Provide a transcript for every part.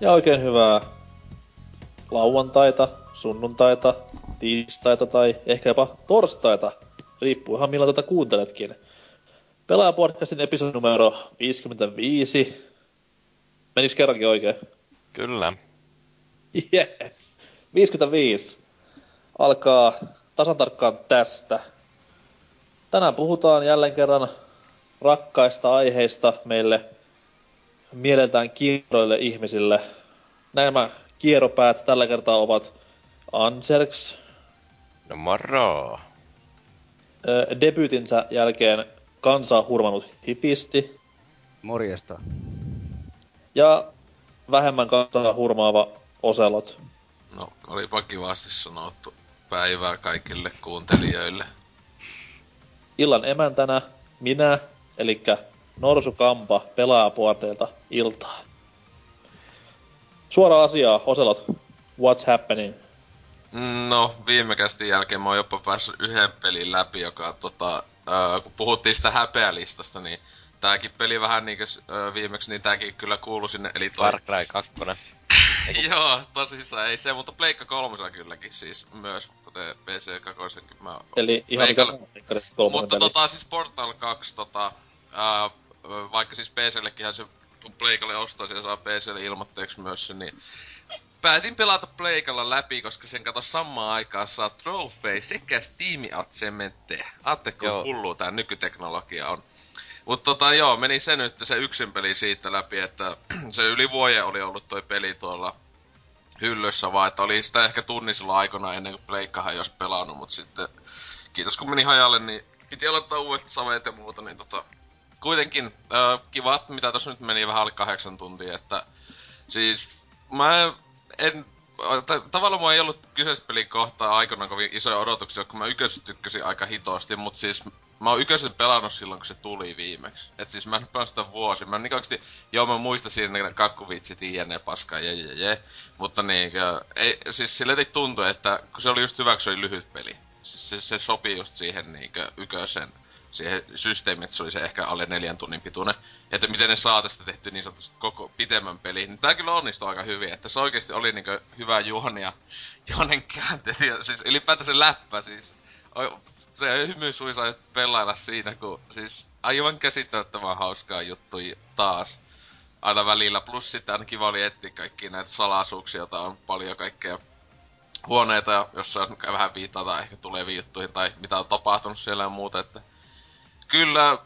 Ja oikein hyvää lauantaita, sunnuntaita, tiistaita tai ehkä jopa torstaita, riippuu ihan milloin tätä kuunteletkin. Pelaajapodcastin episodi numero 55. Menikö kerrankin oikein? Kyllä. Yes. 55. Alkaa tasan tarkkaan tästä. Tänään puhutaan jälleen kerran rakkaista aiheista meille mieleltään kierroille ihmisille. Nämä kierropäät tällä kertaa ovat Anserks. No moro. Debyytinsä jälkeen kansaa hurmanut hipisti. Morjesta. Ja vähemmän kansaa hurmaava Oselot. No, olipa kivasti sanottu päivää kaikille kuuntelijoille. Illan emäntänä minä, eli Norsu Kampa pelaajapuorteilta iltaa. Suora asiaa, Oselot. What's happening? No, viime kästin jälkeen mä oon jopa päässyt yhden pelin läpi, joka tota, äh, kun puhuttiin sitä häpeälistasta, niin tääkin peli vähän niinkö äh, viimeksi, niin tääkin kyllä kuulu sinne, eli toi... Far Cry 2. Joo, tosissaan ei se, mutta Pleikka kolmosella kylläkin siis myös, kuten PC 2 mä Eli ihan mikä Mutta peli. tota siis Portal 2 tota, ää, vaikka siis PCllekinhän se Pleikalle ostaisi ja saa PClle ilmoitteeksi myös se, niin päätin pelata Pleikalla läpi, koska sen kato samaan aikaan saa trofei sekä Steam Achievementteja. Aatte, kun hullua tää nykyteknologia on. Mutta tota joo, meni se nyt se yksin peli siitä läpi, että se yli vuoden oli ollut toi peli tuolla hyllyssä vaan, että oli sitä ehkä tunnisella aikana ennen kuin Pleikkahan jos pelannut, mutta sitten kiitos kun meni hajalle, niin piti aloittaa uudet saveet ja muuta, niin tota, kuitenkin äh, kivat, mitä tässä nyt meni vähän alle kahdeksan tuntia, että siis mä en t- tavallaan mulla ei ollut kyseistä pelin kohtaa aikana kovin isoja odotuksia, kun mä ykkösen tykkäsin aika hitosti, mutta siis mä oon ykkösen pelannut silloin, kun se tuli viimeksi. Et siis mä en pelannut sitä vuosi. Mä niin oikeesti, joo mä muistan siinä ne kakkuvitsit, iene, paskaa, je, je, je. Mutta niin, ei, siis sille ei tuntuu, että kun se oli just hyvä, se oli lyhyt peli. Siis se, se sopii just siihen niin ykösen siihen systeemiin, että se oli se ehkä alle neljän tunnin pituinen. Että miten ne saa tästä tehty niin sanotusti koko pitemmän peli. Niin tää kyllä onnistui aika hyvin, että se oikeesti oli niinku hyvä juonia, juonen käänteli. Ja siis ylipäätään se läppä siis. Se hymy sai pelailla siinä, kun siis aivan käsittämättömän hauskaa juttu taas. Aina välillä, plus sitten aina kiva oli etsiä kaikki näitä salaisuuksia, joita on paljon kaikkea huoneita, jossa vähän viitata ehkä tuleviin juttuihin tai mitä on tapahtunut siellä ja muuta, että kyllä,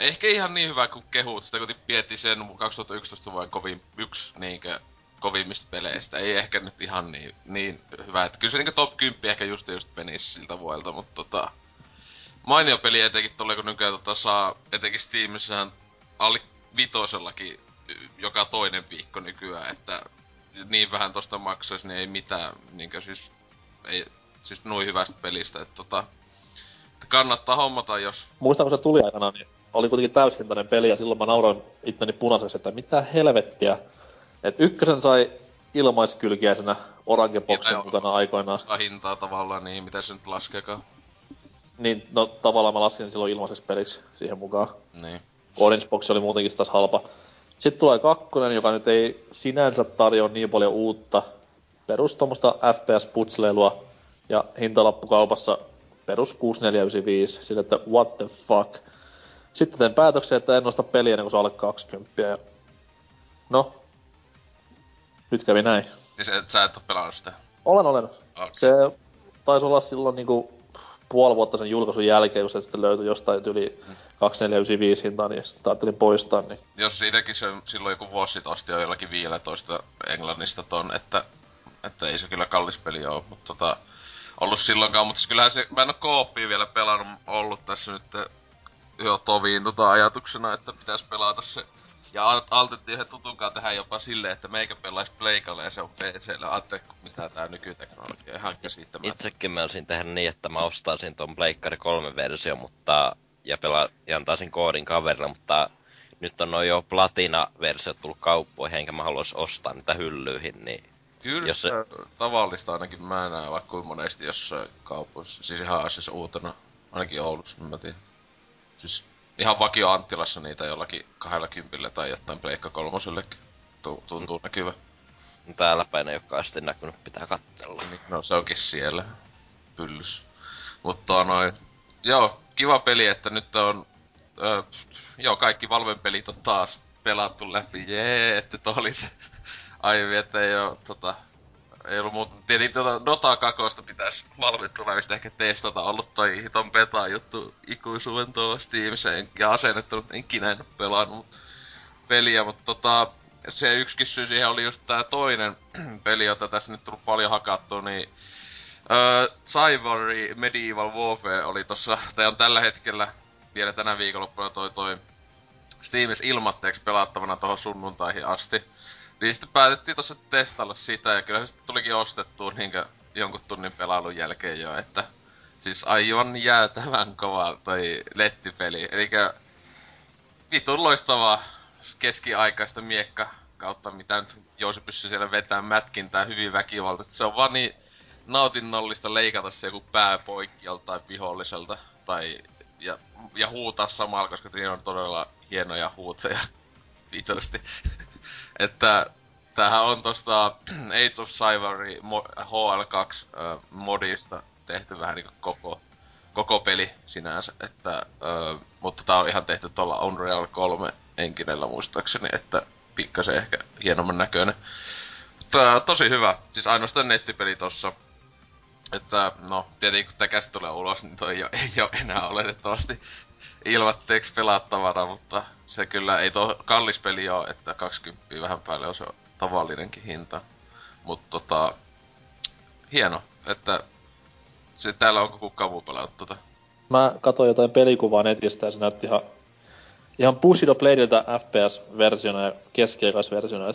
ehkä ihan niin hyvä kuin kehut, sitä kun sen 2011 vuoden kovin yksi niinkö kovimmista peleistä. Ei ehkä nyt ihan niin, niin hyvä. Että kyllä se niinku top 10 ehkä just just menisi siltä vuodelta, mutta tota... Mainio peli etenkin tolle, kun nykyään tota saa, etenkin Steamissähän alle vitosellakin joka toinen viikko nykyään, että niin vähän tosta maksaisi, niin ei mitään, niinkö siis, ei, siis noin hyvästä pelistä, että tota, kannattaa hommata, jos... Muistan, kun se tuli aikana, niin oli kuitenkin täyshintainen peli, ja silloin mä nauroin itteni punaiseksi, että mitä helvettiä. Et ykkösen sai ilmaiskylkiäisenä Orange Boxin mukana aikoinaan. hintaa tavallaan, niin mitä se nyt laskeekaan? Niin, no tavallaan mä lasken silloin ilmaiseksi peliksi siihen mukaan. Niin. Orange Box oli muutenkin taas halpa. Sitten tulee kakkonen, joka nyt ei sinänsä tarjoa niin paljon uutta. Perus FPS-putsleilua ja hintalappukaupassa perus 6495, sillä että what the fuck. Sitten teen päätöksen, että en nosta peliä ennen kuin se alle 20. Ja... No, nyt kävi näin. Siis et, sä et oo pelannut sitä? Olen, olen. Okay. Se taisi olla silloin niinku puoli vuotta sen julkaisun jälkeen, kun se sitten löytyi jostain yli mm. 2495 hintaa, niin sitten ajattelin poistaa. Niin. Jos siitäkin se silloin joku vuosi sitten osti jo jollakin 15 Englannista ton, että, että ei se kyllä kallis peli ole, mutta tota, ollut silloinkaan, mutta siis kyllähän se, mä en oo kooppia vielä pelannut, ollut tässä nyt jo toviin tota ajatuksena, että pitäisi pelata se. Ja altettiin yhden tutunkaan tehdä jopa silleen, että meikä pelaisi Pleikalle ja se on PClle. Aatte, mitä tää nykyteknologia ihan käsittämättä. Itsekin mä olisin tehdä niin, että mä ostaisin ton Pleikkari 3 versio, mutta ja, pela, ja antaisin koodin kaverilla, mutta nyt on noin jo platina-versiot tullut kauppoihin, enkä mä haluais ostaa niitä hyllyihin, niin Kyllä jos se... tavallista ainakin mä näen vaikka kuin monesti jossain kaupoissa. Siis ihan siis uutena. Ainakin Oulussa, mä tiedän. Siis ihan vakio Anttilassa niitä jollakin kahdella kympillä tai jotain Pleikka kolmosellekin tuntuu näkyvä. Täällä päin ei ole sitten näkynyt, pitää katsella. Niin, no se onkin siellä. Pyllys. Mutta noin, joo, kiva peli, että nyt on, ö, joo, kaikki Valven pelit on taas pelattu läpi. Jee, että toi oli se aiemmin, että ei oo tota, ei ollut muuta. Tietenkin tuota Dota 2 pitäisi Valve tulevista ehkä testata. Ollut toi hiton beta juttu ikuisuuden tuolla Steamissa. Ja asennettanut, enkin en pelannut peliä, mutta tota, se yksikin syy siihen oli just tää toinen peli, jota tässä nyt tullut paljon hakattua, niin Öö, Cybery Medieval Warfare oli tossa, tai on tällä hetkellä vielä tänä viikonloppuna toi toi Steamissa ilmatteeksi pelattavana tuohon sunnuntaihin asti. Niin sitten päätettiin tossa testailla sitä, ja kyllä se sitten tulikin ostettua niinkö jonkun tunnin pelailun jälkeen jo, että siis aivan jäätävän kova toi lettipeli. Eli vitun loistavaa keskiaikaista miekka kautta mitä nyt Joosi pystyy siellä vetämään mätkintää hyvin väkivalta. Se on vaan niin nautinnollista leikata se joku pää poikki joltain viholliselta. Tai, ja, ja huutaa samalla, koska siinä on todella hienoja huuteja. Vitosti. Että tämähän on tosta Age of Cybery HL2 äh, modista tehty vähän niinku koko, koko peli sinänsä, että, äh, mutta tää on ihan tehty tuolla Unreal 3 enkinellä muistaakseni, että pikkasen ehkä hienomman näköinen. Mutta tosi hyvä, siis ainoastaan nettipeli tossa. Että no, tietenkin kun tämä tulee ulos, niin toi ei ole, ei ole enää oletettavasti ilmatteeksi pelattavana, mutta se kyllä ei tuo kallis peli ole, että 20 vähän päälle on se tavallinenkin hinta. Mutta tota, hieno, että se täällä onko kukaan muu pelannut tota. Mä katsoin jotain pelikuvaa netistä ja se näytti ihan, ihan Bushido Bladeilta FPS-versiona ja keskiaikaisversiona.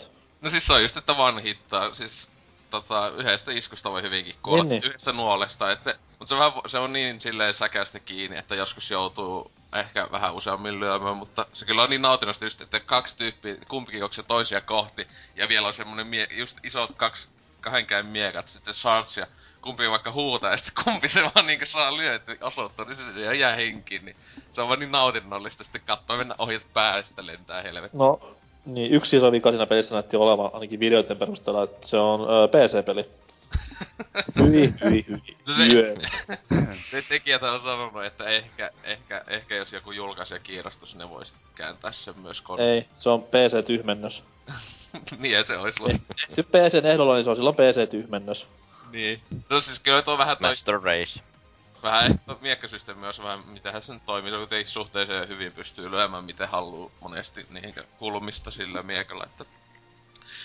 No siis se on just, että vanhittaa, siis tota, yhdestä iskusta voi hyvinkin kuolla, niin, niin. yhdestä nuolesta, että, mutta se, vähän, se on niin silleen säkästä kiinni, että joskus joutuu ehkä vähän useammin lyömään, mutta se kyllä on niin nautinnosta just, että kaksi tyyppiä, kumpikin se toisia kohti, ja vielä on semmonen mie- just isot kaksi kahdenkään miekat, sitten shards ja kumpi vaikka huutaa, ja sitten kumpi se vaan niinku saa lyöty osoittaa, niin se jää henkiin, niin se on vaan niin nautinnollista sitten katsoa mennä ohi päälle, sitten lentää helvetti. No, niin yksi iso vika siinä pelissä näytti olevan ainakin videoiden perusteella, että se on öö, PC-peli. Hyi, hyi, hyi. No se, ne tekijät on sanonut, että ehkä, ehkä, ehkä jos joku julkaisi ja kiinnostus, ne voisi kääntää sen myös kone. Ei, se on PC-tyhmennös. niin se olisi ollut. Se PC-ehdolla, niin se on silloin PC-tyhmennös. Niin. No siis kyllä tuo vähän toi... Master Race vähän ehkä miekkasysteemi myös vähän, miten se nyt toimii, kuitenkin suhteeseen hyvin pystyy lyömään miten haluaa monesti niihin kulmista sillä miekalla, että...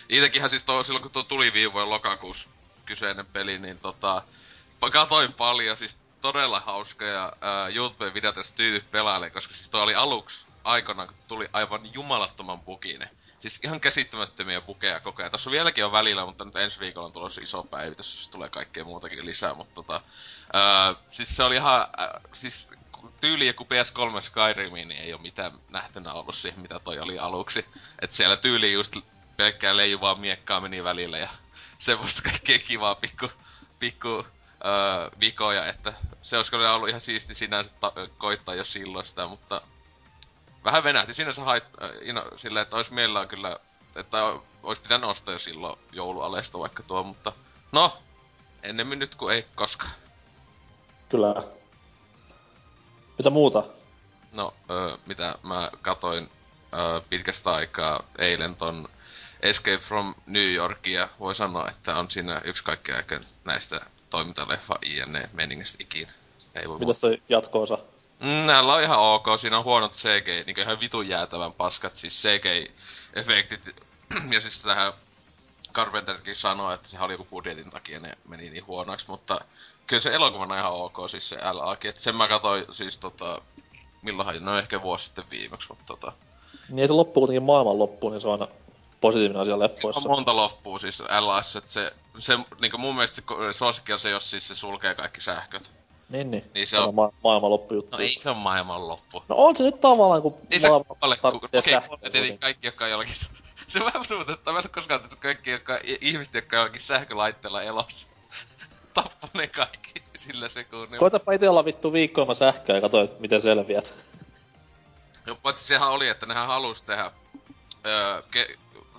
Itekinhän siis tuo, silloin kun tuo tuli viime vuoden lokakuussa kyseinen peli, niin tota... Katoin paljon, siis todella hauska ja ää, YouTube-videot jos tyytyy pelaajalle, koska siis tuo oli aluksi aikana, kun tuli aivan jumalattoman bugine. Siis ihan käsittämättömiä pukeja koko ajan. Tässä vieläkin on välillä, mutta nyt ensi viikolla on tulossa iso päivitys, jos tulee kaikkea muutakin lisää, mutta tota... Öö, siis se oli ihan, äh, siis tyyli joku PS3 Skyrimiin niin ei ole mitään nähtynä ollut siihen, mitä toi oli aluksi. Et siellä tyyli just pelkkää leijuvaa miekkaa meni välillä ja semmoista kaikkea kivaa pikku, pikku öö, vikoja, että se olisi kyllä ollut ihan siisti sinänsä ta- koittaa jo silloin sitä, mutta vähän venähti sinänsä hait, äh, ino, silleen, että olisi mielellään kyllä, että olisi pitänyt ostaa jo silloin joulualeesta vaikka tuo, mutta no, ennemmin nyt kuin ei koskaan. Kyllä. Mitä muuta? No, ö, mitä mä katoin ö, pitkästä aikaa eilen ton Escape from New Yorkia, voi sanoa, että on siinä yksi kaikkea aika näistä toimintaleffa INE meningistä ikinä. Ei voi Mitäs toi jatkoosa? Mm, näillä on ihan ok, siinä on huonot CG, niin ihan vitun jäätävän paskat, siis CG-efektit. ja siis tähän Carpenterkin sanoi, että se oli joku budjetin takia ne meni niin huonoksi, mutta kyllä se elokuva on ihan ok, siis se LAkin. Et sen mä katsoin siis tota, milloinhan, no ehkä vuosi sitten viimeksi, mutta tota... Niin se loppuu kuitenkin maailman loppuun, niin se on aina positiivinen asia leffoissa. On monta loppuu siis LAS, että se, se niinku mun mielestä se suosikki on se, jos siis se sulkee kaikki sähköt. Niin, niin. niin se on... Ma- maailman juttu. No ei se on maailman loppu. No on se nyt tavallaan, kun ei se ole, kun, okei, okay, tietenkin kaikki, jotka on jollakin... se on vähän suutettu, mä en koskaan tehty kaikki, jotka, ihmiset, jotka on jollakin sähkölaitteella elossa tappa ne kaikki sillä sekunnilla. Koitapa itse olla vittu viikkoima sähköä ja katso, miten selviät. No, paitsi sehän oli, että nehän halusi tehdä öö, ke-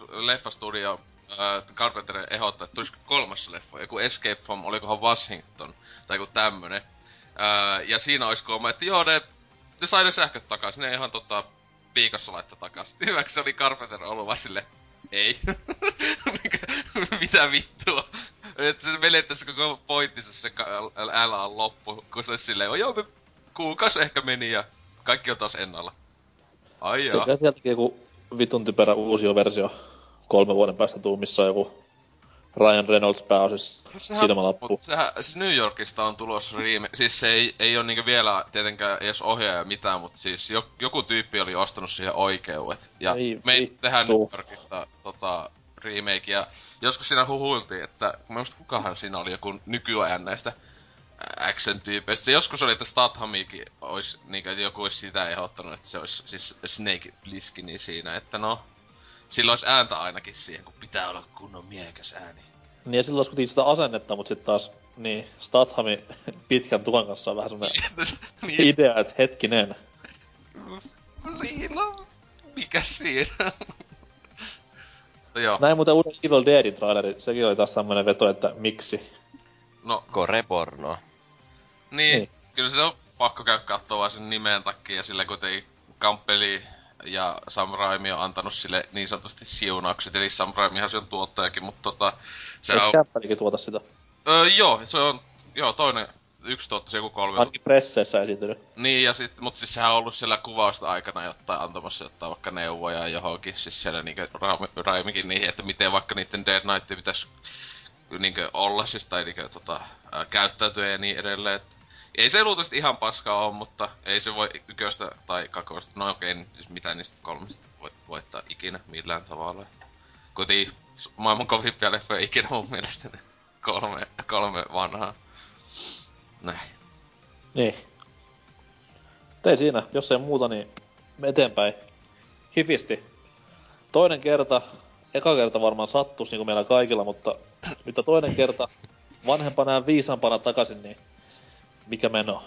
leffastudio äh, Carpenter ehdottaa, että tulisiko kolmas leffa, joku Escape from, olikohan Washington, tai joku tämmönen. Äh, ja siinä olisi kolma, että joo, ne, ne sai ne sähköt takaisin, ne ihan tota, viikossa laittaa takaisin. Hyväksi se oli Carpenter ollut vaan sille, ei. Mitä vittua? Että se menettäisi koko pointtissa se LA loppu, kun se silleen, joo, kuukas ehkä meni ja kaikki on taas ennalla. Ai jaa. Tekee sieltäkin joku vitun typerä uusi versio kolme vuoden päästä tuu, missä on joku Ryan Reynolds pääosissa silmälappu. Sehän, siis New Yorkista on tulossa riime... Siis se ei, ei ole niinku vielä tietenkään edes ohjaaja mitään, mutta siis jo, joku tyyppi oli ostanut siihen oikeudet. Ja ei, me ei tehdään New Yorkista tota, remake, ja joskus siinä huhuiltiin, että mä muista kukahan siinä oli joku nykyajan näistä action-tyypeistä. Joskus oli, että Stathamikin olisi, niin että joku olisi sitä ehdottanut, että se olisi siis Snake Plissken siinä, että no, sillä olisi ääntä ainakin siihen, kun pitää olla kunnon miekäs ääni. Niin ja silloin olisi sitä asennetta, mutta sitten taas, niin, Stathami pitkän tuon kanssa on vähän semmoinen niin. idea, että hetkinen. Riila, mikä siinä? joo. Näin muuten uuden Evil Deadin traileri, sekin oli taas tämmönen veto, että miksi. No. Korepornoa. Niin, niin, kyllä se on pakko käydä katsoa vaan sen nimen takia, sillä ei Kampeli ja Sam Raimi on antanut sille niin sanotusti siunaukset, eli Sam Raimihan se on tuottajakin, mutta tota... Se Eikö on... Tuota sitä? Öö, joo, se on, joo, toinen, yksi tuottaisi joku kolme. Ainakin presseissä esiintynyt. Niin, ja sit, mut siis sehän on ollut siellä kuvausta aikana jotain antamassa jotain vaikka neuvoja johonkin, siis siellä niinkö Raimikin niihin, että miten vaikka niiden Dead Knight pitäisi niinkö olla siis, tai niinkö tota, ää, käyttäytyä ja niin edelleen. Et ei se luultavasti ihan paskaa ole, mutta ei se voi yköstä tai kakosta. No okei, okay, siis mitä niistä kolmesta voi voittaa ikinä millään tavalla. Kuitenkin maailman kovimpia leffoja ikinä mun mielestä ne kolme, kolme vanhaa. Näin. Niin. Tei siinä, jos ei muuta, niin eteenpäin. Hifisti. Toinen kerta, eka kerta varmaan sattus niin kuin meillä kaikilla, mutta nyt toinen kerta vanhempana ja viisaampana takaisin, niin mikä meno?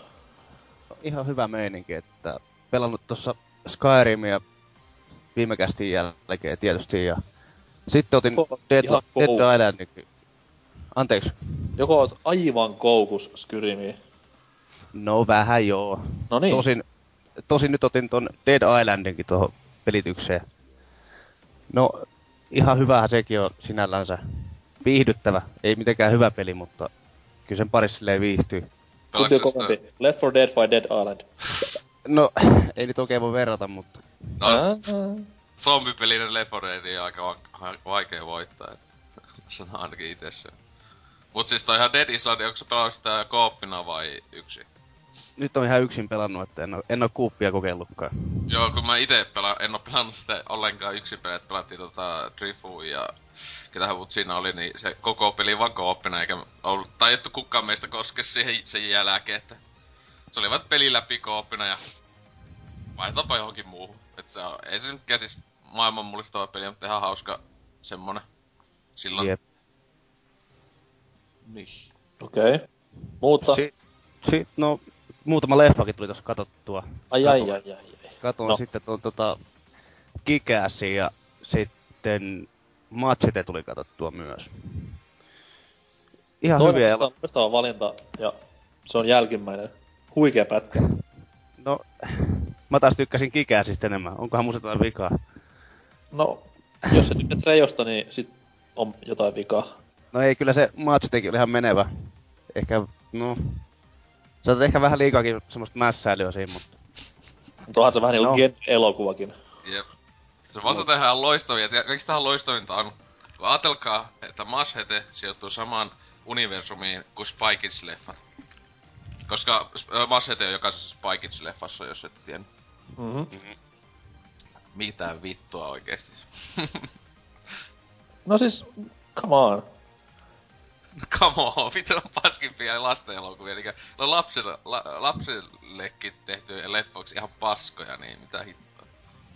Ihan hyvä meininki, että pelannut tuossa Skyrimia viime kästin jälkeen tietysti ja sitten otin Dead, Dead Islandin. Anteeksi. Joko oot aivan koukus Skyrimiin? No vähän joo. No niin. Tosin, tosin nyt otin ton Dead Islandinkin tuohon pelitykseen. No, ihan hyvähän sekin on sinällänsä. Viihdyttävä. Ei mitenkään hyvä peli, mutta kyllä sen parissa silleen viihtyy. Kumpi on kovempi? Left 4 Dead vai Dead Island? No, ei nyt oikein voi verrata, mutta... No, zombipelinen Left 4 Dead on aika vaikea voittaa. Sanon ainakin itse sen. Mut siis toi ihan Dead Island, onko se pelannut sitä kooppina vai yksi? Nyt on ihan yksin pelannut, että en oo, en oo kuuppia kokeillutkaan. Joo, kun mä ite pela, en oo pelannut sitä ollenkaan yksin pelejä, pelattiin tota Drifu ja ketähän mut siinä oli, niin se koko peli vaan kooppina, eikä ollut tajettu kukaan meistä koske siihen sen jälkeen, että se oli vaan peli läpi kooppina ja vaihtapa johonkin muuhun. Et se on, ei se nyt käsis maailman mullistava peli, mutta ihan hauska semmonen. Silloin. Jep. Niin. Okei. Okay. Muuta? Si- si- no, muutama leffakin tuli tuossa katsottua. Ai ai ai ai. ai. Katoin no. sitten tuon tota, Kikäsi ja sitten Machete tuli katsottua myös. Ihan Toinen hyviä. Toinen valinta ja se on jälkimmäinen. Huikea pätkä. No, mä taas tykkäsin Kikäsistä enemmän. Onkohan musta jotain vikaa? No, jos sä tykkäät Rejosta, niin sit on jotain vikaa. No ei, kyllä se Machetekin oli ihan menevä. Ehkä, no... Sä oot ehkä vähän liikaakin semmoista mässäilyä siinä, mutta... Tuohan se vähän niinku no. elokuvakin. Jep. Se vasta tehdään loistavia. Kaikista tähän loistavinta on, kun ajatelkaa, että Mashete sijoittuu samaan universumiin kuin Spy Kids-leffat. Koska Mashete on jokaisessa Spy Kids-leffassa, jos et tiedä. Mhm. Mm-hmm. Mitä vittua oikeesti? no siis, come on. Come on, mitä on paskimpia lasten elokuvia, eli no lapsille, la, lapsillekin tehty leffoiksi ihan paskoja, niin mitä hittoa.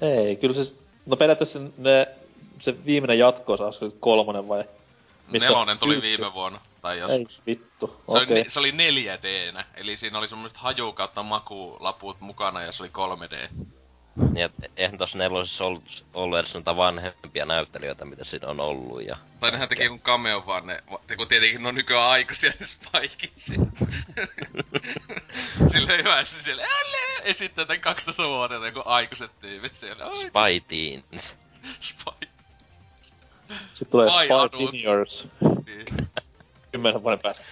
Ei, kyllä se, no periaatteessa ne, se viimeinen jatko olisiko kolmonen vai? Missä Nelonen tuli syytty. viime vuonna, tai joskus. Ei vittu, se, okay. oli, se oli 4 d eli siinä oli semmoiset haju kautta makulaput mukana ja se oli 3D. Niin, et, eihän tossa nelosessa ollut, ollut edes noita vanhempia näyttelijöitä, mitä siinä on ollut. Ja... Tai nehän teki kun cameo vaan ne, kun tietenkin ne on nykyään aikaisia ne Spikeissa. Silleen hyvä, siellä esittää tän 12 vuotta joku aikuiset tyypit siellä. Spy Teens. Spy. Sitten tulee Spy Seniors. Niin. Kymmenen vuoden päästä.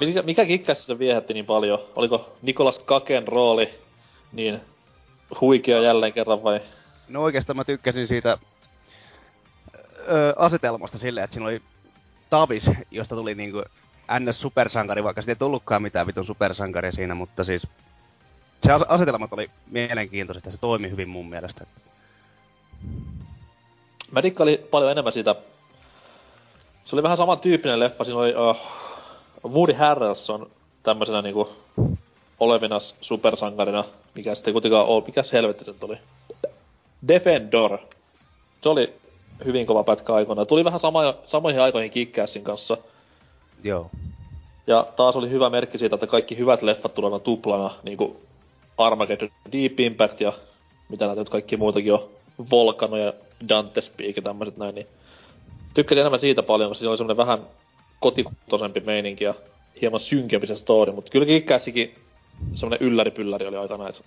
Mikä, mikä kikkässä se viehätti niin paljon? Oliko Nikolas Kaken rooli niin huikea jälleen kerran vai? No oikeastaan mä tykkäsin siitä ö, asetelmasta silleen, että siinä oli Tavis, josta tuli niinku NS supersankari, vaikka sitten ei tullutkaan mitään vitun supersankaria siinä, mutta siis se asetelmat oli mielenkiintoiset ja se toimi hyvin mun mielestä. Mä dikkailin paljon enemmän siitä. Se oli vähän samantyyppinen leffa. Siinä oli uh, Woody Harrelson tämmöisenä niinku olevina supersankarina, mikä sitten kuitenkaan ole, mikä helvetti se oli. Defendor. Se oli hyvin kova pätkä aikoina. Tuli vähän sama, samoihin aikoihin Kickassin kanssa. Joo. Ja taas oli hyvä merkki siitä, että kaikki hyvät leffat tullaan tuplana, niinku Armageddon Deep Impact ja mitä näitä kaikki muutakin on, Volcano ja Dante Speak ja tämmöiset näin, niin tykkäsin enemmän siitä paljon, koska siinä oli semmoinen vähän kotikutoisempi meininki ja hieman synkempi se story, mutta kyllä Kickassikin semmoinen ylläripylläri oli aikana, että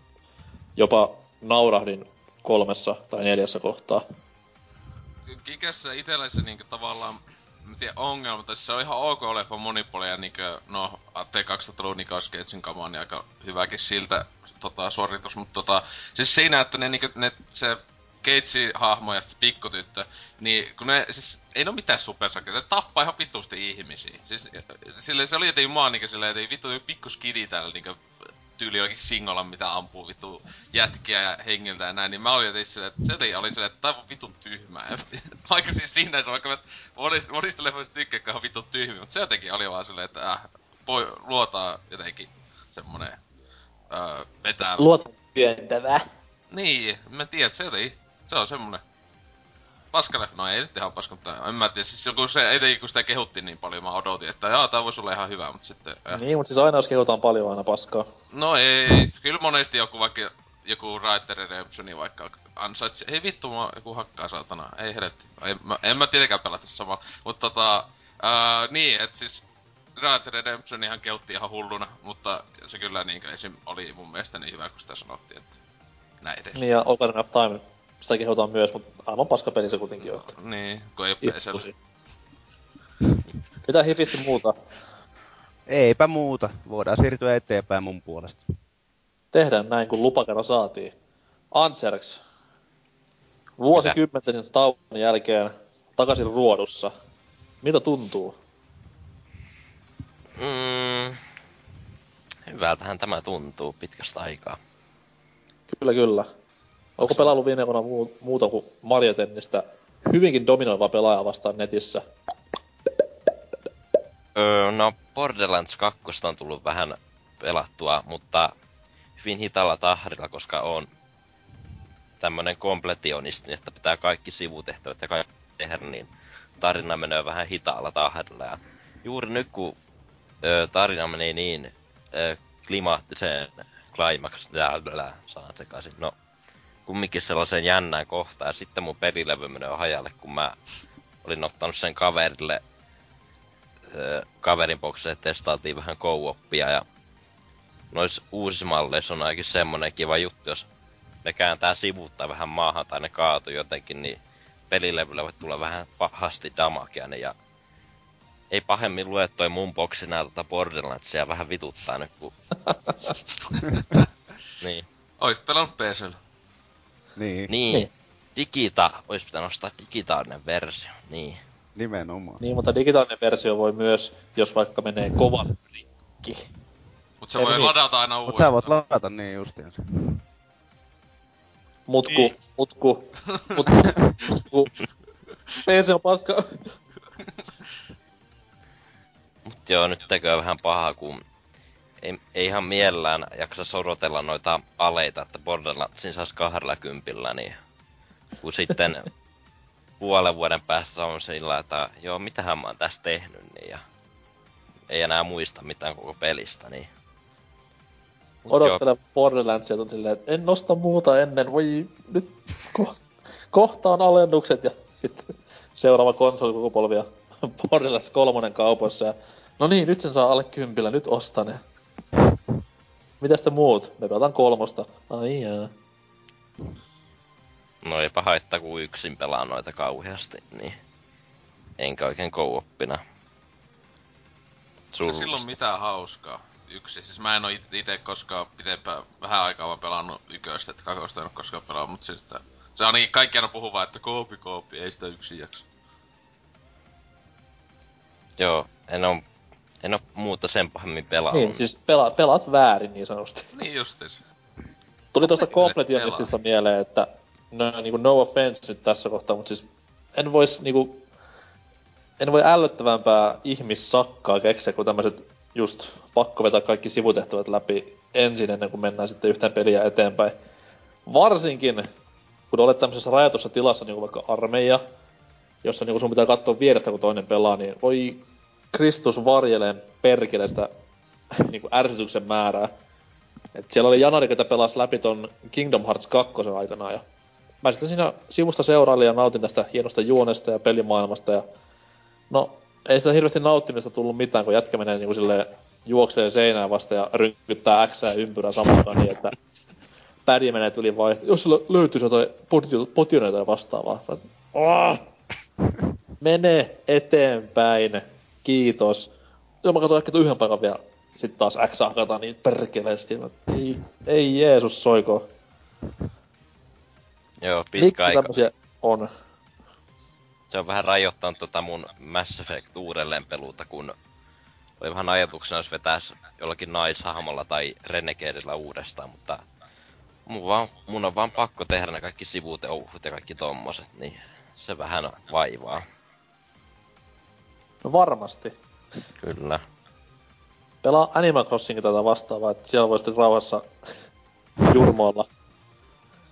jopa naurahdin kolmessa tai neljässä kohtaa. Kikessä itellä se niinku tavallaan, mä tiedä ongelma, tai se on ihan ok leffa monipolia, niinku, no T2000-luvun Nicolas Cagein kama niin aika hyväkin siltä tota, suoritus, mutta tota, siis siinä, että ne, niinku, ne se Keitsi-hahmo ja sitten pikkutyttö, niin kun ne, siis ei ne ole mitään supersakeita, ne tappaa ihan vitusti ihmisiä. Siis sille se oli jotenkin maan niinku silleen, että vittu pikku skidi täällä niinku tyyli jollakin singolla, mitä ampuu vittu jätkiä ja hengiltä ja näin, niin mä olin jotenkin silleen, että se jotenkin oli silleen, että tää on vitun tyhmää. vaikka siis siinä se, vaikka mä monista, monista leffoista tykkään, on vitun tyhmiä, mutta se jotenkin oli vaan silleen, että äh, voi luotaa jotenkin semmonen öö, vetää... Luota työntävä. Niin, mä tiedän, että se jotenkin se on semmonen paskaleffa, no ei nyt ihan paska, mutta en mä tiedä, siis joku se, ei kun sitä kehuttiin niin paljon, mä odotin, että jaa, tää voisi olla ihan hyvä, mutta sitten... Äh. Niin, mutta siis aina jos kehutaan paljon aina paskaa. No ei, kyllä monesti joku vaikka joku Writer Redemptioni vaikka ansaitsi, ei vittu, mä joku hakkaa saatana, ei helvetti. En, mä, en mä tietenkään pelata samalla, mutta tota, ää, niin, et siis Writer Redemption ihan keutti ihan hulluna, mutta se kyllä niin esim. oli mun mielestä niin hyvä, kun sitä sanottiin, että näin edes. Niin ja Over Enough Time sitä kehotaan myös, mutta aivan paska peli se kuitenkin on. Niin, kun ei ole Mitä hifisti muuta? Eipä muuta. Voidaan siirtyä eteenpäin mun puolesta. Tehdään näin, kun lupakerro saatiin. Anserks. Vuosikymmenten tauon jälkeen takaisin ruodussa. Mitä tuntuu? Mm, hyvältähän tämä tuntuu pitkästä aikaa. Kyllä, kyllä. Onko pelannut viime vuonna muuta kuin Mario Tennistä hyvinkin dominoiva pelaaja vastaan netissä? Öö, no Borderlands 2 on tullut vähän pelattua, mutta hyvin hitaalla tahdilla, koska on tämmönen kompletionisti, että pitää kaikki sivutehtävät ja kaikki tehdä, niin tarina menee vähän hitaalla tahdilla. Ja juuri nyt kun ö, tarina meni niin ö, klimaattiseen climax, sanat sekaisin, no kumminkin sellaiseen jännään kohtaan. Ja sitten mun pelilevy menee hajalle, kun mä olin ottanut sen kaverille öö, kaverin boksille testaatiin vähän co-oppia ja nois uusissa malleissa on ainakin semmonen kiva juttu, jos ne kääntää sivuttaa vähän maahan tai ne kaatu jotenkin, niin pelilevyllä voi tulla vähän pahasti damakea ja ei pahemmin lue toi mun boksi nää tota Borderlandsia vähän vituttaa nyt, kun... niin. Oisit pelannut PCllä. Niin. Niin. niin. Digita, olisi pitänyt ostaa digitaalinen versio, niin. Nimenomaan. Niin, mutta digitaalinen versio voi myös, jos vaikka menee kovan rikki. Mut se Ei, voi niin. ladata aina uudestaan. Mut sä voit ladata niin justiinsa. Mutku, niin. mutku, mutku, mutku. PC on paska. Mut joo, nyt tekee vähän pahaa, kun ei, ei ihan mielellään jaksa sorotella noita aleita, että Borderlandsin saisi kahdella kympillä, niin kun sitten puolen vuoden päässä on sillä, että joo, mitähän mä oon tässä tehnyt, niin ja ei enää muista mitään koko pelistä, niin... odottelen Borderlandsia, on silleen, että en nosta muuta ennen, voi nyt kohta, kohta on alennukset ja sitten seuraava konsolikukupolvi ja Borderlands kolmonen kaupoissa ja no niin, nyt sen saa alle kympillä, nyt ostan ja Mitäs te muut? Me pelataan kolmosta. Ai jaa. No eipä haittaa, kun yksin pelaa noita kauheasti, niin enkä oikein kouoppina. Surullista. Silloin mitään hauskaa. Yksi. Siis mä en oo itse koskaan pitempään, vähän aikaa vaan pelannut yköistä, että kakosta en oo koskaan pelannut, mutta siis että, se on niin kaikki aina puhuu vaan, että koopi koopi, ei sitä yksin jaksa. Joo, en oo en oo muuta sen pahemmin pelannut. Niin, siis pela, pelaat väärin niin sanotusti. Niin justis. Tuli tuosta Completionistista mieleen, että no, niinku no offense nyt tässä kohtaa, mutta siis en vois niinku, en voi ällöttävämpää ihmissakkaa keksiä, kun tämmöiset just pakko vetää kaikki sivutehtävät läpi ensin ennen kuin mennään sitten yhteen peliä eteenpäin. Varsinkin, kun olet tämmöisessä rajatussa tilassa, niin kuin vaikka armeija, jossa niin sun pitää katsoa vierestä, kun toinen pelaa, niin voi Kristus varjeleen perkelestä niin kuin ärsytyksen määrää. Et siellä oli janari, ketä pelasi läpi ton Kingdom Hearts 2 aikana ja mä sitten siinä sivusta seurailin ja nautin tästä hienosta juonesta ja pelimaailmasta ja no ei sitä hirveästi nauttimista tullut mitään, kun jätkä menee niinku silleen juoksee seinään vasta ja rynkyttää X ja ympyrää samaan niin, että pädi menee tuli vaihto. Jos sulla löytyisi jotain potioneita ja vastaavaa. Mene eteenpäin. Kiitos. Ja mä katsoin ehkä yhden paikan vielä. Sitten taas X hakata niin perkeleesti. Ei, ei Jeesus soiko. Joo, pitkä Miksi aika. tämmösiä on? Se on vähän rajoittanut tota mun Mass Effect uudelleen peluuta, kun oli vähän ajatuksena, jos vetäis jollakin naishahmolla tai Renegadeilla uudestaan, mutta mun, vaan, mun on vaan pakko tehdä ne kaikki sivuteuhut ja kaikki tommoset, niin se vähän vaivaa. No varmasti. Kyllä. Pelaa Animal Crossingin tätä vastaavaa, että siellä voi sitten rauhassa jurmoilla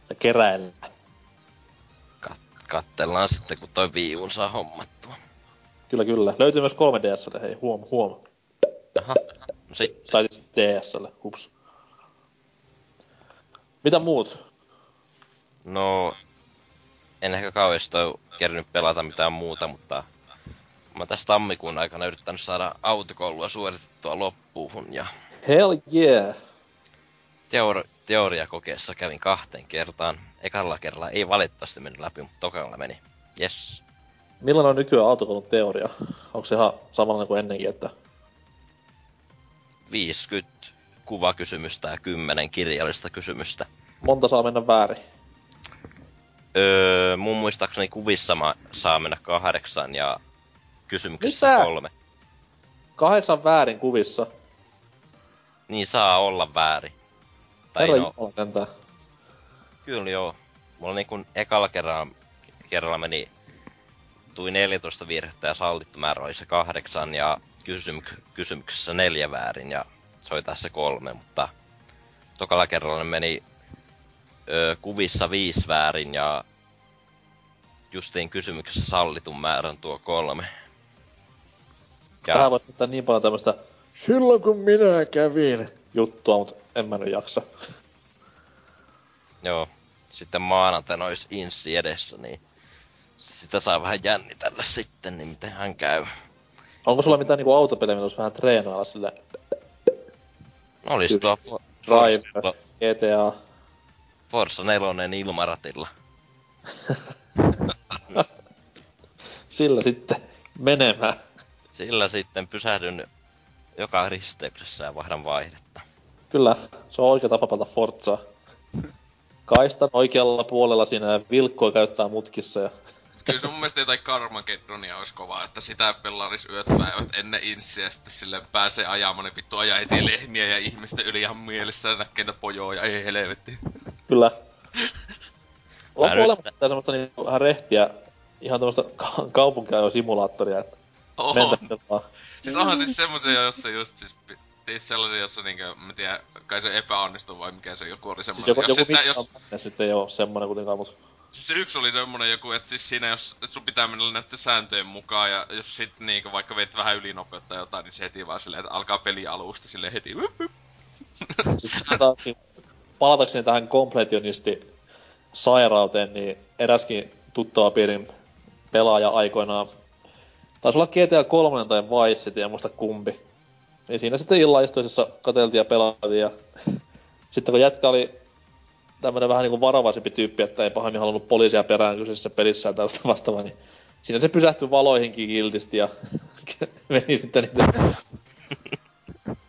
ja keräillä. Kat- kattellaan sitten, kun toi viiun saa hommattua. Kyllä, kyllä. Löytyy myös 3DSlle, hei, huom, huom. Aha, no sitten. Tai siis DSlle, hups. Mitä muut? No, en ehkä kauheasti ole kerännyt pelata mitään muuta, mutta mä tässä tammikuun aikana yrittänyt saada autokoulua suoritettua loppuun ja... Hell yeah! Teori- teoriakokeessa kävin kahteen kertaan. Ekalla kerralla ei valitettavasti mennyt läpi, mutta tokalla meni. Yes. Millainen on nykyään autokoulun teoria? Onko se ihan samalla kuin ennenkin, että... 50 kuvakysymystä ja 10 kirjallista kysymystä. Monta saa mennä väärin? Öö, mun muistaakseni kuvissa mä saa mennä kahdeksan ja kysymyksessä Mitä? kolme. Kahdeksan väärin kuvissa? Niin saa olla väärin. Tai Herra no, Kyllä joo. Mulla niin kun ekalla kerralla, kerralla meni tui 14 virhettä ja sallittu määrä oli se kahdeksan ja kysymy- kysymyksessä neljä väärin ja se oli tässä kolme, mutta tokalla kerralla meni ö, kuvissa viisi väärin ja justiin kysymyksessä sallitun määrän tuo kolme. Ja... Tähän voisi ottaa niin paljon tämmöstä silloin kun minä kävin juttua, mutta en mä nyt jaksa. Joo. Sitten maanantaina olisi inssi edessä, niin sitä saa vähän jännitellä sitten, niin miten hän käy. Onko sulla mitään niinku autopelejä, mitä vähän treenailla sille? No olis tuo Drive, GTA. Forza 4 ilmaratilla. Sillä sitten menemään. Sillä sitten pysähdyn joka risteyksessä ja vaihdan vaihdetta. Kyllä, se on oikea tapa pelata Forzaa. Kaistan oikealla puolella siinä ja vilkkoa käyttää mutkissa ja... Kyllä se mun mielestä jotain Carmageddonia olisi kova, että sitä pelaris yöt päivät ennen insiä, sitten sille pääsee ajamaan ne vittu ajaa heti lehmiä ja ihmisten yli ihan mielessä ja näkee pojoa ja ei helvetti. Kyllä. Onko olemassa semmoista niin vähän rehtiä, ihan tämmöistä ka- kaupunkiajo-simulaattoria, että. Mentä vaan. Siis onhan siis semmosia, jossa just siis siis sellaisia, jossa niinkö, mä tiedän, kai se epäonnistuu vai mikä se joku oli semmonen. Siis joku, jos joku sä, jos... nyt ei oo semmonen kuitenkaan, mut... Siis se yksi oli semmonen joku, että siis siinä jos, et sun pitää mennä näiden sääntöjen mukaan ja jos sit niinkö vaikka veit vähän ylinopeutta jotain, niin se heti vaan silleen, että alkaa peli alusta silleen heti. Wup, wup. siis, tota, palatakseni tähän kompletionisti sairauteen, niin eräskin tuttava piirin pelaaja aikoinaan taisi olla GTA 3 tai Vice City, en muista kumpi. Niin siinä sitten illaistuisessa kateltiin ja pelaatiin ja sitten kun jätkä oli tämmönen vähän niinku varovaisempi tyyppi, että ei pahemmin halunnut poliisia perään kyseisessä pelissä ja tällaista vastaavaa, niin siinä se pysähtyi valoihinkin kiltisti ja meni sitten niitä...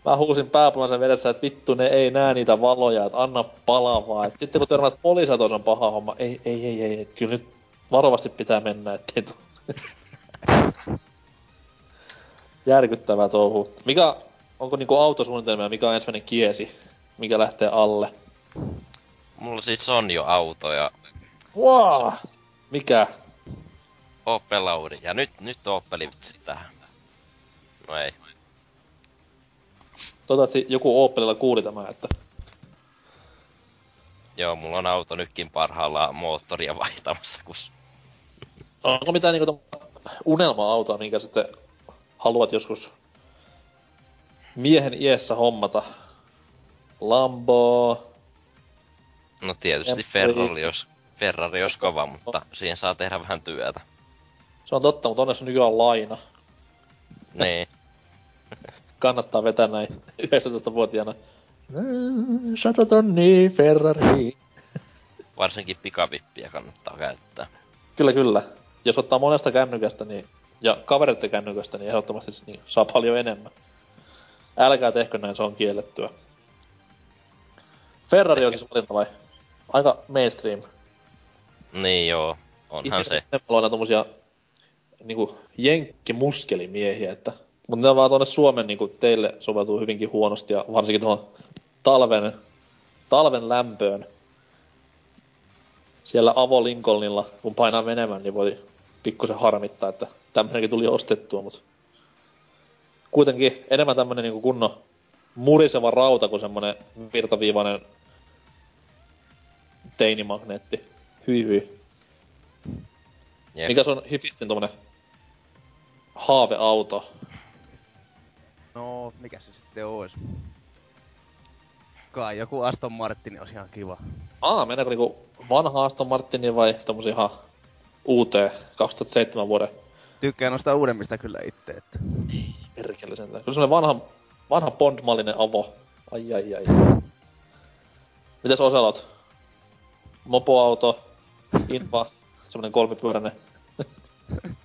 Mä huusin pääpunaisen vedessä, että vittu ne ei näe niitä valoja, että anna palavaa. Et sitten kun törmäät poliisit on paha homma, ei, ei, ei, ei, et kyllä nyt varovasti pitää mennä, ettei tuu. Järkyttävää touhu. Mikä, onko niinku autosuunnitelmia, mikä on ensimmäinen kiesi, mikä lähtee alle? Mulla siis on jo auto ja... Wow! Mikä? Opel Audi. Ja nyt, nyt Opeli vitsi tähän. No ei. Toivottavasti joku Opelilla kuuli tämä, että... Joo, mulla on auto nytkin parhaillaan moottoria vaihtamassa, kus... Onko mitään niinku unelma-autoa, minkä sitten haluat joskus miehen iässä hommata? Lambo. No tietysti Ferrari jos, Ferrari jos kova, mutta siihen saa tehdä vähän työtä. Se on totta, mutta onneksi nykyään laina. niin. Kannattaa vetää näin 19-vuotiaana. Sata tonni Ferrari. Varsinkin pikavippiä kannattaa käyttää. Kyllä, kyllä. Jos ottaa monesta kännykästä niin, ja kavereiden kännykästä, niin ehdottomasti niin saa paljon enemmän. Älkää tehkö näin, se on kiellettyä. Ferrari on siis valinta vai? Aika mainstream. Niin joo, onhan Itse se. Itse on tommosia niinku jenkkimuskelimiehiä, että mutta ne vaan tuonne Suomen niinku teille soveltuu hyvinkin huonosti ja varsinkin tuohon talven, talven lämpöön. Siellä Avo Lincolnilla, kun painaa menemään, niin voi pikkusen harmittaa, että tämmönenkin tuli ostettua, mutta kuitenkin enemmän tämmönen niinku kunnon muriseva rauta kuin semmonen virtaviivainen teinimagneetti. Hyi hyi. Yep. Mikä se on Hifistin tommonen haaveauto? No, mikä se sitten ois? Kai joku Aston Martin olisi ihan kiva. Aa, mennäänkö niinku vanha Aston Martini vai tommosia ihan uuteen 2007 vuoden? Tykkään noista uudemmista kyllä itse, että... Ei, perkele sentään. Kyllä semmonen vanha, vanha Bond-mallinen avo. Ai ai ai. Mitäs Oselot? Mopoauto, Inva, semmonen kolmipyöräinen.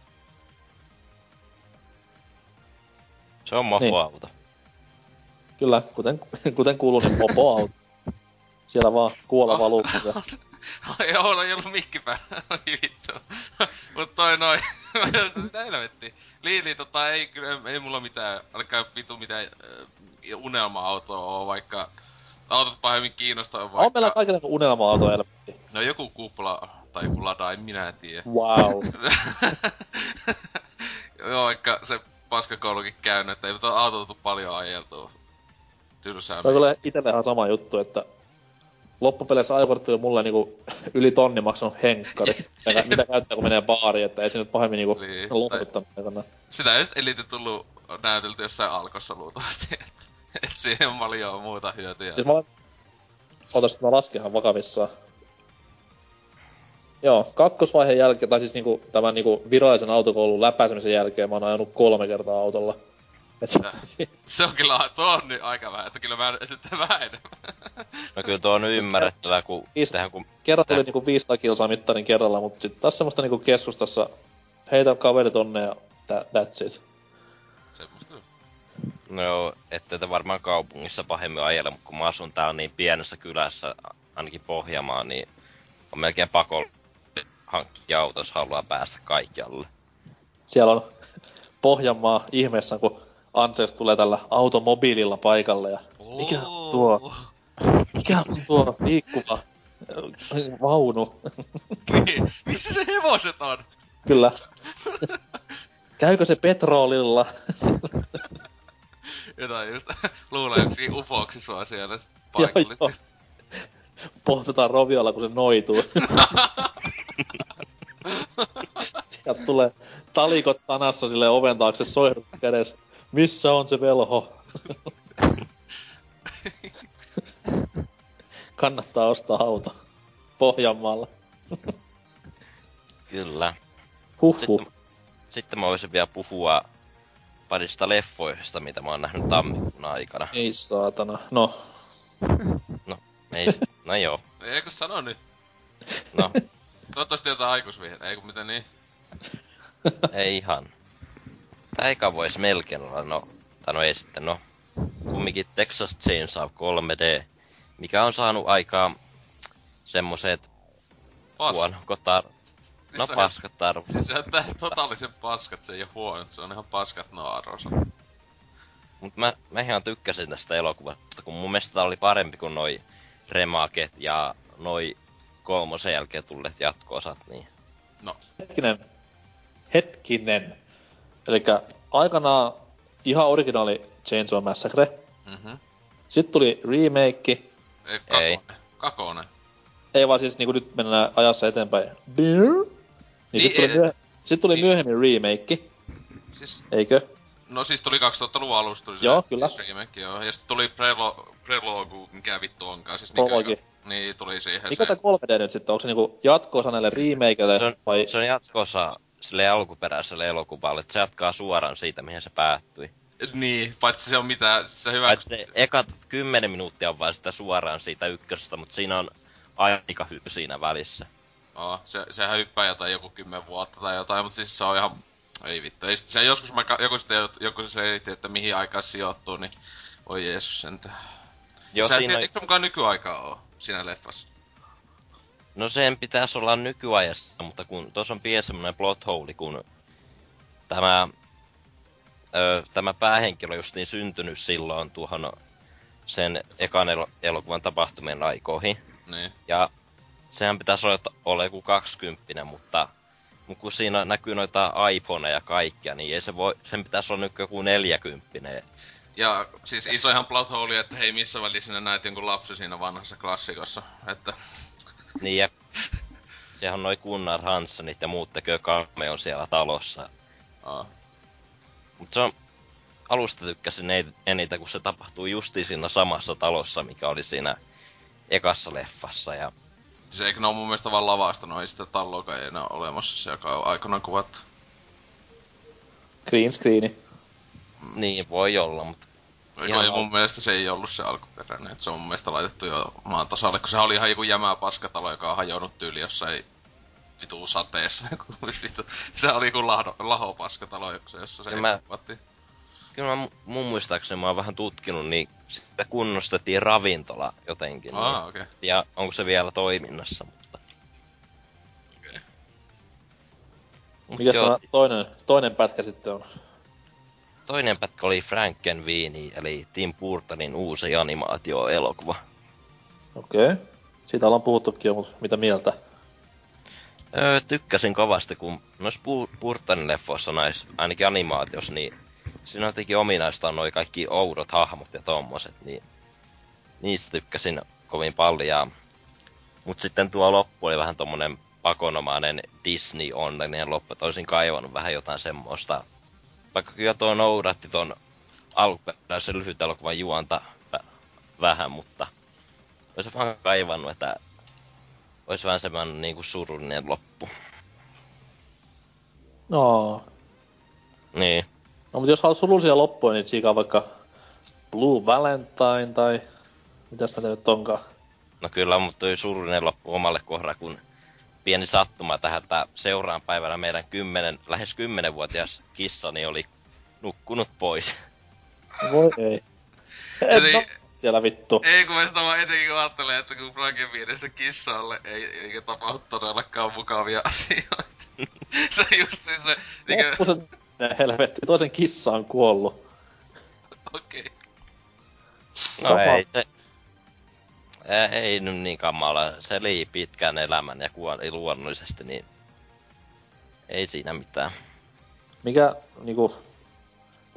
Se on mopoauto. Niin. Kyllä, kuten, kuten kuuluu, niin mopoauto. Siellä vaan kuola valuu. Joo, ei ollut mikki päällä. vittu. Mut toi noin. Mitä helvetti. Liili tota ei kyllä, ei mulla mitään, alkaa vitu mitään uh, unelma-autoa oo, vaikka autot pahemmin kiinnostaa vaikka... On meillä kaikilla unelma-auto helvetti. No joku kupla tai joku lada, en minä tiedä. Wow. Joo, vaikka se paskakoulukin käynyt, että ei tuo auto tuu paljon ajeltua. Tylsää. No kyllä itsellähän sama juttu, että loppupeleissä ajokortti on mulle niinku yli tonni maksanut henkkari. mitä, mitä käyttää kun menee baariin, että ei se nyt pahemmin niinku niin, lohduttanut. Sitä ei just elite tullut näytelty jossain alkossa luultavasti. Et siihen on paljon muuta hyötyjä. Siis mä olen... Ootas, mä laskenhan vakavissaan. Joo, kakkosvaiheen jälkeen, tai siis niinku, tämän niinku virallisen autokoulun läpäisemisen jälkeen mä oon ajanut kolme kertaa autolla. Se, on kyllä, tuo on nyt aika vähän, että kyllä mä sitten vähän enemmän. No kyllä tuo on nyt ymmärrettävää, kun... Viis, tehdään, kun kerran tuli niinku 500 kilsaa mittarin kerralla, mutta sitten taas semmoista niinku keskustassa heitä kaverit onne ja that's it. Semmoista. No joo, ette te varmaan kaupungissa pahemmin ajele, mutta kun mä asun täällä niin pienessä kylässä, ainakin Pohjamaa, niin on melkein pako hankkia auto, jos haluaa päästä kaikkialle. Siellä on Pohjanmaa ihmeessä, kun Ansels tulee tällä automobiililla paikalle ja mikä on tuo, mikä on tuo liikkuva vaunu? Niin, missä se hevoset on? Kyllä. Käykö se petrolilla? Jotain just luulee joksi ufoksi sua siellä paikallisesti. Pohtetaan roviolla, kun se noituu. Sieltä tulee talikot tanassa sille oven taakse soihdut kädessä. Missä on se velho? kannattaa ostaa auto. Pohjanmaalla. Kyllä. Huhhuh. Sitten, sitten mä voisin vielä puhua parista leffoista, mitä mä oon nähnyt tammikuun aikana. Ei saatana. No, No, ei, no joo. Eikö sano nyt? No, Toivottavasti jotain aikuisvihjettä, eikö mitä niin? ei ihan. Tää eka vois melkein olla, no, tai no ei sitten, no. Kumminkin Texas Chainsaw 3D, mikä on saanut aikaa semmoset Pas. huonokot tar- Siis No on- paskat arvo. Siis se on tää totaalisen paskat, se ei oo huono, se on ihan paskat arvosa. Mut mä, mä ihan tykkäsin tästä elokuvasta, kun mun mielestä tää oli parempi kuin noi remaket ja noi kolmosen jälkeen tulleet jatko-osat, niin No, hetkinen. Hetkinen. Elikkä aikanaan ihan originaali Chainsaw Massacre. mhm. Sitten tuli remake. Ei. Kakonen. Ei vaan siis niinku nyt mennään ajassa eteenpäin. Niin, Niin, sitten tuli, ei- myöh- sit tuli niin. myöhemmin remake, Siis, eikö? no siis tuli 2000-luvun alusta tuli se Joo, kyllä. remake, joo. Ja sitten tuli Prelo, Prelogu, mikä vittu onkaan. Siis Prologi. Niin, niin, tuli siihen Mikä se. tää 3D nyt sitten? Onko se niinku jatko-osa näille remakeille se on, vai... se on jatko-osa sille alkuperäiselle elokuvalle, että se jatkaa suoraan siitä, mihin se päättyi. Niin, paitsi se on mitä, se hyvä... Paitsi se ekat 10 minuuttia on vaan sitä suoraan siitä ykkösestä, mutta siinä on aika hyppy siinä välissä. Oo, se, sehän hyppää jotain joku kymmen vuotta tai jotain, mutta siis se on ihan... Ei vittu. Ei se joskus mä, joku sitten joku selitti, että mihin aikaan sijoittuu, niin... Oi Jeesus sentään. Joo, Sä, siinä Eikö se mukaan nykyaikaa oo siinä leffassa? No sen pitäisi olla nykyajassa, mutta kun tuossa on pieni semmoinen plot hole, kun tämä, ö, tämä päähenkilö justiin syntynyt silloin tuohon sen ekan elo- elokuvan tapahtumien aikoihin. Niin. Ja sehän pitäisi olla, olla joku 20, mutta, kun siinä näkyy noita iPhoneja ja kaikkia, niin ei se voi, sen pitäisi olla nyt joku 40. Ja siis iso ihan plot hole, että hei missä välissä sinä näet jonkun lapsi siinä vanhassa klassikossa. Että Niin ja sehän on noi Gunnar Hansenit ja muut tekee cameon siellä talossa. aa. Mutta se on, alusta tykkäsin ei- eniten, kun se tapahtuu justi siinä samassa talossa, mikä oli siinä ekassa leffassa. Ja Siis eikö ne oo mun mielestä vaan lavastanut, ei sitä talloakaan ei enää olemassa se, joka on aikanaan kuvattu. Green screeni. niin voi olla, mutta Ei al- mun mielestä se ei ollut se alkuperäinen, että se on mun mielestä laitettu jo maan tasalle, kun se oli ihan joku jämää paskatalo, joka on hajonnut tyyli jossain vituu sateessa. vitu. se oli joku lahdo, laho paskatalo, jossa jossa se Ja mä- kyllä mä, mu- mun muistaakseni mä oon vähän tutkinut, niin sitä kunnostettiin ravintola jotenkin. Aa, niin. okei. Okay. Ja onko se vielä toiminnassa, mutta... Okei. Mut Mikäs toinen, toinen pätkä sitten on? Toinen pätkä oli Frankenweenie, eli Tim Burtonin uusi animaatio-elokuva. Okei. Okay. Siitä ollaan puhuttukin jo, mutta mitä mieltä? Öö, tykkäsin kovasti, kun noissa Bur- Burtonin leffoissa, näissä, ainakin animaatiossa, niin siinä on jotenkin ominaista on noi kaikki oudot hahmot ja tommoset, niin niistä tykkäsin kovin paljon. Mut sitten tuo loppu oli vähän tommonen pakonomainen Disney-onnellinen loppu, että olisin kaivannut vähän jotain semmoista. Vaikka kyllä tuo noudatti ton alkuperäisen lyhyt elokuvan juonta vä- vähän, mutta olisin vaan kaivannut, että olisi vähän semmoinen niinku surullinen loppu. No. Niin. No, mutta jos haluat surullisia loppuja, niin tsiikaa vaikka Blue Valentine tai... Mitäs näitä nyt onkaan? No kyllä, mutta toi surullinen loppu omalle kohdalle, kun pieni sattuma tähän, että seuraan päivänä meidän kymmenen, lähes kymmenenvuotias kissani oli nukkunut pois. Voi ei. Eli- no, siellä vittu. Ei kun mä sitä vaan etenkin kun ajattelen, että kun Frankenweenissä kissalle ei, eikä tapahdu todellakaan mukavia asioita. se on just siis se, niinkö, Loppusen helvetti, toisen kissa on kuollut. okei. Okay. No Sama. ei se... Ää, ei nyt niin kamala. Se eli pitkään elämän ja kuoli luonnollisesti, niin... Ei siinä mitään. Mikä niinku...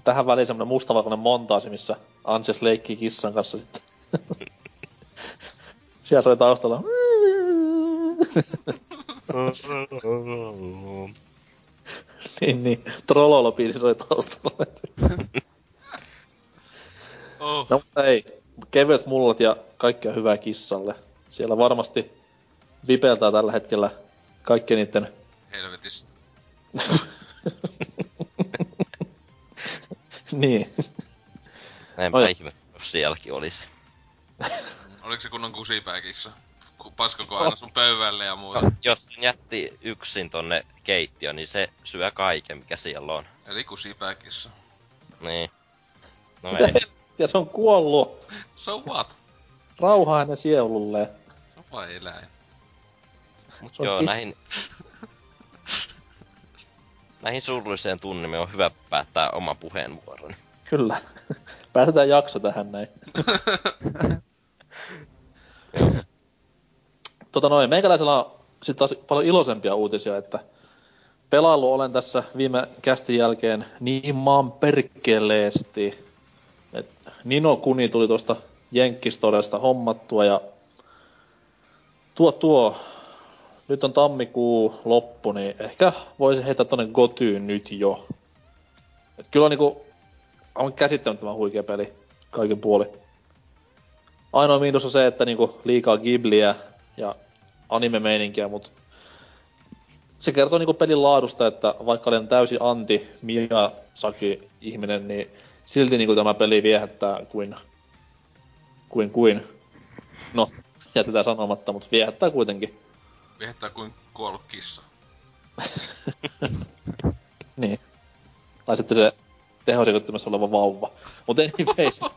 Tähän väliin semmonen mustavalkoinen montaasi, missä Anses leikkii kissan kanssa sitten. Siellä soi taustalla. niin, niin. Trollolo-biisi soi taustalla. Oh. no ei. Kevyet mullat ja kaikkea hyvää kissalle. siellä varmasti vipeltää tällä hetkellä kaikki niiden... Helvetis. niin. Näinpä Oi. ihme, jos sielläkin olisi. Oliko se kunnon kusipäkissä? Ku- Paskoko aina sun pöydälle ja muuta? No, jos sen jätti yksin tonne keittiöön, niin se syö kaiken, mikä siellä on. Eli kusipäkissä. Niin. No ei. Ja se on kuollut. So what? Rauhaa hänen sielulleen. Se on vaan eläin. Mut joo, kiss- näihin... näihin surulliseen tunnelmiin on hyvä päättää oma puheenvuoroni. Kyllä. Päätetään jakso tähän näin. tota noin, meikäläisellä on sitten taas paljon iloisempia uutisia, että pelailu olen tässä viime kästin jälkeen niin maan perkeleesti. Et Nino Kuni tuli tuosta Jenkkistodesta hommattua ja tuo tuo, nyt on tammikuu loppu, niin ehkä voisi heittää tonne Gotyyn nyt jo. Et kyllä on niinku on käsittämättömän huikea peli kaikin puoli. Ainoa miinus on se, että niinku liikaa Ghibliä ja anime-meininkiä, mut se kertoo niinku pelin laadusta, että vaikka olen täysin anti Miyazaki-ihminen, niin silti niinku tämä peli viehättää kuin, kuin, kuin. No, jätetään sanomatta, mutta viehättää kuitenkin. Viehtää kuin kuollut kissa. Niin. Tai sitten se tehosekoittimessa oleva vauva. Mutta anyways.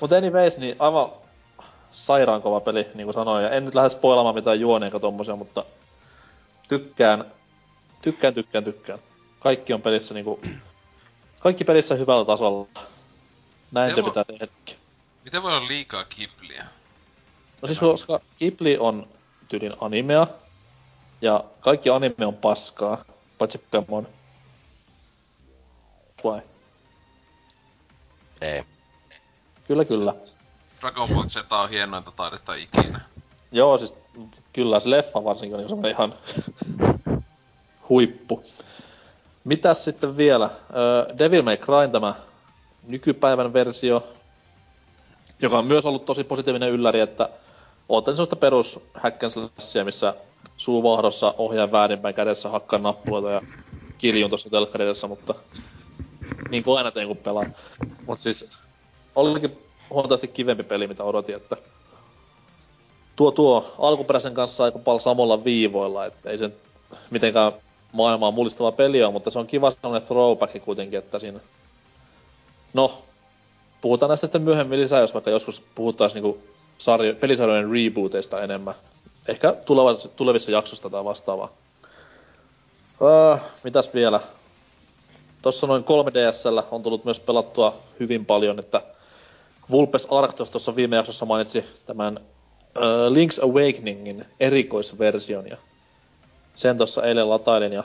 Mutta anyways, niin aivan sairaan kova peli, niin kuin sanoin. Ja en nyt lähde spoilaamaan mitään juonia eikä tommosia, mutta tykkään, tykkään, tykkään, tykkään. Kaikki on pelissä niinku, kaikki pelissä hyvällä tasolla. Näin se pitää tehdäkin. Miten voi olla liikaa kipliä? No siis koska Ghibli on tyylin animea, ja kaikki anime on paskaa, paitsi Pokemon. Vai? Ei. Kyllä, kyllä. Dragon Ball Z on hienointa taidetta ikinä. Joo, siis kyllä se leffa varsinkin on niin ihan huippu. Mitäs sitten vielä? Devil May Cry tämä nykypäivän versio, joka on myös ollut tosi positiivinen ylläri, että ootan sellaista perus hack missä suu vahdossa ohjaa väärinpäin kädessä hakkaa nappuloita ja kiljun tuossa telkkarin edessä, mutta niin kuin aina teen kun pelaan. Mutta siis olikin huomattavasti kivempi peli, mitä odotin, että tuo tuo alkuperäisen kanssa aika paljon samalla viivoilla, että ei se nyt mitenkään maailmaa mullistava peli ole, mutta se on kiva sellainen throwback kuitenkin, että siinä... No, puhutaan näistä sitten myöhemmin lisää, jos vaikka joskus puhutaan niinku sarjo, pelisarjojen rebooteista enemmän. Ehkä tulevassa, tulevissa jaksossa tai vastaavaa. Öö, mitäs vielä? Tossa noin 3DSllä on tullut myös pelattua hyvin paljon, että Vulpes Arctos tuossa viime jaksossa mainitsi tämän uh, Link's Awakeningin erikoisversion ja sen tuossa eilen latailin ja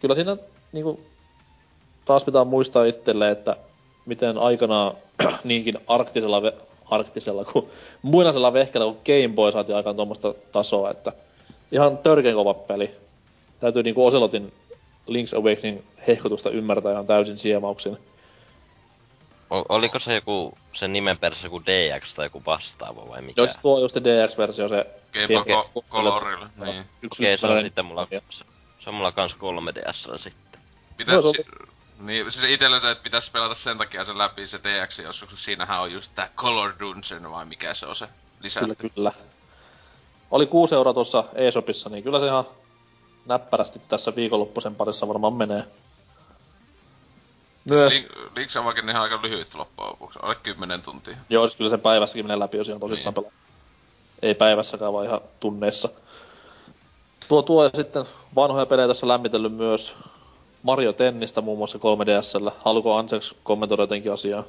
kyllä siinä niinku taas pitää muistaa itselle, että miten aikanaan niinkin arktisella, ve- arktisella kuin muinaisella vehkellä kuin Game Boy saatiin aikaan tuommoista tasoa, että ihan törkeän kova peli. Täytyy niinku Ocelotin Link's Awakening hehkutusta ymmärtää ihan täysin siemauksin. O- oliko se joku, sen nimen perässä joku DX tai joku vastaava vai mikä? Joo, siis tuo on just se DX-versio, se... Game Tiedätkö, Boy Co- Colorille, Joo, niin. yksi Okei, se on sitten mulla, se, se on mulla kans 3DSllä sitten. Se on- si- niin, siis itellä se, että pitäisi pelata sen takia sen läpi se DX joskus, kun siinähän on just tää Color Dungeon vai mikä se on se lisätty. Kyllä, kyllä. Oli 6 euroa tuossa eShopissa, niin kyllä se ihan näppärästi tässä viikonloppuisen parissa varmaan menee. Myös, Siis Link- Link's Awakening on aika lyhyt loppujen lopuksi, alle 10 tuntia. joo, siis kyllä se päivässäkin menee läpi, jos ihan tosissaan Niin. pelaa. Ei päivässäkään, vaan ihan tunneissa. Tuo tuo ja sitten vanhoja pelejä tässä lämmitellyt myös Mario Tennistä muun muassa 3DSllä. Haluatko Anseks kommentoida jotenkin asiaa?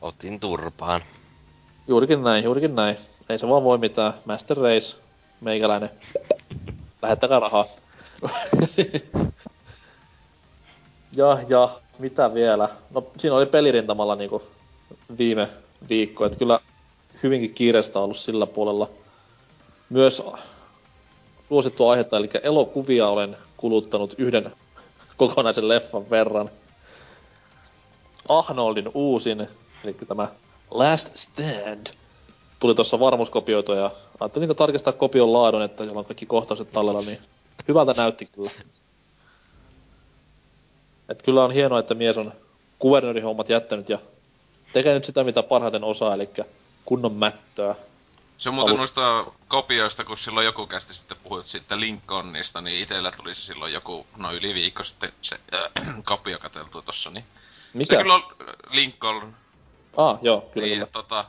Otin turpaan. Juurikin näin, juurikin näin. Ei se vaan voi mitään. Master Race, meikäläinen. Lähettäkää rahaa. ja, ja, mitä vielä? No, siinä oli pelirintamalla niinku viime viikko, että kyllä hyvinkin kiireistä ollut sillä puolella. Myös suosittua aihetta, eli elokuvia olen kuluttanut yhden kokonaisen leffan verran. Arnoldin uusin Eli tämä Last Stand tuli tuossa varmuuskopioitu ja ajattelin tarkistaa kopion laadun, että jolla on kaikki kohtaukset tallella, niin hyvältä näytti kyllä. Et kyllä on hienoa, että mies on kuvernöörihommat jättänyt ja tekee nyt sitä, mitä parhaiten osaa, eli kunnon mättöä. Se on muuten Alu... noista kopioista, kun silloin joku kästi sitten puhuit siitä Lincolnista, niin itellä tuli se silloin joku, no yli viikko sitten se äh, kopio katseltu tossa, niin... Mikä? Se kyllä on Lincoln. Ah, joo, kyllä niin, kyllä. Tota,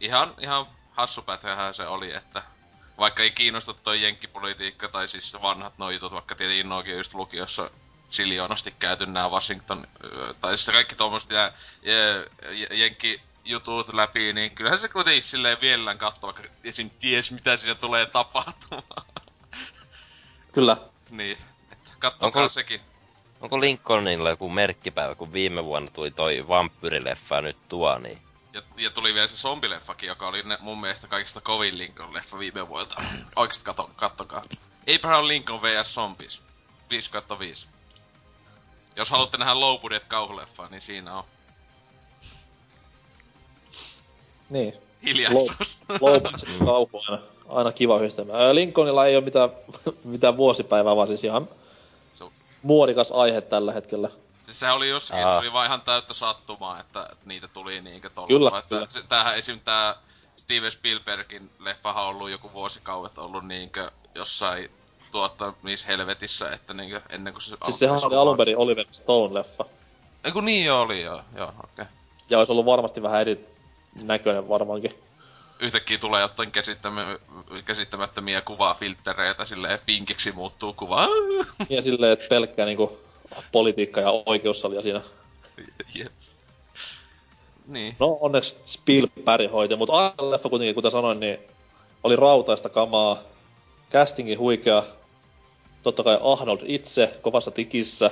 ihan, ihan hassupätähän se oli, että vaikka ei kiinnosta toi jenkkipolitiikka tai siis vanhat noin jutut, vaikka tietenkin Nokia just lukiossa siljoonasti käyty nämä Washington, tai siis kaikki ja, ja, ja, jenkki jutut läpi, niin kyllähän se kuitenkin silleen vielä katsoo, vaikka esim. ties mitä siinä tulee tapahtumaan. Kyllä. niin, että kattokaa onko, sekin. Onko Lincolnilla joku merkkipäivä, kun viime vuonna tuli toi vampyrileffa nyt tuo, niin ja, ja tuli vielä se zombileffakin, joka oli ne, mun mielestä kaikista kovin Lincoln-leffa viime vuodelta. Oikeesti katso, kattokaa. Abraham Lincoln vs. Zombies. 5 5. Jos haluatte nähdä low budget kauhuleffaa, niin siinä on. Niin. Hiljaisuus. Low, low budget kauhu aina, aina kiva yhdistelmä. Lincolnilla ei ole mitään, mitään vuosipäivää, vaan siis ihan so. muodikas aihe tällä hetkellä. Siis sehän oli jossakin, Aa. se oli vaan ihan täyttä sattumaa, että niitä tuli niinkö tolla. Kyllä, että kyllä. Se, tämähän esim. tää Steven Spielbergin leffahan on ollut joku vuosikaudet ollut niinkö jossain tuottamis helvetissä, että niinkö ennen kuin se Siis sehän oli alun perin Oliver Stone-leffa. Eiku niin jo oli, joo, joo, okei. Okay. Ja olisi ollut varmasti vähän eri näköinen varmaankin. Yhtäkkiä tulee jotain käsittämättömiä kuvafilttereitä, silleen pinkiksi muuttuu kuva. Ja silleen, että pelkkää niinku politiikka ja oikeussalia siinä. Yep. Niin. No onneksi Spielberg hoiti, mutta aina leffa kuitenkin, kuten sanoin, niin oli rautaista kamaa. Castingin huikea. Totta kai Arnold itse kovassa tikissä.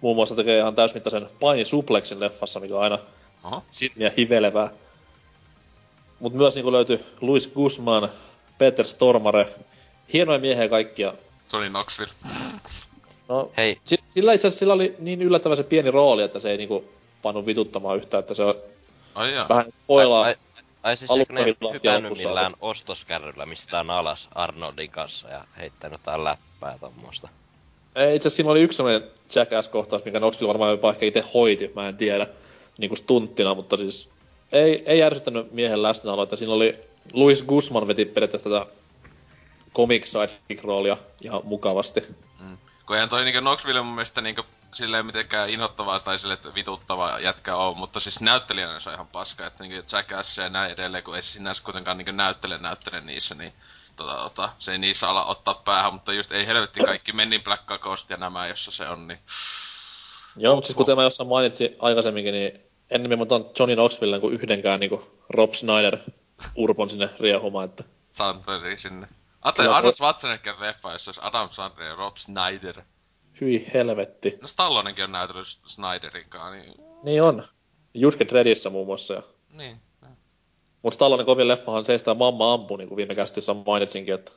Muun muassa tekee ihan täysmittaisen painisupleksin leffassa, mikä on aina Aha. silmiä hivelevää. Mutta myös niin löytyi Louis Guzman, Peter Stormare. Hienoja miehiä kaikkia. Johnny Knoxville. No, Hei. Sillä itse asiassa sillä oli niin yllättävän se pieni rooli, että se ei niinku pannut vituttamaan yhtään, että se on ai vähän poilaa. Ai, ai, ai siis eikö ne hypännyt millään ostoskärryllä mistään alas Arnoldin kanssa ja heittänyt jotain läppää ja tommoista? Ei, itse asiassa siinä oli yksi sellainen Jackass-kohtaus, minkä Knoxville varmaan jopa ehkä itse hoiti, mä en tiedä, niinku stunttina, mutta siis ei, ei ärsyttänyt miehen läsnäolo, että siinä oli Louis Guzman veti periaatteessa tätä comic sidekick-roolia ihan mukavasti. Mm. Kun eihän toi niinku Knoxville mun mielestä niinku silleen mitenkään inhottavaa tai sille vituttava jätkä on, mutta siis näyttelijänä se on ihan paska, että niinku Jackass ja näin edelleen, kun ei sinänsä kuitenkaan niinku näyttele näyttele niissä, niin tota, tota, se ei niissä ala ottaa päähän, mutta just ei helvetti kaikki Mennin Black Ghost ja nämä, jossa se on, niin... Joo, mutta siis kuten mä jossain mainitsin aikaisemminkin, niin ennemmin mä otan Johnny Knoxville kuin yhdenkään niinku Rob Snyder urpon sinne riehumaan, että... Sandleri sinne. Ajattelin Arnold Schwarzenegger leffa, jossa olisi Adam Sandler ja Rob Snyder. Hyi helvetti. No Stallonenkin on näytellyt Snyderinkaan, niin... Niin on. Judge Dredissä muun muassa. Ja... Niin. Mutta Stallonen kovin leffahan seistää Mamma ampuu, niin kuin viime kästissä mainitsinkin, että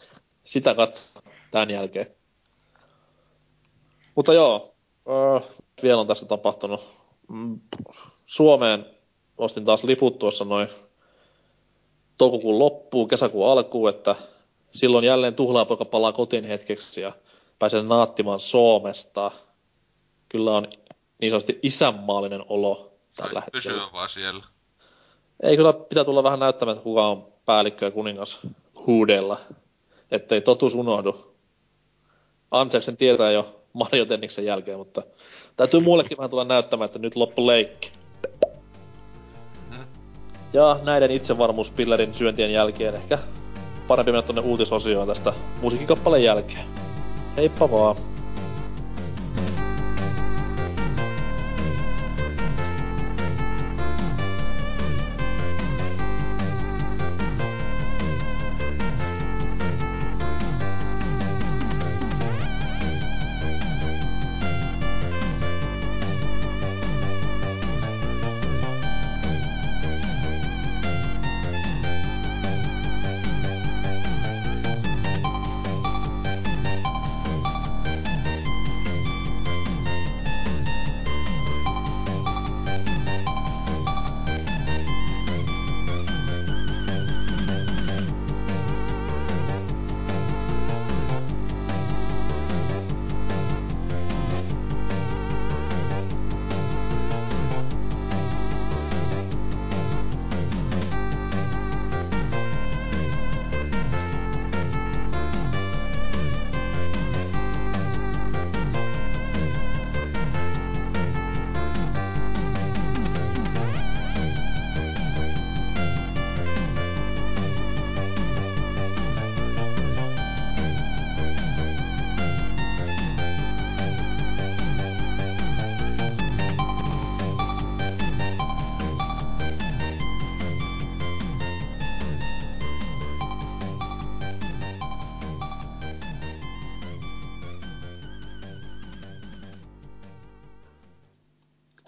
sitä katsotaan tämän jälkeen. Mutta joo, äh, vielä on tässä tapahtunut. Mm, Suomeen ostin taas liput tuossa noin toukokuun loppuun, kesäkuun alkuun, että silloin jälleen tuhlaapoika palaa kotiin hetkeksi ja pääsee naattimaan Suomesta. Kyllä on niin sanotusti isänmaallinen olo tällä hetkellä. pysyä vaan siellä. Ei kyllä pitää tulla vähän näyttämään, että kuka on päällikkö ja kuningas huudella. Ettei totuus unohdu. Anseksen tietää jo Mario Tenniksen jälkeen, mutta täytyy muullekin vähän tulla näyttämään, että nyt loppu leikki. Mm-hmm. Ja näiden itsevarmuuspillerin syöntien jälkeen ehkä parempi mennä tonne uutisosioon tästä musiikkikappaleen jälkeen. Heippa vaan!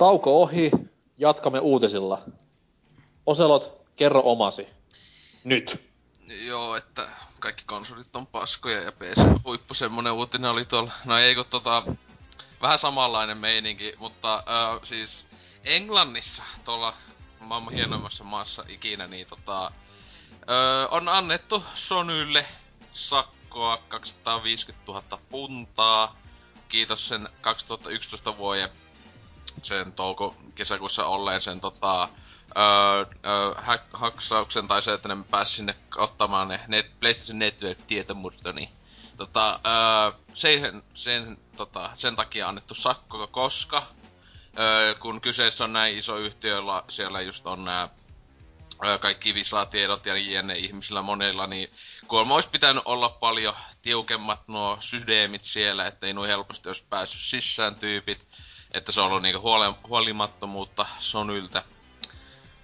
Tauko ohi, jatkamme uutisilla. Oselot, kerro omasi. Nyt. Joo, että kaikki konsolit on paskoja ja PC huippu semmonen uutinen oli tuolla. No ei kun tota, vähän samanlainen meininki, mutta äh, siis Englannissa, tuolla maailman hienoimmassa maassa ikinä, niin tota, äh, on annettu Sonylle sakkoa 250 000 puntaa. Kiitos sen 2011 vuoden sen touko kesäkuussa olleen sen tota, öö, öö, haksauksen tai se, että ne pääsi sinne ottamaan ne net, PlayStation Network-tietomurto, niin tota, öö, sen, sen, tota, sen takia annettu sakko, koska öö, kun kyseessä on näin iso yhtiö, jolla siellä just on nämä öö, kaikki visatiedot ja jne ihmisillä monella, niin kuulemma olisi pitänyt olla paljon tiukemmat nuo systeemit siellä, ettei nuo helposti olisi päässyt sisään tyypit. Että se on ollut niinku huole, huolimattomuutta Sonyltä.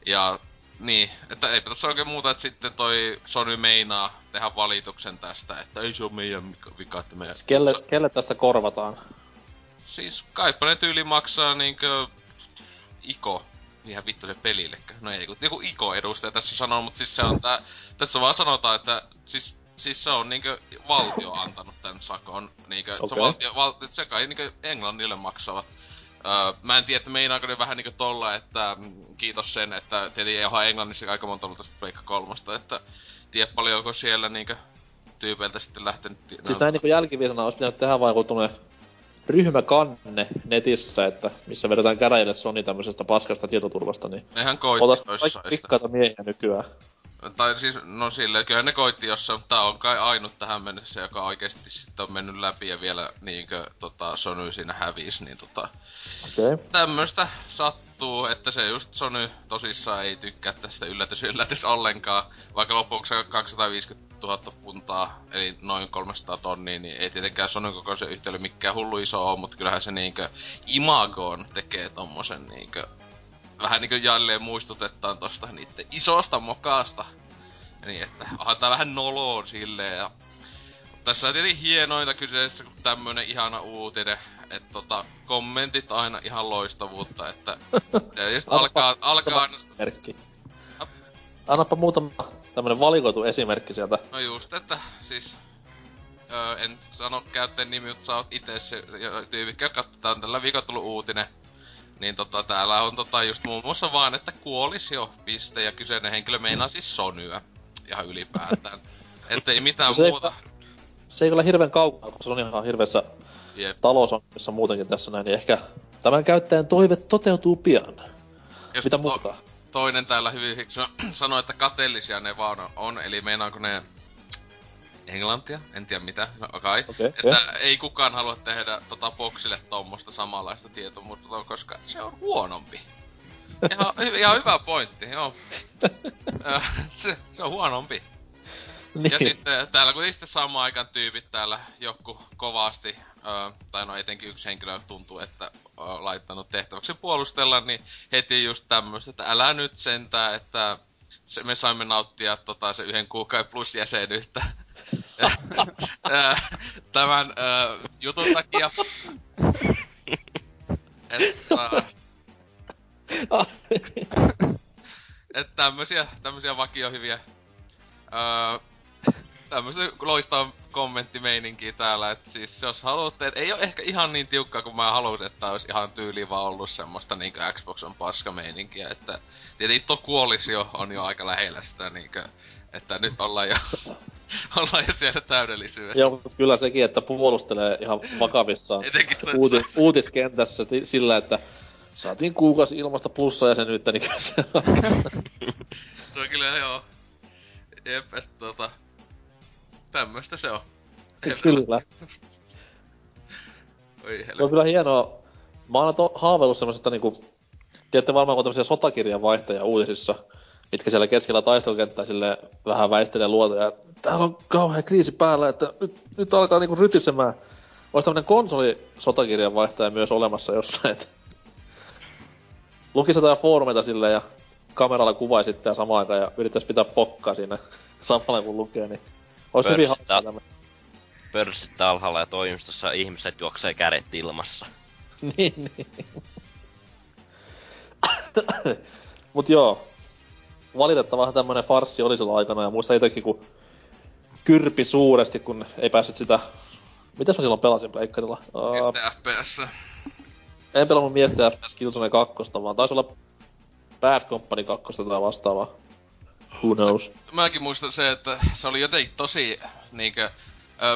Ja niin, että ei tässä oikein muuta, että sitten toi Sony meinaa tehdä valituksen tästä, että ei se ole meidän vika, että meidän... Siis kelle, kelle tästä korvataan? Siis kaipa ne tyyli maksaa niinkö Iko ihan vittu se pelillekään. No ei, kun joku Iko-edustaja tässä sanoo, mutta siis se on tää... Tässä vaan sanotaan, että siis, siis se on niinkö valtio antanut tän sakon. Niinkö, okay. se valtio, val, se kai niinkö Englannille maksavat. Öö, mä en tiedä, että meinaako ne vähän niinkö tolla, että mm, kiitos sen, että tietenkin ihan Englannissa aika monta ollut tästä Pleikka kolmosta, että tiedä paljonko siellä niinkö tyypeiltä sitten lähtenyt... Siis näin niinku jälkiviisana olisi pitänyt tehdä vaan joku ryhmäkanne netissä, että missä vedetään käräjille Sony tämmöisestä paskasta tietoturvasta, niin... Nehän koitti jossain sitä. miehiä nykyään. Tai siis, no silleen, kyllä ne koitti jossain, mutta tää on kai ainut tähän mennessä, joka oikeesti sitten on mennyt läpi ja vielä niinkö tota, Sony siinä hävisi, niin tota... Okay. Tämmöstä sattuu, että se just Sony tosissaan ei tykkää tästä yllätys yllätys ollenkaan, vaikka lopuksi 250 000 puntaa, eli noin 300 tonnia, niin ei tietenkään Sonyn kokoisen yhtälö mikään hullu iso ole, mutta kyllähän se niinkö Imagoon tekee tommosen niinkö vähän niinku jälleen muistutetaan tosta niitten isosta mokaasta. Niin, että onhan tää vähän noloon silleen ja... Tässä on tietenkin hienoita kyseessä, kun tämmönen ihana uutinen. Että tota, kommentit aina ihan loistavuutta, että... ja just alkaa, alkaa... Merkki. Annapa muutama tämmönen valikoitu esimerkki sieltä. No just, että siis... Öö, en sano käyttäjän nimi, mutta sä oot itse se tyyppi, katsotaan tällä viikolla tullut uutinen niin tota, täällä on tota just muun muassa vaan, että kuolis jo piste ja kyseinen henkilö meinaa siis Sonyä. Ihan ylipäätään. että ei mitään se muuta. Ei, se ei kyllä hirveän kaukana, koska se on ihan hirveässä yep. talousongelmissa muutenkin tässä näin, niin ehkä tämän käyttäjän toive toteutuu pian. Ja Mitä muuta? To- toinen täällä hyvin sanoi, että kateellisia ne vaan on, eli meinaanko ne englantia, en tiedä mitä, no kai. Okay, että yeah. ei kukaan halua tehdä tota boksille tommosta samanlaista tietomurtoa, koska se on huonompi. Ihan, ihan hyvä pointti, joo. se, se on huonompi. Niin. Ja sitten täällä kun sitten samaan aikaan tyypit täällä joku kovasti, ö, tai no etenkin yksi henkilö tuntuu, että ö, laittanut tehtäväksi puolustella, niin heti just tämmöistä, että älä nyt sentää, että se, me saimme nauttia tota, se yhden kuukauden plus jäsenyyttä tämän äh, jutun takia. että, että tämmösiä, tämmösiä vakiohyviä äh, tämmöistä loistaa kommenttimeininkiä täällä, että siis jos haluatte, että ei ole ehkä ihan niin tiukkaa kuin mä haluaisin, että olisi ihan tyyli vaan ollut semmoista niinku Xbox on paska meininkiä, että tietenkin tuo kuolisio on jo aika lähellä sitä niinkö, että nyt ollaan jo ollaan jo siellä täydellisyydessä. Joo, mutta kyllä sekin, että puolustelee ihan vakavissaan uutis, uutiskentässä t- sillä, että saatiin kuukausi ilmasta plussajäsenyyttä, niin se on. se on kyllä joo. Jep, että tota... Tämmöstä se on. Kyllä. Oi se on kyllä hienoa. Mä oon aina haaveillut semmosesta niinku... Tiedätte varmaan, kun tämmösiä sotakirjan vaihtajia uutisissa, mitkä siellä keskellä taistelukenttää sille vähän väistelee luota ja täällä on kauhean kriisi päällä, että nyt, nyt alkaa niinku rytisemään. Olisi tämmönen konsoli sotakirjan vaihtaja myös olemassa jossain, että lukisi jotain foorumeita silleen ja kameralla kuvaisi sitten samaan aikaan ja yrittäisi pitää pokkaa siinä samalla kun lukee, niin olisi hyvin hauskaa tämmönen. Pörssit alhaalla ja toimistossa ihmiset juoksee kädet ilmassa. niin, niin. Mut joo, valitettavahan tämmönen farssi oli silloin aikana, ja muista itsekin, kun kyrpi suuresti, kun ei päässyt sitä... Mitäs mä silloin pelasin pleikkarilla? Uh, FPS. En pelannut miesten FPS Killzone 2, vaan taisi olla Bad Company 2 tai vastaavaa. Who knows? Se, mäkin muistan se, että se oli jotenkin tosi niinkö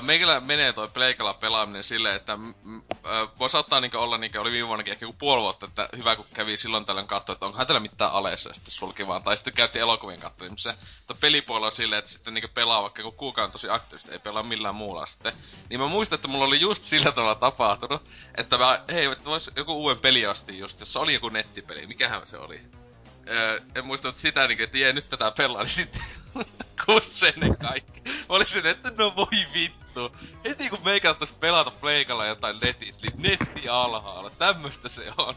Meikälä menee toi pleikalla pelaaminen silleen, että voi saattaa niinku olla niinku oli viime vuonnakin ehkä puoli vuotta, että hyvä kun kävi silloin tällöin katsoa, että onkohan täällä mitään aleessa ja sitten sulki vaan. Tai sitten käytti elokuvien katsomiseen. Mutta pelipuolella on silleen, että sitten niinku pelaa vaikka kun kuukaan on tosi aktiivisesti, ei pelaa millään muulla sitten. Niin mä muistan, että mulla oli just sillä tavalla tapahtunut, että mä, hei, että vois joku uuden peli asti just, jossa oli joku nettipeli, mikähän se oli öö, en muista sitä niinku, että jee, nyt tätä pelaa, niin sitten kussee ne kaikki. Mä olisin, että no voi vittu. Heti kun meikä ottais pelata pleikalla jotain netissä, niin netti alhaalla. Tämmöstä se on.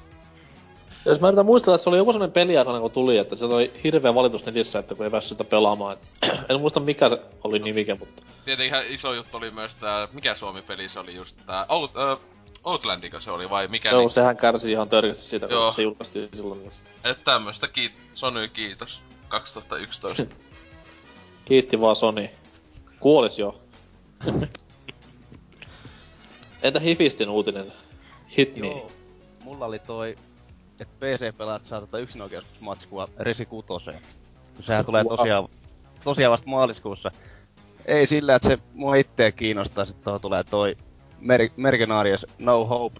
Jos mä yritän muistella, että se oli joku sellainen peliaikana, kun tuli, että se oli hirveä valitus netissä, että kun ei päässyt sitä pelaamaan. en muista mikä se oli nimike, mutta... Tietenkin ihan iso juttu oli myös tää, mikä Suomi-peli se oli just tää, Out, uh, Outlandiko se oli vai mikä? Joo, niin... sehän kärsi ihan törkeästi siitä, Joo. kun se julkaistiin silloin. Et tämmöstä kiit- Sony kiitos 2011. Kiitti vaan Sony. Kuolis jo. Entä Hifistin uutinen? Hit me. Joo. Mulla oli toi, että PC-pelaat saa tota yksinoikeusmatskua Resi 6. Sehän tulee tosiaan, tosiaan vasta maaliskuussa. Ei sillä, että se mua itseä kiinnostaa, sitten tuohon tulee toi Mer- Mercenarius No Hope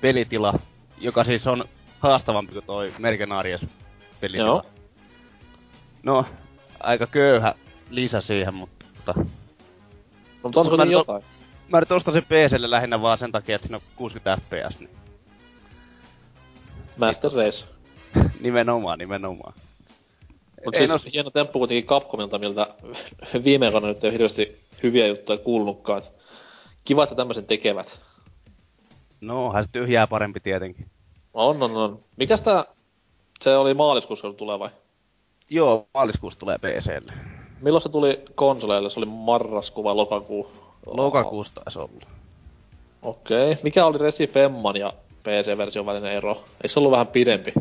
pelitila, joka siis on haastavampi kuin toi Mercenarius pelitila. Joo. No, aika köyhä lisä siihen, mutta... No, mutta onko niin jotain? Mä nyt ostasin PClle lähinnä vaan sen takia, että siinä on 60 fps. Niin... Master Race. nimenomaan, nimenomaan. Mut siis nos... hieno temppu kuitenkin Capcomilta, miltä viime aikoina nyt ei hirveästi hyviä juttuja kuulunutkaan. Kiva, että tämmöisen tekevät. No, onhan se tyhjää parempi tietenkin. On, on, on. Mikäs tää, se oli maaliskuussa tulee vai? Joo, maaliskuussa tulee PClle. Milloin se tuli konsoleille? Se oli marraskuu vai lokakuu? Lokakuussa taisi olla. Okei. Okay. Mikä oli Resi Femman ja PC-version välinen ero? Eikö se ollut vähän pidempi?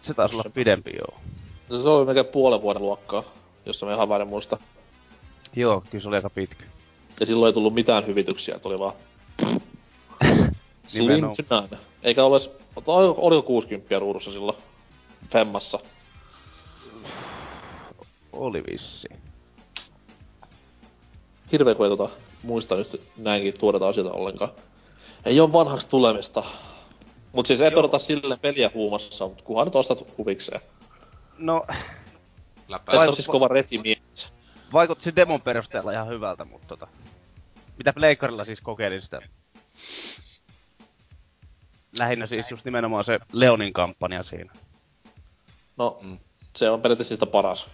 Se taisi olla pidempi, joo. Se oli melkein puolen vuoden luokkaa, jos mä ihan väärin muista. Joo, kyllä se oli aika pitkä. Ja silloin ei tullut mitään hyvityksiä, tuli vaan... Slim to Eikä ole oliko 60 ruudussa silloin Femmassa? Oli vissi. Hirveä kun ei tota, muista nyt näinkin tuodeta asioita ollenkaan. Ei oo vanhaksi tulemista. Mut siis et odota sille peliä huumassa, mut kunhan nyt ostat huvikseen. No... Läpä. Et siis kova resimiessä. Vaikutti demon perusteella ihan hyvältä, mutta tota... Mitä Playkarilla siis kokeilin sitä? Lähinnä siis just nimenomaan se Leonin kampanja siinä. No, mm. se on periaatteessa sitä paras.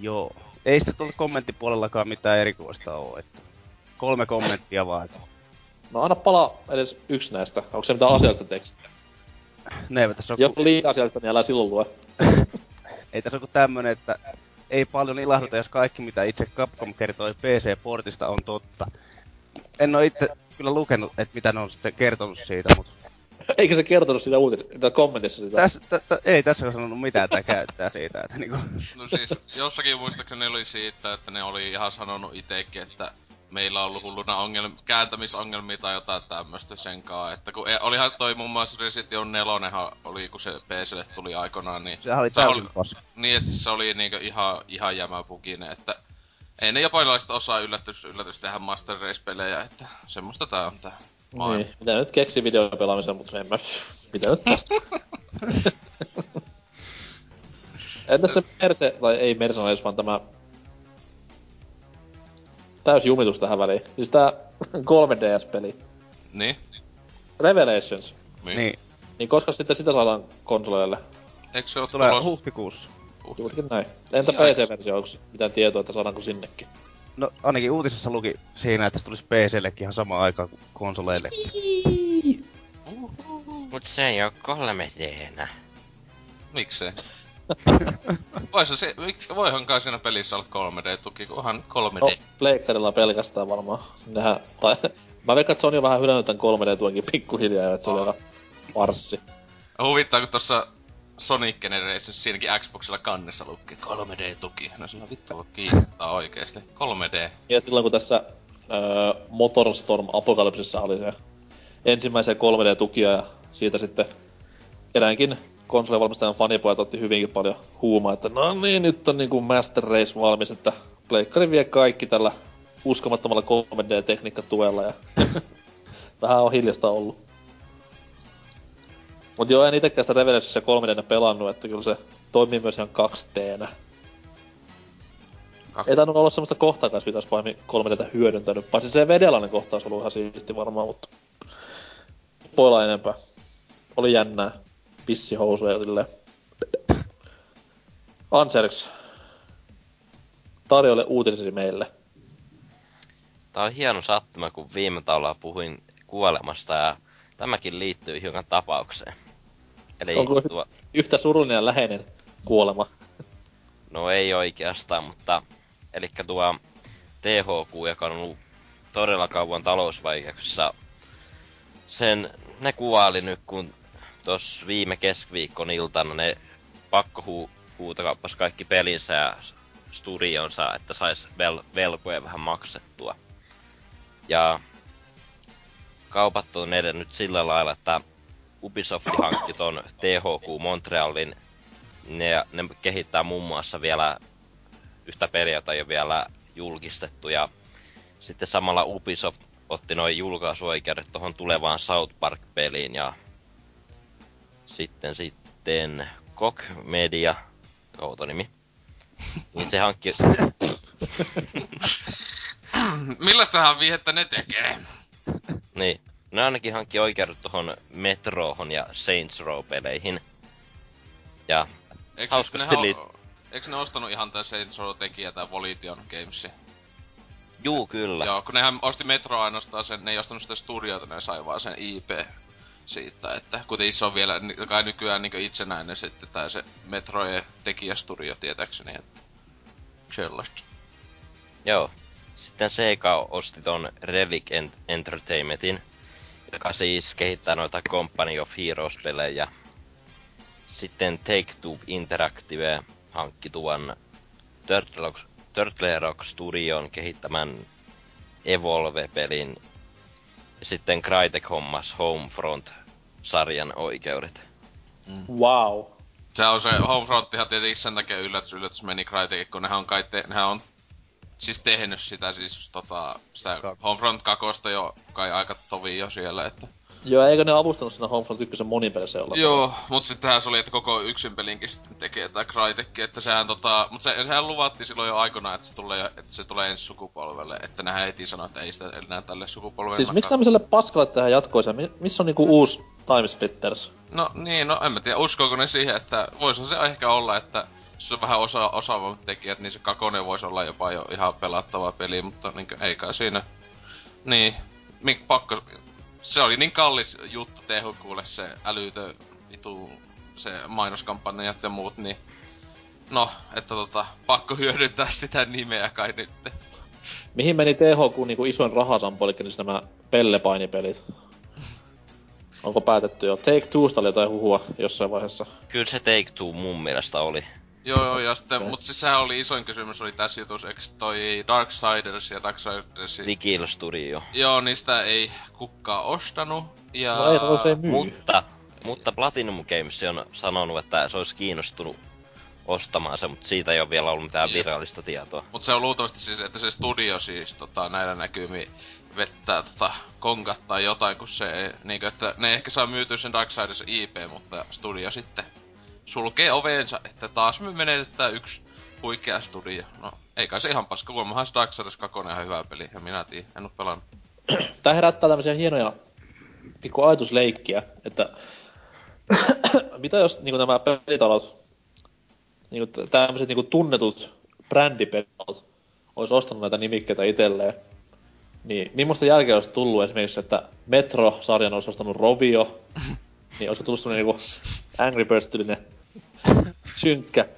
Joo. Ei sitten tuolla kommenttipuolellakaan mitään erikoista oo, että kolme kommenttia vaan. Että... No anna pala edes yksi näistä. Onko se mitään asiallista tekstiä? Ne eivät tässä on... Joku liian asiallista, niin älä silloin lue. ei tässä ole tämmönen, että ei paljon ilahduta, jos kaikki mitä itse Capcom kertoi PC-portista on totta. En oo itse kyllä lukenut, että mitä ne on sitten kertonut siitä, mutta... Eikö se kertonut siinä uutisessa, kommentissa sitä? Täs, t- t- ei tässä ole sanonut mitään tää käyttää siitä, että niinku... No siis, jossakin muistaakseni oli siitä, että ne oli ihan sanonut itekin, että meillä on ollut hulluna ongelm- kääntämisongelmia tai jotain tämmöstä sen kaa. Että kun e- olihan toi muun muassa Resident Evil 4 oli, kun se PClle tuli aikanaan, niin... Sehän oli täysin se Niin, että siis se oli niinku ihan, ihan jämäpukinen, että... Ei ne japanilaiset osaa yllätys, yllätys tehdä Master Race-pelejä, että semmoista tää on tää. Niin, mitä nyt keksi videopelaamisen, mutta en mä... Mitä nyt tästä? Entäs se Merse, tai ei Mercenaries, vaan tämä täys jumitus tähän väliin. Siis tää 3DS-peli. Niin? Revelations. Niin. niin. Niin koska sitten sitä saadaan konsoleille? Eikö se ole Tulee tulos... huhtikuussa. Juurikin näin. Entä niin PC-versio, onko mitään tietoa, että saadaanko sinnekin? No ainakin uutisessa luki siinä, että se tulisi PCllekin ihan samaan aikaan kuin konsoleille. Mut se ei oo 3Dnä. Miksei? Voisi se, voihan kai siinä pelissä olla 3D-tuki, kunhan 3D. No, pleikkarilla pelkästään varmaan. Nehän, tai, mä veikkaan, että se on jo vähän hylännyt tän 3D-tuenkin pikkuhiljaa, että se oli aika marssi. Huvittaa, kun tuossa Sonic Generations siinäkin Xboxilla kannessa lukki 3D-tuki. No sillä vittu kiinnostaa oikeesti. 3D. Ja silloin kun tässä öö, Motorstorm Apokalypsissa oli se ensimmäisiä 3D-tukia ja siitä sitten eräänkin konsolivalmistajan fanipojat otti hyvinkin paljon huumaa, että no niin, nyt on niinku Master Race valmis, että Pleikkari vie kaikki tällä uskomattomalla 3D-tekniikkatuella ja vähän on hiljasta ollut. Mut joo, en itekään sitä Revelationsia 3 d pelannut, että kyllä se toimii myös ihan 2 d Kak- Ei tainnut olla semmoista kohtaa kanssa, mitä olisi pahemmin 3 d hyödyntänyt. Paitsi se vedelainen kohtaus ollut ihan siisti varmaan, mutta... Poilla enempää. Oli jännää. Pissihousuja ja silleen. Anserks. Tarjolle uutisesi meille. Tää on hieno sattuma, kun viime taulaa puhuin kuolemasta ja tämäkin liittyy hiukan tapaukseen. Eli Onko tuo, yhtä surullinen ja läheinen kuolema? no ei oikeastaan, mutta eli tuo THQ, joka on ollut todella kauan talousvaikeuksissa, sen, ne kuvaili nyt, kun tos viime keskiviikkon iltana ne pakko hu, huutokauppasi kaikki pelinsä ja studionsa, että sais vel, velkoja vähän maksettua. Ja kaupat on edennyt sillä lailla, että Ubisoft hankki ton THQ Montrealin. Ne, ne kehittää muun muassa vielä yhtä peliä, jota ei ole vielä julkistettu. Ja sitten samalla Ubisoft otti noin julkaisuoikeudet tuohon tulevaan South Park-peliin. Ja sitten sitten Koch Media, outo nimi, niin se hankki... Millaistahan viihettä ne tekee? Niin. Ne ainakin hankki oikeudet tuohon Metrohon ja Saints Row-peleihin. Ja Eikö, Hauskasti liit- o- Eikö ne ostanut ihan tää Saints Row tekijä tää Volition Games? juu kyllä. Joo, kun nehän osti Metro ainoastaan sen, ne ei ostanut sitä studiota, ne sai vaan sen IP siitä, että kuten se on vielä kai nykyään niin itsenäinen sitten tää se Metrojen tekijästudio tietääkseni, että sellaista. Joo. Sitten Sega osti ton Relic Ent- Entertainmentin, joka siis kehittää noita Company of Heroes-pelejä. Sitten Take-Two Interactive hankki tuon Turtle Rock, Turtle Rock Studion kehittämän Evolve-pelin. Ja sitten Crytek hommas Homefront-sarjan oikeudet. Wow. Se on se Homefrontihan tietenkin sen takia yllätys, yllätys meni Crytek, kun nehän on kai te, nehän on siis tehnyt sitä siis tota, sitä Homefront 2 jo kai aika tovi jo siellä, että Joo, eikö ne avustanut siinä Homefront 1 monipelissä olla? Joo, mut sittenhän se oli, että koko yksin pelinkin sitten tekee tää Crytek, että sehän tota, mut se, sehän luvattiin silloin jo aikoinaan, että se tulee, että se tulee ensi sukupolvelle, että nehän heti sanoi, että ei sitä enää tälle sukupolvelle. Siis miksi tämmöiselle paskalle tehdään jatkoisia? Mi- missä on niinku uusi Time Splitters? No niin, no en mä tiedä, uskoako ne siihen, että voisihan se ehkä olla, että jos on vähän osa, osaavammat tekijät, niin se kakone voisi olla jopa jo ihan pelattava peli, mutta niin ei kai siinä. Niin, mik, pakko, se oli niin kallis juttu THQlle se älytö vitu se mainoskampanjat ja muut, niin no, että tota, pakko hyödyntää sitä nimeä kai nyt. Mihin meni THQ niinku isoin rahasampo, eli siis nämä pellepainipelit? Onko päätetty jo? Take Twosta oli jotain huhua jossain vaiheessa. Kyllä se Take-Two mun mielestä oli. Joo, joo, ja sitten, mut siis sehän oli isoin kysymys oli tässä jutussa, eikö toi Darksiders ja Darksiders Vigil Studio. Joo, niistä ei kukaan ostanut. Ja... No ei, se ei myy. Mutta, mutta Platinum Games on sanonut, että se olisi kiinnostunut ostamaan se, mutta siitä ei ole vielä ollut mitään Jep. virallista tietoa. Mut se on luultavasti siis, että se studio siis tota, näillä näkymin vettää tota, konkat tai jotain, kun se niinku, että ne ehkä saa myytyä sen Darksiders IP, mutta studio sitten sulkee oveensa, että taas me menetetään yksi huikea studio. No, ei kai se ihan paska, kuulemmahan se Darksiders 2 on ihan hyvä peli, ja minä tiedän, en oo pelannut. Tää herättää tämmöisiä hienoja pikku ajatusleikkiä, että mitä jos niinku nämä pelitalot, niinku tämmöiset niinku tunnetut brändipelit olisi ostanut näitä nimikkeitä itselleen, niin millaista jälkeä olisi tullut esimerkiksi, että Metro-sarjan olisi ostanut Rovio, niin olisiko tullut semmonen niinku Angry Birds-tyylinen synkkä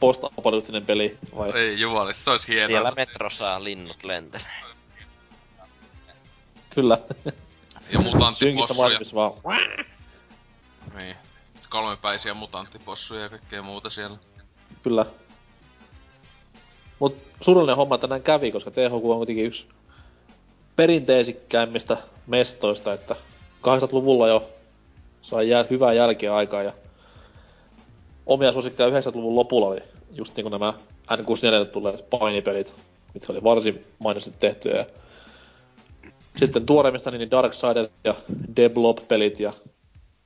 post-apokalyptinen peli, vai? Ei jumalista, se olisi hienoa. Siellä metrossa linnut lentelee. Kyllä. Ja mutantti Synkissä vaan Niin. Kolmepäisiä mutanttipossuja ja kaikkea muuta siellä. Kyllä. Mut surullinen homma tänään kävi, koska THQ on kuitenkin yksi perinteisikkäimmistä mestoista, että 80-luvulla jo sai jää, hyvää jälkeä aikaa ja omia suosikkeja 90-luvun lopulla oli just niin kuin nämä N64 tulleet painipelit, mitkä oli varsin mainiosti tehtyjä. Ja sitten tuoreimmista niin Darksider ja Deblob-pelit ja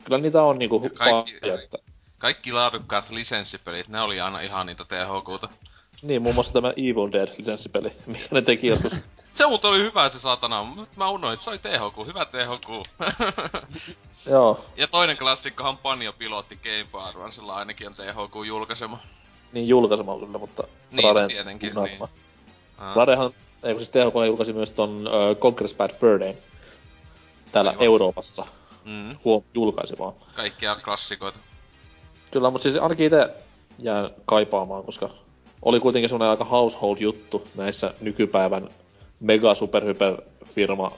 kyllä niitä on niinku kaikki, paljon, että... kaikki laadukkaat lisenssipelit, ne oli aina ihan niitä THQta. Niin, muun muassa tämä Evil Dead-lisenssipeli, mikä ne teki joskus. Se muuten oli hyvä se satana, mutta mä unoin, että se oli THQ, hyvä THQ. Joo. Ja toinen klassikkohan Panjo Pilotti Game Advancella ainakin on THQ julkaisema. Niin julkaisema kyllä, mutta niin, Raden tietenkin, niin. Radehan, ei siis THQ julkaisi myös ton uh, Conquer's Bad Fur Day täällä Aivan. Euroopassa. Mm. Huom, julkaisemaan. Kaikkia klassikoita. Kyllä, mutta siis ainakin itse jään kaipaamaan, koska oli kuitenkin semmoinen aika household juttu näissä nykypäivän mega superhyper firma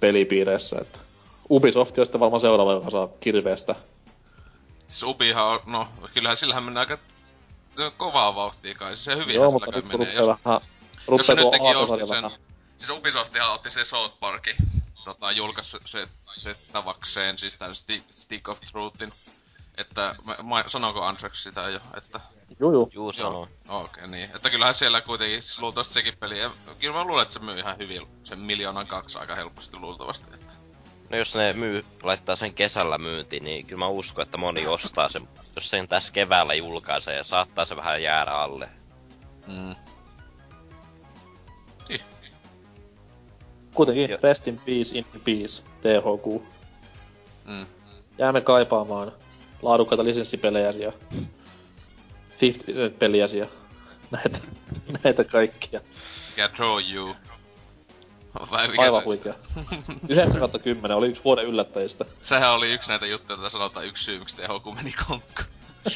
pelipiireissä, että Ubisoft on sitten varmaan seuraava, joka saa kirveestä. Siis Ubihan on, no kyllähän sillähän mennään aika kovaa vauhtia kai, se hyvin Joo, mutta nyt menee. Jos, vähän, jos se nyt teki osti sen, siis Ubisoftihan otti se South Parkin, tota, julkaisi se, se tavakseen, siis Stick, Stick of Truthin. Että, mä, sanooko Antrax sitä jo, että Juu, juu. Juu, sanoo. Okei, okay, niin. Että kyllähän siellä kuitenkin luultavasti sekin peli. Ja kyllä mä luulen, että se myy ihan hyvin sen miljoonan kaksi aika helposti luultavasti. Että. No jos ne myy, laittaa sen kesällä myyntiin, niin kyllä mä uskon, että moni ostaa sen. Jos sen tässä keväällä julkaisee, ja saattaa se vähän jäädä alle. Mm. Niin. Kuitenkin, jo. rest in peace, in peace, THQ. Mm. Jäämme kaipaamaan laadukkaita lisenssipelejä ja 50 peliäsi ja näitä, näitä kaikkia. Mikä Draw You? Vai mikä Aivan huikea. 9 10 oli yksi vuoden yllättäjistä. Sehän oli yksi näitä juttuja, joita sanotaan yksi syy, miksi THQ meni konkkaan.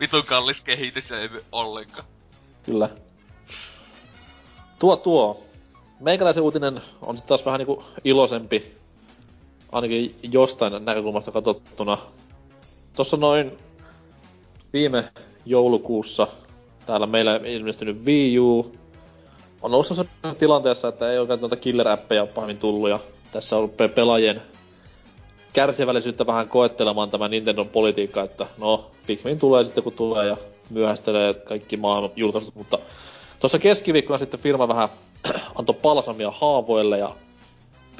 Vitun kallis kehitys ei ollenkaan. Kyllä. Tuo tuo. Meikäläisen uutinen on sitten taas vähän niinku iloisempi, ainakin jostain näkökulmasta katsottuna. Tossa noin viime joulukuussa täällä meillä ilmestynyt Wii U on ollut sellaisessa tilanteessa, että ei oikein noita killer-appeja pahemmin tullut ja tässä on ollut pelaajien kärsivällisyyttä vähän koettelemaan tämä Nintendo politiikka, että no, Pikmin tulee sitten kun tulee ja myöhästelee kaikki maailman julkaisut, mutta tuossa keskiviikkona sitten firma vähän antoi palsamia haavoille ja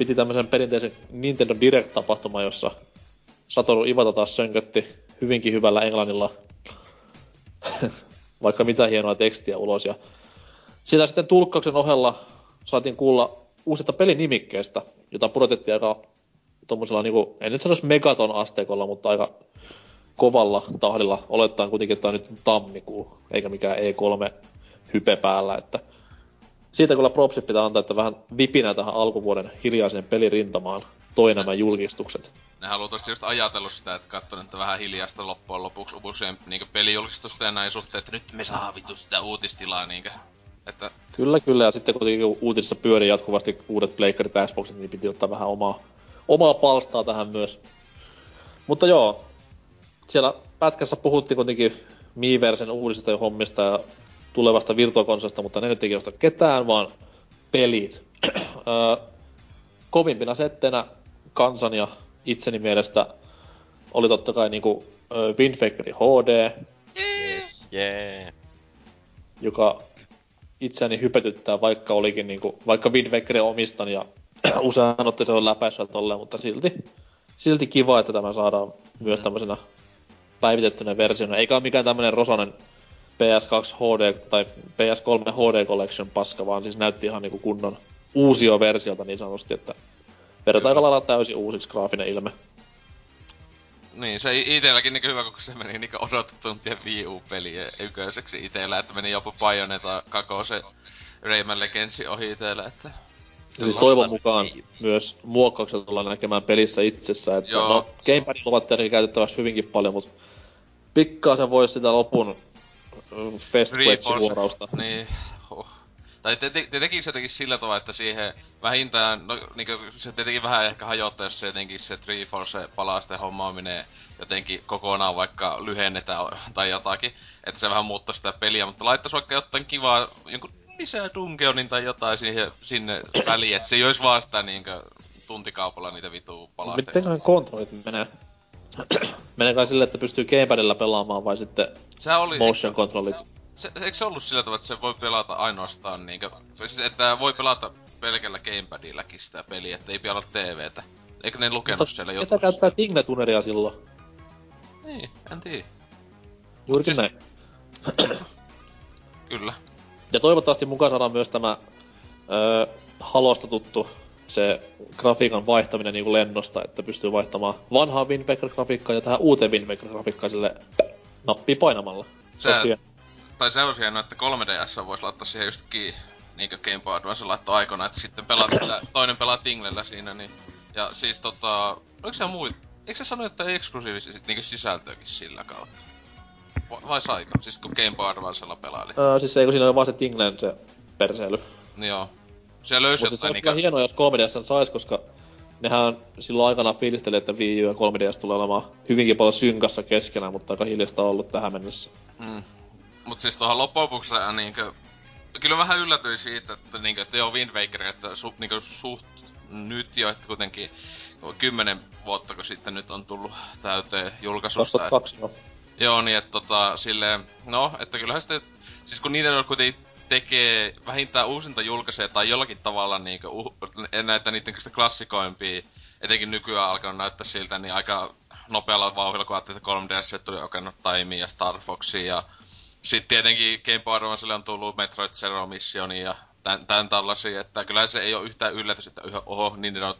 piti tämmöisen perinteisen Nintendo Direct-tapahtuma, jossa Satoru Ivata taas sönkötti hyvinkin hyvällä englannilla vaikka mitä hienoa tekstiä ulos. Ja sitä sitten tulkkauksen ohella saatiin kuulla uusista pelinimikkeistä, jota pudotettiin aika tuommoisella, niin kuin, en nyt sanoisi megaton asteikolla, mutta aika kovalla tahdilla, olettaen kuitenkin, että tämä on nyt tammikuu, eikä mikään E3 hype päällä, että siitä kyllä propsit pitää antaa, että vähän vipinä tähän alkuvuoden hiljaiseen pelirintamaan toi nämä julkistukset. Ne haluaa just ajatellut sitä, että katsonut, että vähän hiljaista loppujen lopuksi uusien niin pelijulkistusta ja näin suhteen, että nyt me saa vitu sitä uutistilaa niinkö. Että... Kyllä, kyllä, ja sitten kuitenkin uutisissa pyörii jatkuvasti uudet pleikkarit ja Xboxit, niin piti ottaa vähän omaa, omaa palstaa tähän myös. Mutta joo, siellä pätkässä puhuttiin kuitenkin Miiversen uudisista hommista ja tulevasta virtuakonsolista, mutta ne nyt ei kiinnosta ketään, vaan pelit. kovimpina settenä kansan ja itseni mielestä oli totta kai niinku Wind HD. Yes, yeah. Joka itseäni hypetyttää, vaikka olikin niinku, vaikka Wind omistan ja usein se on läpäisyä tolleen, mutta silti, silti kiva, että tämä saadaan myös mm. tämmöisenä päivitettynä versiona. Eikä ole mikään tämmönen rosonen PS2 HD tai PS3 HD Collection paska, vaan siis näytti ihan niinku kunnon uusio versiota niin sanotusti, että Vedetään aika lailla täysin uusiksi graafinen ilme. Niin, se itelläkin niin hyvä, kun se meni niin odotetumpien Wii U-peliä yköiseksi itellä, että meni jopa Bayonetta kakose Rayman Legendsin ohi itellä, että... Ja siis toivon mukaan niin. myös muokkaukset tullaan näkemään pelissä itsessä, että Joo. no Gamepadin luvat käytettäväksi hyvinkin paljon, mutta pikkasen voisi sitä lopun fest vuorausta Niin, huh. Tai te, te, te tekisi jotenkin sillä tavalla, että siihen vähintään, no niinku, se tietenkin vähän ehkä hajottaa, jos se jotenkin se Triforce palasten hommaa menee jotenkin kokonaan vaikka lyhennetään tai jotakin. Että se vähän muuttaa sitä peliä, mutta laittaisi vaikka jotain kivaa, jonkun lisää Dungeonin tai jotain siihen, sinne väliin, että se ei olisi vaan sitä niinkö tuntikaupalla niitä vituu palasten. Mitenköhän kontrollit menee? menee kai silleen, että pystyy gamepadilla pelaamaan vai sitten se oli, motion controllit? Se, eikö se ollut sillä tavalla, että se voi pelata ainoastaan niinkö... Siis että voi pelata pelkällä gamepadilläkin sitä peliä, että ei pidä olla TVtä. Eikö ne lukenut Mutta siellä jotain? Ketä käyttää Tingle silloin? Niin, en tiedä. Juurikin siis... näin. Kyllä. Ja toivottavasti mukaan saadaan myös tämä öö, halosta tuttu se grafiikan vaihtaminen niin kuin lennosta, että pystyy vaihtamaan vanhaa Wind grafiikkaa ja tähän uuteen Wind grafiikkaa sille nappia painamalla. Se, se tai se olisi hienoa, että 3DS voisi laittaa siihen just kiinni, niinkö Game Boy Advance laittoi aikana, että sitten pelata sitä, toinen pelaa Tinglellä siinä, niin... Ja siis tota, oliko se muut, eikö se sano, että eksklusiivisesti niinku sisältöäkin sillä kautta? Vai saiko? Siis kun Game Boy Advancella pelaili? Öö, siis eikö siinä ole vaan se Tinglen se perseily? Joo. Siellä löysi Mutta se niinku... hienoa, jos 3DS sais, koska nehän silloin aikana fiilisteli, että Wii U ja 3DS tulee olemaan hyvinkin paljon synkassa keskenään, mutta aika hiljasta ollut tähän mennessä. Mm. Mut siis tuohon lopuksi niinkö... Kyllä vähän yllätyin siitä, että niinkö, että joo Wind Waker, että su, niinkö suht nyt jo, että kuitenkin kymmenen vuotta kun sitten nyt on tullut täyteen julkaisusta. 2002, no. Joo, niin että tota, silleen, no, että kyllähän sitten, siis kun niiden on kuitenkin tekee vähintään uusinta julkaisee tai jollakin tavalla niinku, uh, näitä niiden klassikoimpia, etenkin nykyään alkanut näyttää siltä, niin aika nopealla vauhdilla, kun ajattelin, että 3DS tuli Ocarina Time ja Star Foxia ja sitten tietenkin Game Boy Advancelle on tullut Metroid Zero Mission ja tän, tän tällaisia, että kyllä se ei ole yhtään yllätys, että oho, niin on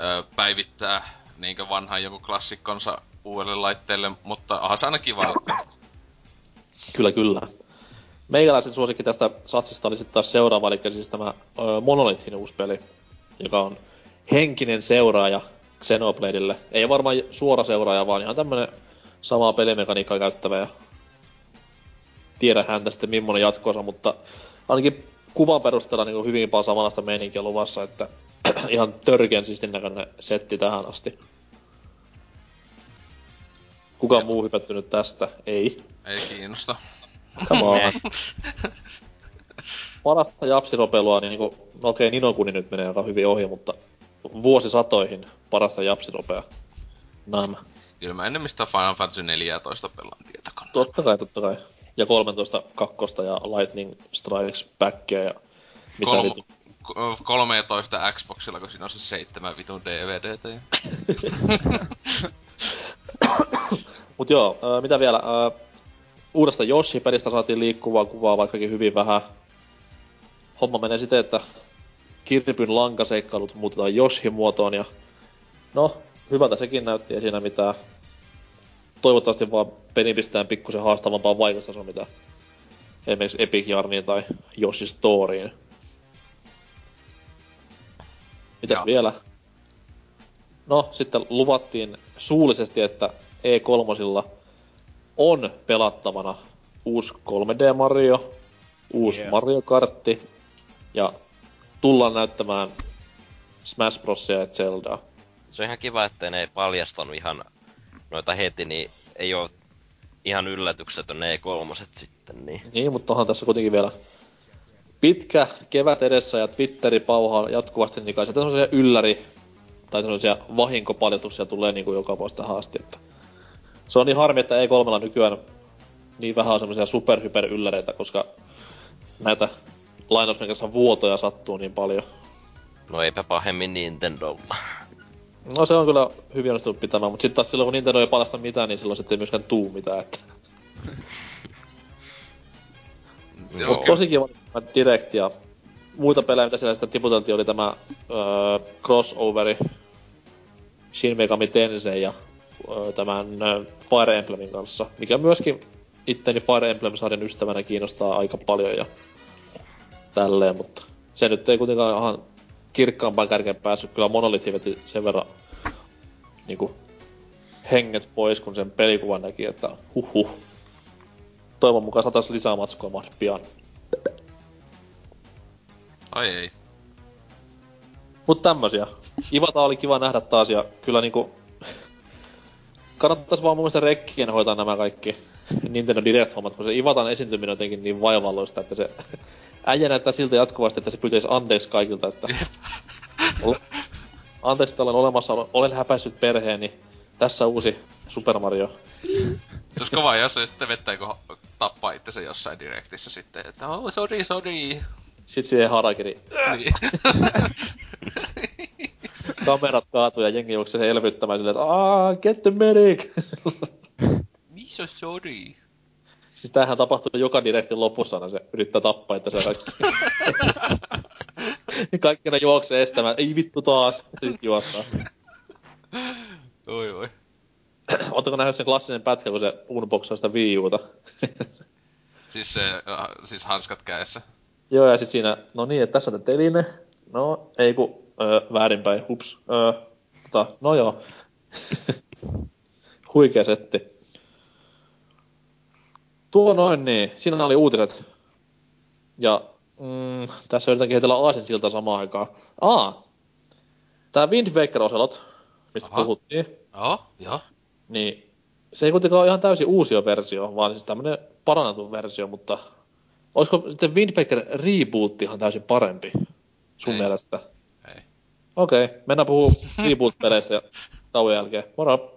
ö, päivittää niinkö vanhan joku klassikkonsa uudelle laitteelle, mutta aha se aina kiva. Kyllä, kyllä. Meikäläisen suosikki tästä satsista oli sitten taas seuraava, eli siis tämä ö, Monolithin uusi peli, joka on henkinen seuraaja Xenobladeille. Ei varmaan suora seuraaja, vaan ihan tämmönen samaa pelimekaniikkaa käyttävä ja tiedä häntä sitten millainen jatkoosa, mutta ainakin kuvan perusteella niin hyvin paljon samanlaista meininkiä luvassa, että ihan törkeän siistin näköinen setti tähän asti. Kuka muu hypättynyt tästä? Ei. Ei kiinnosta. Come on. Parasta japsiropelua, niin kuin, no okei, okay, Ninokuni nyt menee aika hyvin ohi, mutta vuosisatoihin parasta japsiropea. Nämä. Kyllä mä ennen mistä Final Fantasy 14 pelaan tietokoneella. Totta kai, totta kai ja 13 kakkosta ja Lightning Strikes Backia ja mitä Kolm- vitu. 13 Xboxilla, kun siinä on se seitsemän vitun DVDtä. Ja... Mut joo, äh, mitä vielä? Uudesta Yoshi-pelistä saatiin liikkuvaa kuvaa vaikkakin hyvin vähän. Homma menee siten, että Kirpyn lankaseikkailut muutetaan Yoshi-muotoon ja no, hyvältä sekin näytti, ei siinä mitään toivottavasti vaan peli pistää pikkusen haastavampaa vaikutustasoa, mitä esimerkiksi Epic Yarniin tai Yoshi Storyin. Mitäs ja. vielä? No, sitten luvattiin suullisesti, että E3 on pelattavana uusi 3D Mario, uusi yeah. Mario Kartti ja tullaan näyttämään Smash Brosia ja Zeldaa. Se on ihan kiva, että ne ei paljastanut ihan noita heti, niin ei ole ihan yllätyksetön ne E3 sitten. Niin, niin mutta onhan tässä kuitenkin vielä pitkä kevät edessä ja Twitteri pauhaa jatkuvasti, niin kai se ylläri tai sellaisia vahinkopaljastuksia tulee niin kuin joka vuosi haasti. Että se on niin harmi, että E3 nykyään niin vähän on semmoisia superhyper ylläreitä, koska näitä lainausmerkissä vuotoja sattuu niin paljon. No eipä pahemmin Nintendolla. No se on kyllä hyvin onnistunut pitämään, mutta sitten taas silloin kun Nintendo ei palasta mitään, niin silloin sitten ei myöskään tuu mitään, että... Joo. tosi kiva Direct ja muita pelejä, mitä siellä sitten tiputeltiin, oli tämä öö, crossoveri Shin Megami Tensei ja tämän Fire Emblemin kanssa, mikä myöskin itteni Fire Emblem-sarjan ystävänä kiinnostaa aika paljon ja tälleen, mutta se nyt ei kuitenkaan ihan kirkkaampaan kärkeen päässyt. Kyllä Monolith veti sen verran niinku henget pois, kun sen pelikuvan näki, että huh. Toivon mukaan saataisiin lisää matskua pian. Ai ei. Mut tämmösiä. Ivata oli kiva nähdä taas ja kyllä niinku... Kannattais vaan mun mielestä rekkien hoitaa nämä kaikki Nintendo Direct-hommat, kun se Ivatan esiintyminen on jotenkin niin vaivalloista, että se äijä näyttää siltä jatkuvasti, että se pyytäisi anteeksi kaikilta, että... anteeksi, että olen olemassa, olen häpäissyt perheeni. Tässä uusi Super Mario. Se olisi kova, jos se sitten vettää, kun tappaa itse jossain direktissä sitten, että oh, sorry, sorry. Sitten siihen harakiri. Niin. Kamerat kaatuu ja jengi juoksee elvyttämään silleen, että aah, get the medic! Missä sorry? Siis tämähän tapahtuu joka direktin lopussa, aina se yrittää tappaa, että se kaikki. kaikki ne juoksee estämään, ei vittu taas, sitten juostaa. Oi oi. Oletteko nähnyt sen klassinen pätkä, kun se unboxaa sitä Wii Uta? siis se, äh, siis hanskat kädessä. Joo, ja sit siinä, no niin, että tässä on teline. No, ei ku, öö, väärinpäin, hups. Öö, tota, no joo. Huikea setti. Tuo noin niin, siinä oli uutiset. Ja mm, tässä yritän kehitellä siltä samaan aikaan. Aa, tää Wind Waker Ocelot, mistä Aha. puhuttiin. Joo, joo. Niin, se ei kuitenkaan ole ihan täysin uusi versio, vaan siis tämmönen parannettu versio, mutta olisiko sitten Wind Waker Reboot ihan täysin parempi sun ei. mielestä? Ei. Okei, okay, mennään puhuu Reboot-peleistä ja tauon jälkeen. Moro!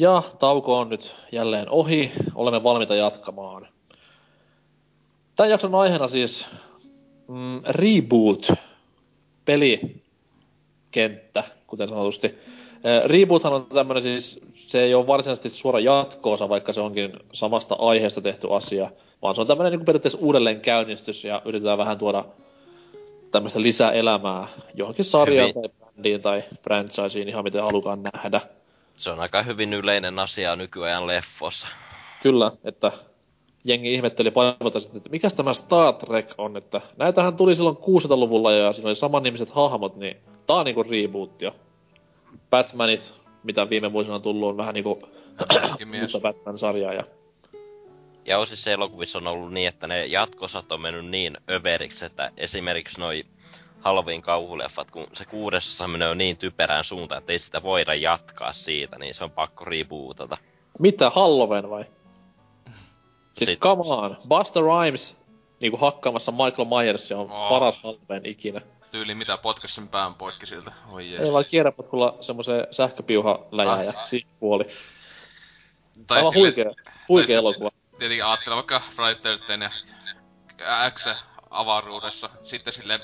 Ja tauko on nyt jälleen ohi. Olemme valmiita jatkamaan. Tämän jakson aiheena siis mm, reboot, pelikenttä, kuten sanotusti. Reboothan on tämmöinen siis, se ei ole varsinaisesti suora jatkoosa, vaikka se onkin samasta aiheesta tehty asia, vaan se on tämmöinen niin periaatteessa uudelleen käynnistys ja yritetään vähän tuoda tämmöistä lisäelämää johonkin sarjaan Hyvin. tai brändiin tai franchiseen, ihan miten halukaan nähdä. Se on aika hyvin yleinen asia nykyajan leffossa. Kyllä, että jengi ihmetteli paljon sitten, että mikä tämä Star Trek on, että näitähän tuli silloin 60-luvulla ja siinä oli samannimiset hahmot, niin tää on niinku reboot jo. Batmanit, mitä viime vuosina on tullut, on vähän niinku uutta Batman-sarjaa ja ja osissa elokuvissa on ollut niin, että ne jatkosat on mennyt niin överiksi, että esimerkiksi noi Halloween kauhuleffat, kun se kuudessa menee niin typerään suuntaan, että ei sitä voida jatkaa siitä, niin se on pakko rebootata. Mitä, Halloween vai? Siis Sit... come on, Buster Rhymes niinku hakkaamassa Michael Myers on oh. paras Halloween ikinä. Tyyli mitä potkas sen pään poikki siltä. Oi jees. Ei vaan kierräpotkulla semmoseen sähköpiuha läjää ah, ja siinä kuoli. Tai Aivan sille, huikea, huikea elokuva. Tietenkin ajattelen vaikka Friday 13 ja X avaruudessa. Sitten silleen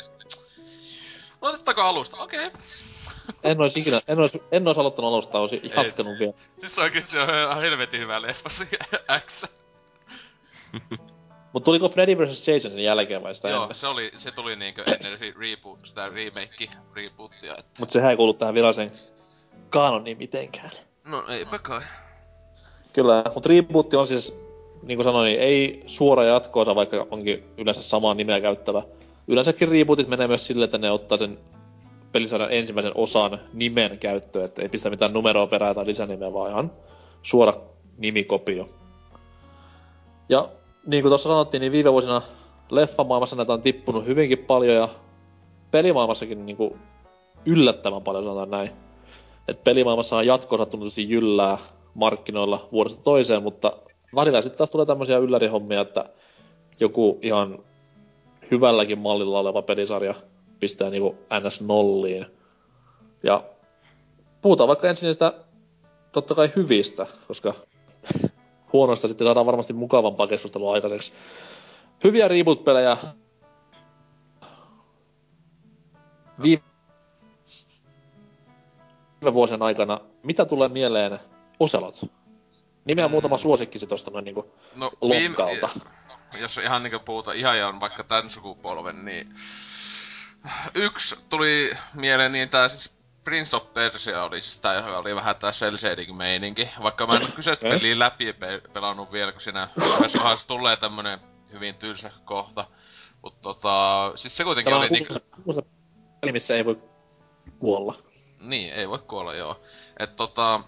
Aloitettaako alusta? Okei. Okay. En ois ikinä, en ois, en ois aloittanut alusta, ois jatkanut vielä. Siis oikeesti se on helvetin hyvä leffa se X. Mut tuliko Freddy vs. Jason sen jälkeen vai sitä Joo, ennen? se, oli, se tuli niinkö ennen re- reboot, sitä remake, rebootia. Että... Mut sehän ei kuulu tähän viralliseen kanoniin mitenkään. No eipä kai. Kyllä, mutta reboot on siis, niin kuin sanoin, niin ei suora jatkoosa, vaikka onkin yleensä samaa nimeä käyttävä. Yleensäkin rebootit menee myös sille, että ne ottaa sen pelisarjan ensimmäisen osan nimen käyttöön, että ei pistä mitään numeroa perää tai lisänimeä, vaan ihan suora nimikopio. Ja niin kuin tuossa sanottiin, niin viime vuosina leffamaailmassa näitä on tippunut hyvinkin paljon ja pelimaailmassakin niin kuin yllättävän paljon, sanotaan näin. Et pelimaailmassa on jatkossa tuntuisesti jyllää markkinoilla vuodesta toiseen, mutta välillä sitten taas tulee tämmöisiä yllärihommia, että joku ihan hyvälläkin mallilla oleva pelisarja pistää niinku ns nolliin. Ja puhutaan vaikka ensin niistä totta kai hyvistä, koska huonoista sitten saadaan varmasti mukavampaa keskustelua aikaiseksi. Hyviä reboot-pelejä. Viime vuosien aikana, mitä tulee mieleen Oselot? Nimeä muutama suosikkisi tosta noin niinku No, lonkalta. Jos ihan niinku puhutaan ihan ihan vaikka tän sukupolven, niin... Yksi tuli mieleen niin tää siis Prince of Persia oli siis tää, joka oli vähän tää cel meininki. Vaikka mä en oo kyseistä peliä läpi pe- pelannut vielä, kun siinä yhdessä tulee tämmönen hyvin tylsä kohta. Mut tota, siis se kuitenkin Tämä oli niinku... niinku... peli, missä ei voi kuolla. Niin, ei voi kuolla, joo. Et tota...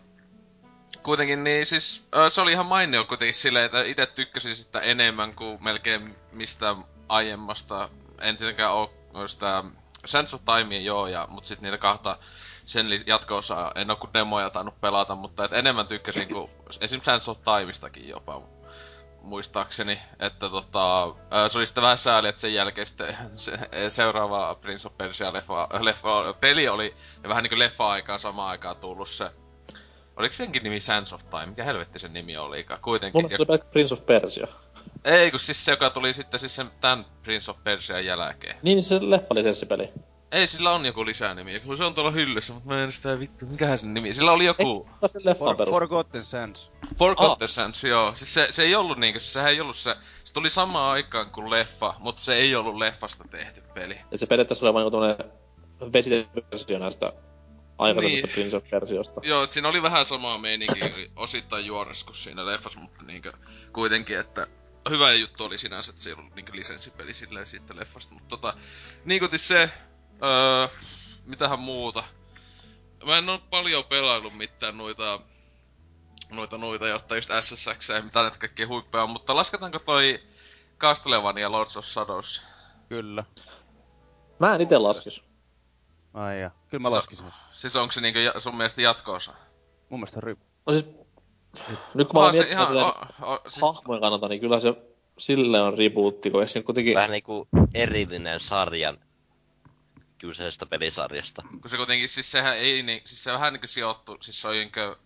Kuitenkin niin siis, se oli ihan mainio kuitenkin silleen, että itse tykkäsin sitä enemmän kuin melkein mistä aiemmasta. En tietenkään oo sitä Sands of Timea joo, ja, mut sit niitä kahta sen jatko-osaa en oo kuin demoja tainnut pelata, mutta et enemmän tykkäsin kuin esim. Sands of Timestakin jopa muistaakseni, että tota, se oli sitten vähän sääli, että sen jälkeen sitten se, seuraava Prince of Persia leffa, leffa, peli oli vähän niinku leffa-aikaa samaan aikaan tullut se. Oliko senkin nimi Sands of Time? Mikä helvetti sen nimi olikaan? Kuitenkin. Mun mielestä se oli Prince of Persia. Ei, kun siis se, joka tuli sitten siis sen, tämän Prince of Persian jälkeen. Niin, se leffalisenssipeli. Ei, sillä on joku lisänimi. Se on tuolla hyllyssä, mutta mä en sitä vittu. Mikähän sen nimi? Sillä oli joku... Eikö se sen leffan For, perus? Forgotten Sands. Forgotten Sands, joo. Siis se, se ei ollut niinkö, sehän ei ollut se... Se tuli samaan aikaan kuin leffa, mutta se ei ollut leffasta tehty peli. Et se periaatteessa oli vaan niinku tämmönen vesitetty versio näistä aikaisemmista Niin. Prince of Persiosta. Joo, et siinä oli vähän samaa meininki osittain juonessa kuin siinä leffassa, mutta niinkö kuitenkin, että hyvä juttu oli sinänsä, että se ei ollut niinkö lisenssipeli silleen siitä leffasta, mutta tota, niinku se, öö, mitähän muuta. Mä en oo paljon pelaillut mitään noita, noita, noita, jotta just SSX ja mitä näitä kaikkia huippeja on, mutta lasketaanko toi Castlevania Lords of Shadows? Kyllä. Mä en ite laskis. Ai ja. Kyllä mä Se- laskisin. sen. Siis onko se niinkö ja- sun mielestä jatkoosa? Mun mielestä ryp. No siis, nyt kun mä oon se miettinyt silleen o, o, siis, hahmojen kannalta, niin kyllä se sille on rebootti, kun siinä kuitenkin... Vähän niinku erillinen sarjan kyseisestä pelisarjasta. Kun se kuitenkin, siis sehän ei niin, siis se vähän niinku sijoittu, siis se on niinkö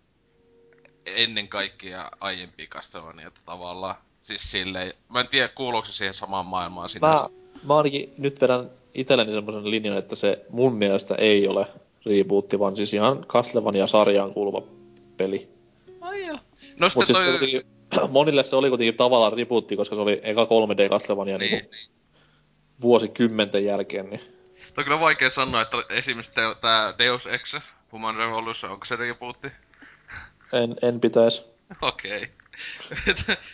ennen kaikkea aiempia Castlevaniata tavallaan. Siis silleen, mä en tiedä kuuluuko se siihen samaan maailmaan sinänsä. Mä, mä ainakin nyt vedän itselleni semmoisen linjan, että se mun mielestä ei ole rebootti, vaan siis ihan Castlevania-sarjaan kuuluva peli. Ai joo. No sitten siis toi... kuitenkin, monille se oli kuitenkin tavallaan rebootti, koska se oli eka 3D Castlevania niin. Niin, niin vuosikymmenten jälkeen. Niin. toi on kyllä vaikea sanoa, että esimerkiksi tää- tää Deus Ex, Human Revolution, onko se rebootti? En, en pitäisi. Okei. Okay.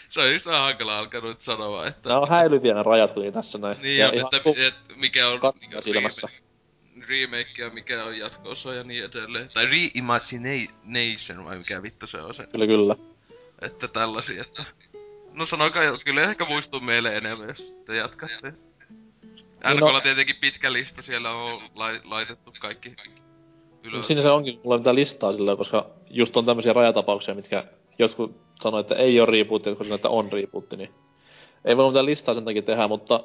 Se on just vähän hankala alkaa nyt sanoa, että... Nämä on häilyviä rajat kuitenkin tässä näin. Niin, ja ihan että, et, mikä on mikä silmässä. remake, remake ja mikä on jatko-osa ja niin edelleen. Tai reimagination vai mikä vittu se on se. Kyllä, kyllä. Että tällaisia, että... No sanokaa, kyllä ehkä muistuu meille enemmän, jos te jatkatte. NKlla no- tietenkin pitkä lista, siellä on lai, laitettu kaikki ylös. Siinä se onkin, mulla ei mitään listaa sillä, koska just on tämmöisiä rajatapauksia, mitkä jotkut sanoo, että ei ole rebootti, jotkut sanoo, että on rebootti, niin ei voi mitään listaa sen takia tehdä, mutta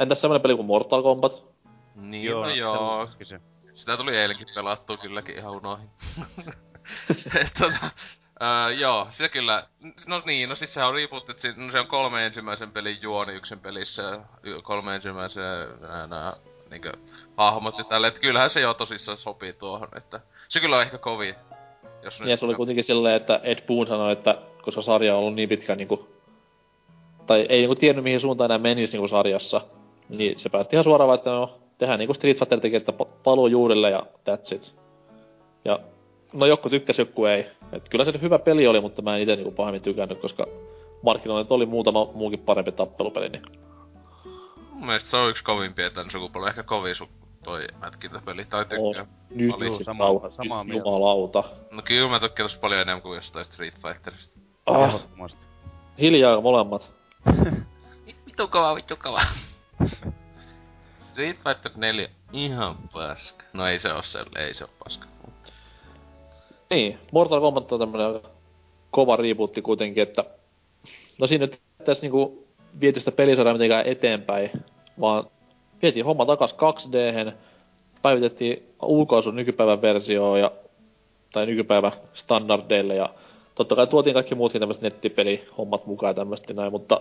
entäs semmoinen peli kuin Mortal Kombat? Niin, joo, no joo. laskisin. Sitä tuli eilenkin pelattua kylläkin ihan unohin. Et tota, ää, joo, se kyllä. No niin, no siis sehän on reboot, että no se on kolme ensimmäisen pelin juoni yksen pelissä. Kolme ensimmäisen nää, nää, niinkö hahmot ja tälle, että kyllähän se jo tosissaan sopii tuohon, että se kyllä on ehkä kovin. Jos ja se oli kuitenkin silleen, että Ed Boon sanoi, että koska sarja on ollut niin pitkä niinku, tai ei niinku tiennyt mihin suuntaan enää menisi niinku sarjassa, niin se päätti ihan suoraan, että no, tehdään niinku Street Fighter teki, että paluu juurille ja that's it. Ja no joku tykkäsi, joku ei. Et kyllä se hyvä peli oli, mutta mä en itse niinku pahemmin tykännyt, koska markkinoilla oli muutama muukin parempi tappelupeli, niin... Mun mielestä se on yksi kovimpia tämän sukupolven, ehkä kovin su- toi mätkintäpeli, tai tykkää. Oh, nyt sama, rauha, samaa mieltä. Jumalauta. No kyllä mä tykkään tossa paljon enemmän kuin jostain Street Fighterista. Ah. Hiljaa molemmat. vittu kova, vittu kova. Street Fighter 4, ihan paska. No ei se oo se, ei se oo paska. Niin, Mortal Kombat on tämmönen kova rebootti kuitenkin, että... No siinä nyt tässä niinku viety sitä pelisarjaa mitenkään eteenpäin, vaan vietiin homma takas 2D, päivitettiin ulkoasu nykypäivän versioon ja, tai nykypäivä standardeille ja totta kai tuotiin kaikki muutkin tämmöiset nettipelihommat mukaan ja tämmöistä näin, mutta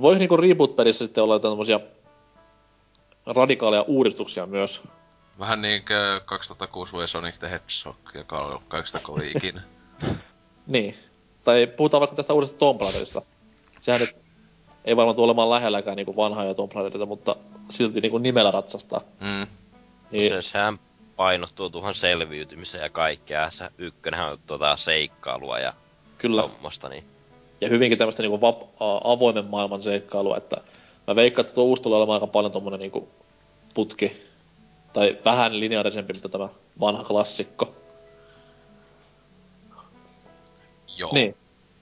voisi niinku reboot-pelissä sitten olla tämmöisiä radikaaleja uudistuksia myös. Vähän niinkö 2006 vuoden Sonic the Hedgehog, joka on ollut kaikista kovin ikinä. niin. Tai puhutaan vaikka tästä uudesta Tomb Raiderista. Sehän nyt ei varmaan tule olemaan lähelläkään niinku vanhaa ja Tomb Raiderita, mutta silti niinku nimellä ratsastaa. Mm. Niin. Se, sehän painottuu tuohon selviytymiseen ja kaikkea. Se ykkönenhän on tuota seikkailua ja Kyllä. Tommosta, niin. Ja hyvinkin tämmöistä niinku avoimen maailman seikkailua, että mä veikkaan, että tuo uusi tulee olemaan aika paljon tommonen niinku putki. Tai vähän lineaarisempi, mutta tämä vanha klassikko. Joo. Niin.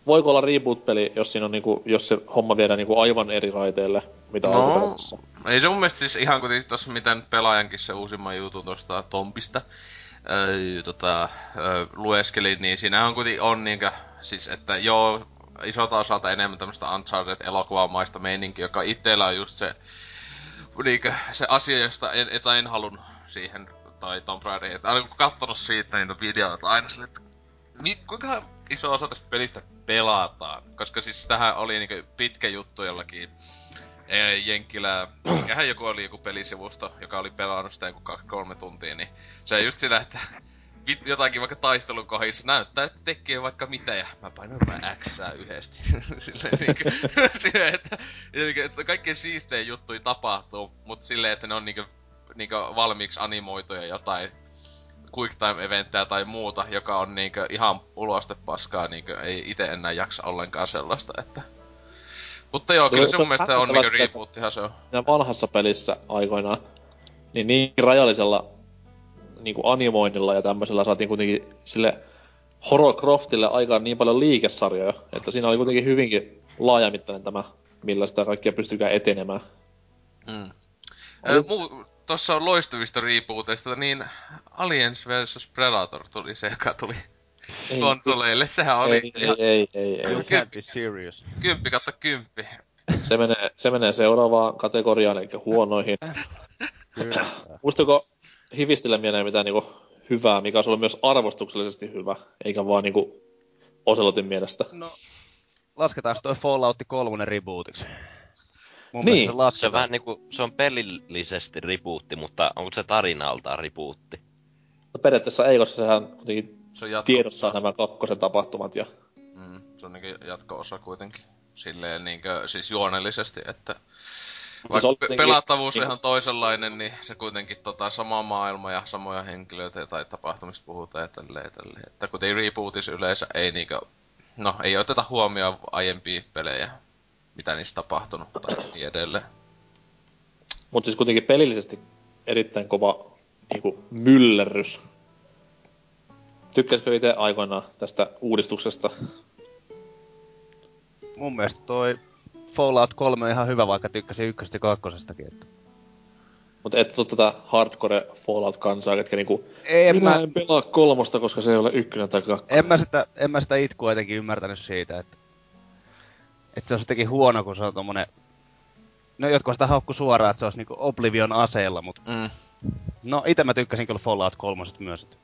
Voiko olla reboot-peli, jos, siinä on niinku, jos se homma viedään niinku aivan eri raiteille, mitä no, alkuperäisessä? Ei se mun mielestä siis ihan kuin tuossa miten pelaajankin se uusimman jutun tuosta Tompista öö, tota, öö, lueskelin, niin siinä on kuitenkin on niinkö, siis että joo, isolta osalta enemmän tämmöistä Uncharted-elokuvamaista meininkiä, joka itsellä on just se, niinkö, se asia, josta en, että en halun siihen tai Tomb Raider, että aina kun katsonut siitä niin videoita aina sille, että niin, kuinka iso osa tästä pelistä pelataan? Koska siis tähän oli niinku pitkä juttu jollakin e, Jenkkilä, mikähän joku oli joku pelisivusto, joka oli pelannut sitä joku kolme tuntia, niin se just sitä, että jotakin vaikka taistelun kohdissa näyttää, että tekee vaikka mitä, ja mä painan vain X yhdesti. silleen niinku, silleen, että, että kaikkien siistejä juttuja tapahtuu, mutta silleen, että ne on niinku, niinku valmiiksi animoituja jotain quick time eventtiä tai muuta, joka on niinkö ihan uloste paskaa, niinkö ei itse enää jaksa ollenkaan sellaista, että... Mutta joo, kyllä se, se mun mielestä on niinkö reboottihan se on. Ja vanhassa pelissä aikoinaan, niin niin rajallisella niinku animoinnilla ja tämmöisellä saatiin kuitenkin sille Horrorcroftille aikaan niin paljon liikesarjoja, että siinä oli kuitenkin hyvinkin laajamittainen tämä, millä sitä kaikkia pystykään etenemään. Mm. Oli... Muu, tossa on loistuvista rebooteista, niin Aliens vs Predator tuli se, joka tuli ei, konsoleille. Sehän oli ei, ihan... Ei, ei, ei. ei. Kymppi, serious. Kymppi kautta kymppi. Se menee, se menee seuraavaan kategoriaan, eli huonoihin. Muistuko hivistellä mieleen mitään niinku hyvää, mikä on myös arvostuksellisesti hyvä, eikä vaan niinku Oselotin mielestä? No, lasketaan toi Fallout 3 rebootiksi. Mun niin. Se, se, on vähän niinku, se on pelillisesti ripuutti, mutta onko se tarinaltaan ripuutti? No periaatteessa ei, koska sehän kuitenkin se on tiedossa nämä kakkosen tapahtumat ja... Mm, se on niinku jatko-osa kuitenkin. Silleen niinkö, siis juonellisesti, että... Vaikka pe- pelattavuus niin... ihan toisenlainen, niin se kuitenkin tota, sama maailma ja samoja henkilöitä tai tapahtumista puhutaan ja tälleen, tälleen. Että kuten rebootis yleensä ei niinkö... No, ei oteta huomioon aiempia pelejä mitä niistä tapahtunut tai niin edelleen. Mutta siis kuitenkin pelillisesti erittäin kova niinku myllerrys. Tykkäisikö itse aikoinaan tästä uudistuksesta? Mun mielestä toi Fallout 3 on ihan hyvä, vaikka tykkäsin ykköstä ja kakkosestakin. Että... Mutta et tuu tätä hardcore Fallout-kansaa, ketkä niinku... En minä mä... en pelaa kolmosta, koska se ei ole ykkönen tai kakkonen. En mä sitä, en mä sitä itkua jotenkin ymmärtänyt siitä, että että se on jotenkin huono, kun se on tommonen... No jotkut sitä haukku suoraan, että se olisi niinku Oblivion aseella, mutta... Mm. No itse mä tykkäsin kyllä Fallout 3 myös, että,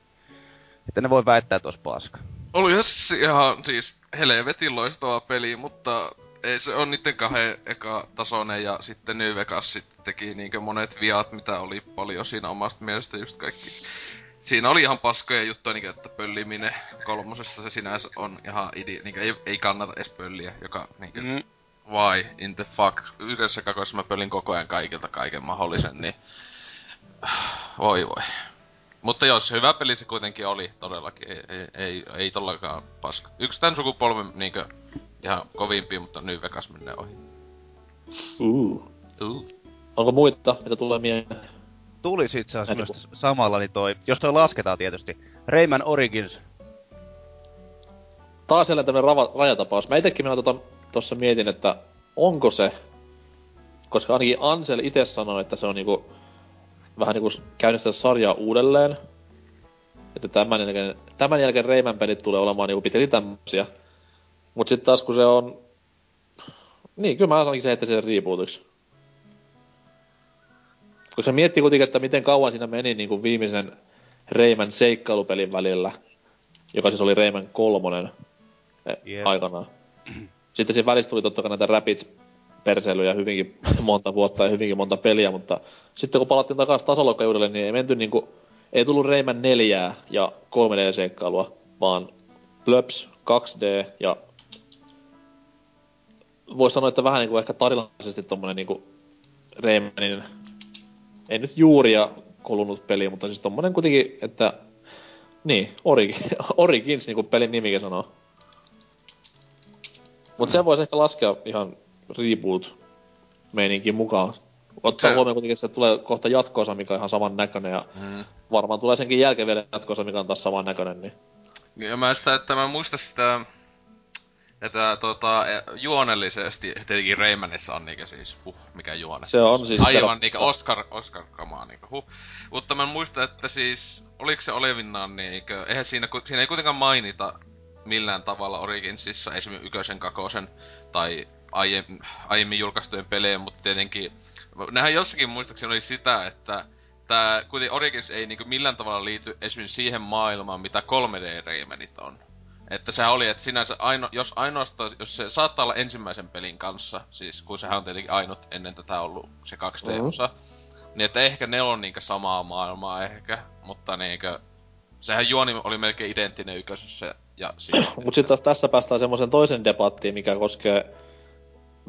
että ne voi väittää, että olisi paska. Oli ihan siis helvetin loistava peli, mutta ei, se on niiden kahden eka tasoinen ja sitten New Vegas sitten teki niinkö monet viat, mitä oli paljon siinä omasta mielestä just kaikki. Siinä oli ihan paskoja juttuja, niin että pölliminen kolmosessa se sinänsä on ihan idi, niin ei, ei kannata edes pölliä, joka niin mm. why in the fuck. Yhdessä kakoissa mä pöllin koko ajan kaikilta kaiken mahdollisen, niin voi voi. Mutta jos hyvä peli se kuitenkin oli todellakin, ei, ei, ei, ei tollakaan paska. Yksi tän sukupolven niinkö ihan kovimpi, mutta nyt Vegas menee ohi. Uh. Uh. Onko muita, mitä tulee mieleen? Tuli itse asiassa myös samalla, niin toi, jos toi lasketaan tietysti, Rayman Origins. Taas jälleen tämmönen rava, rajatapaus. Mä itekin minä tota, tossa mietin, että onko se, koska ainakin Ansel itse sanoi, että se on niinku vähän niinku käynnistää sarjaa uudelleen. Että tämän jälkeen, tämän jälkeen Rayman pelit tulee olemaan niinku pitkälti tämmösiä. Mut sit taas kun se on... Niin, kyllä mä sanoinkin se, että se rebootiksi. Kun se miettii kuitenkin, että miten kauan siinä meni niin kuin viimeisen Rayman seikkailupelin välillä, joka siis oli Rayman kolmonen yeah. aikanaan. Sitten siinä välissä tuli totta kai näitä Rapids perseilyjä hyvinkin monta vuotta ja hyvinkin monta peliä, mutta sitten kun palattiin takaisin tasoloikkajuudelle, niin ei menty niinku, ei tullut Rayman 4 ja 3D-seikkailua, vaan Blöps 2D ja voisi sanoa, että vähän niinku ehkä tarinallisesti tommonen niinku Raymanin, ei nyt juuria kulunut peli, mutta siis tommonen kuitenkin, että niin, Origins, Origins niinku pelin nimikin sanoo. Mut sen voisi ehkä laskea ihan reboot meininkin mukaan. Ottaa huomioon kuitenkin, että tulee kohta jatkoosa, mikä on ihan saman näköinen, ja mm. varmaan tulee senkin jälkeen vielä jatkoosa, mikä on taas saman näköinen, niin... Ja mä sitä, että mä muistan sitä että tota, e, juonellisesti tietenkin Raymanissa on niinkö siis, huh, mikä juone. Se on siis... Aivan niinkö Oscar, Oscar kamaa niinkö, huh. Mutta mä muistan, että siis, oliko se olevinnaan niinkö, eihän siinä, siinä ei kuitenkaan mainita millään tavalla Originsissa esimerkiksi ykösen, kakosen tai aiemmin, aiemmin julkaistujen pelejä, mutta tietenkin, nehän jossakin muistaakseni oli sitä, että tää, kuitenkin Origins ei niinku millään tavalla liity esimerkiksi siihen maailmaan, mitä 3D-reimenit on. Että se oli, että sinänsä aino, jos ainoastaan, jos se saattaa olla ensimmäisen pelin kanssa, siis kun sehän on tietenkin ainut ennen tätä ollut se 2D-osa, mm-hmm. niin että ehkä ne on niinkö samaa maailmaa ehkä, mutta niinkö, sehän juoni oli melkein identtinen ykkösessä ja siis... Mut sitten taas tässä päästään semmoisen toisen debattiin, mikä koskee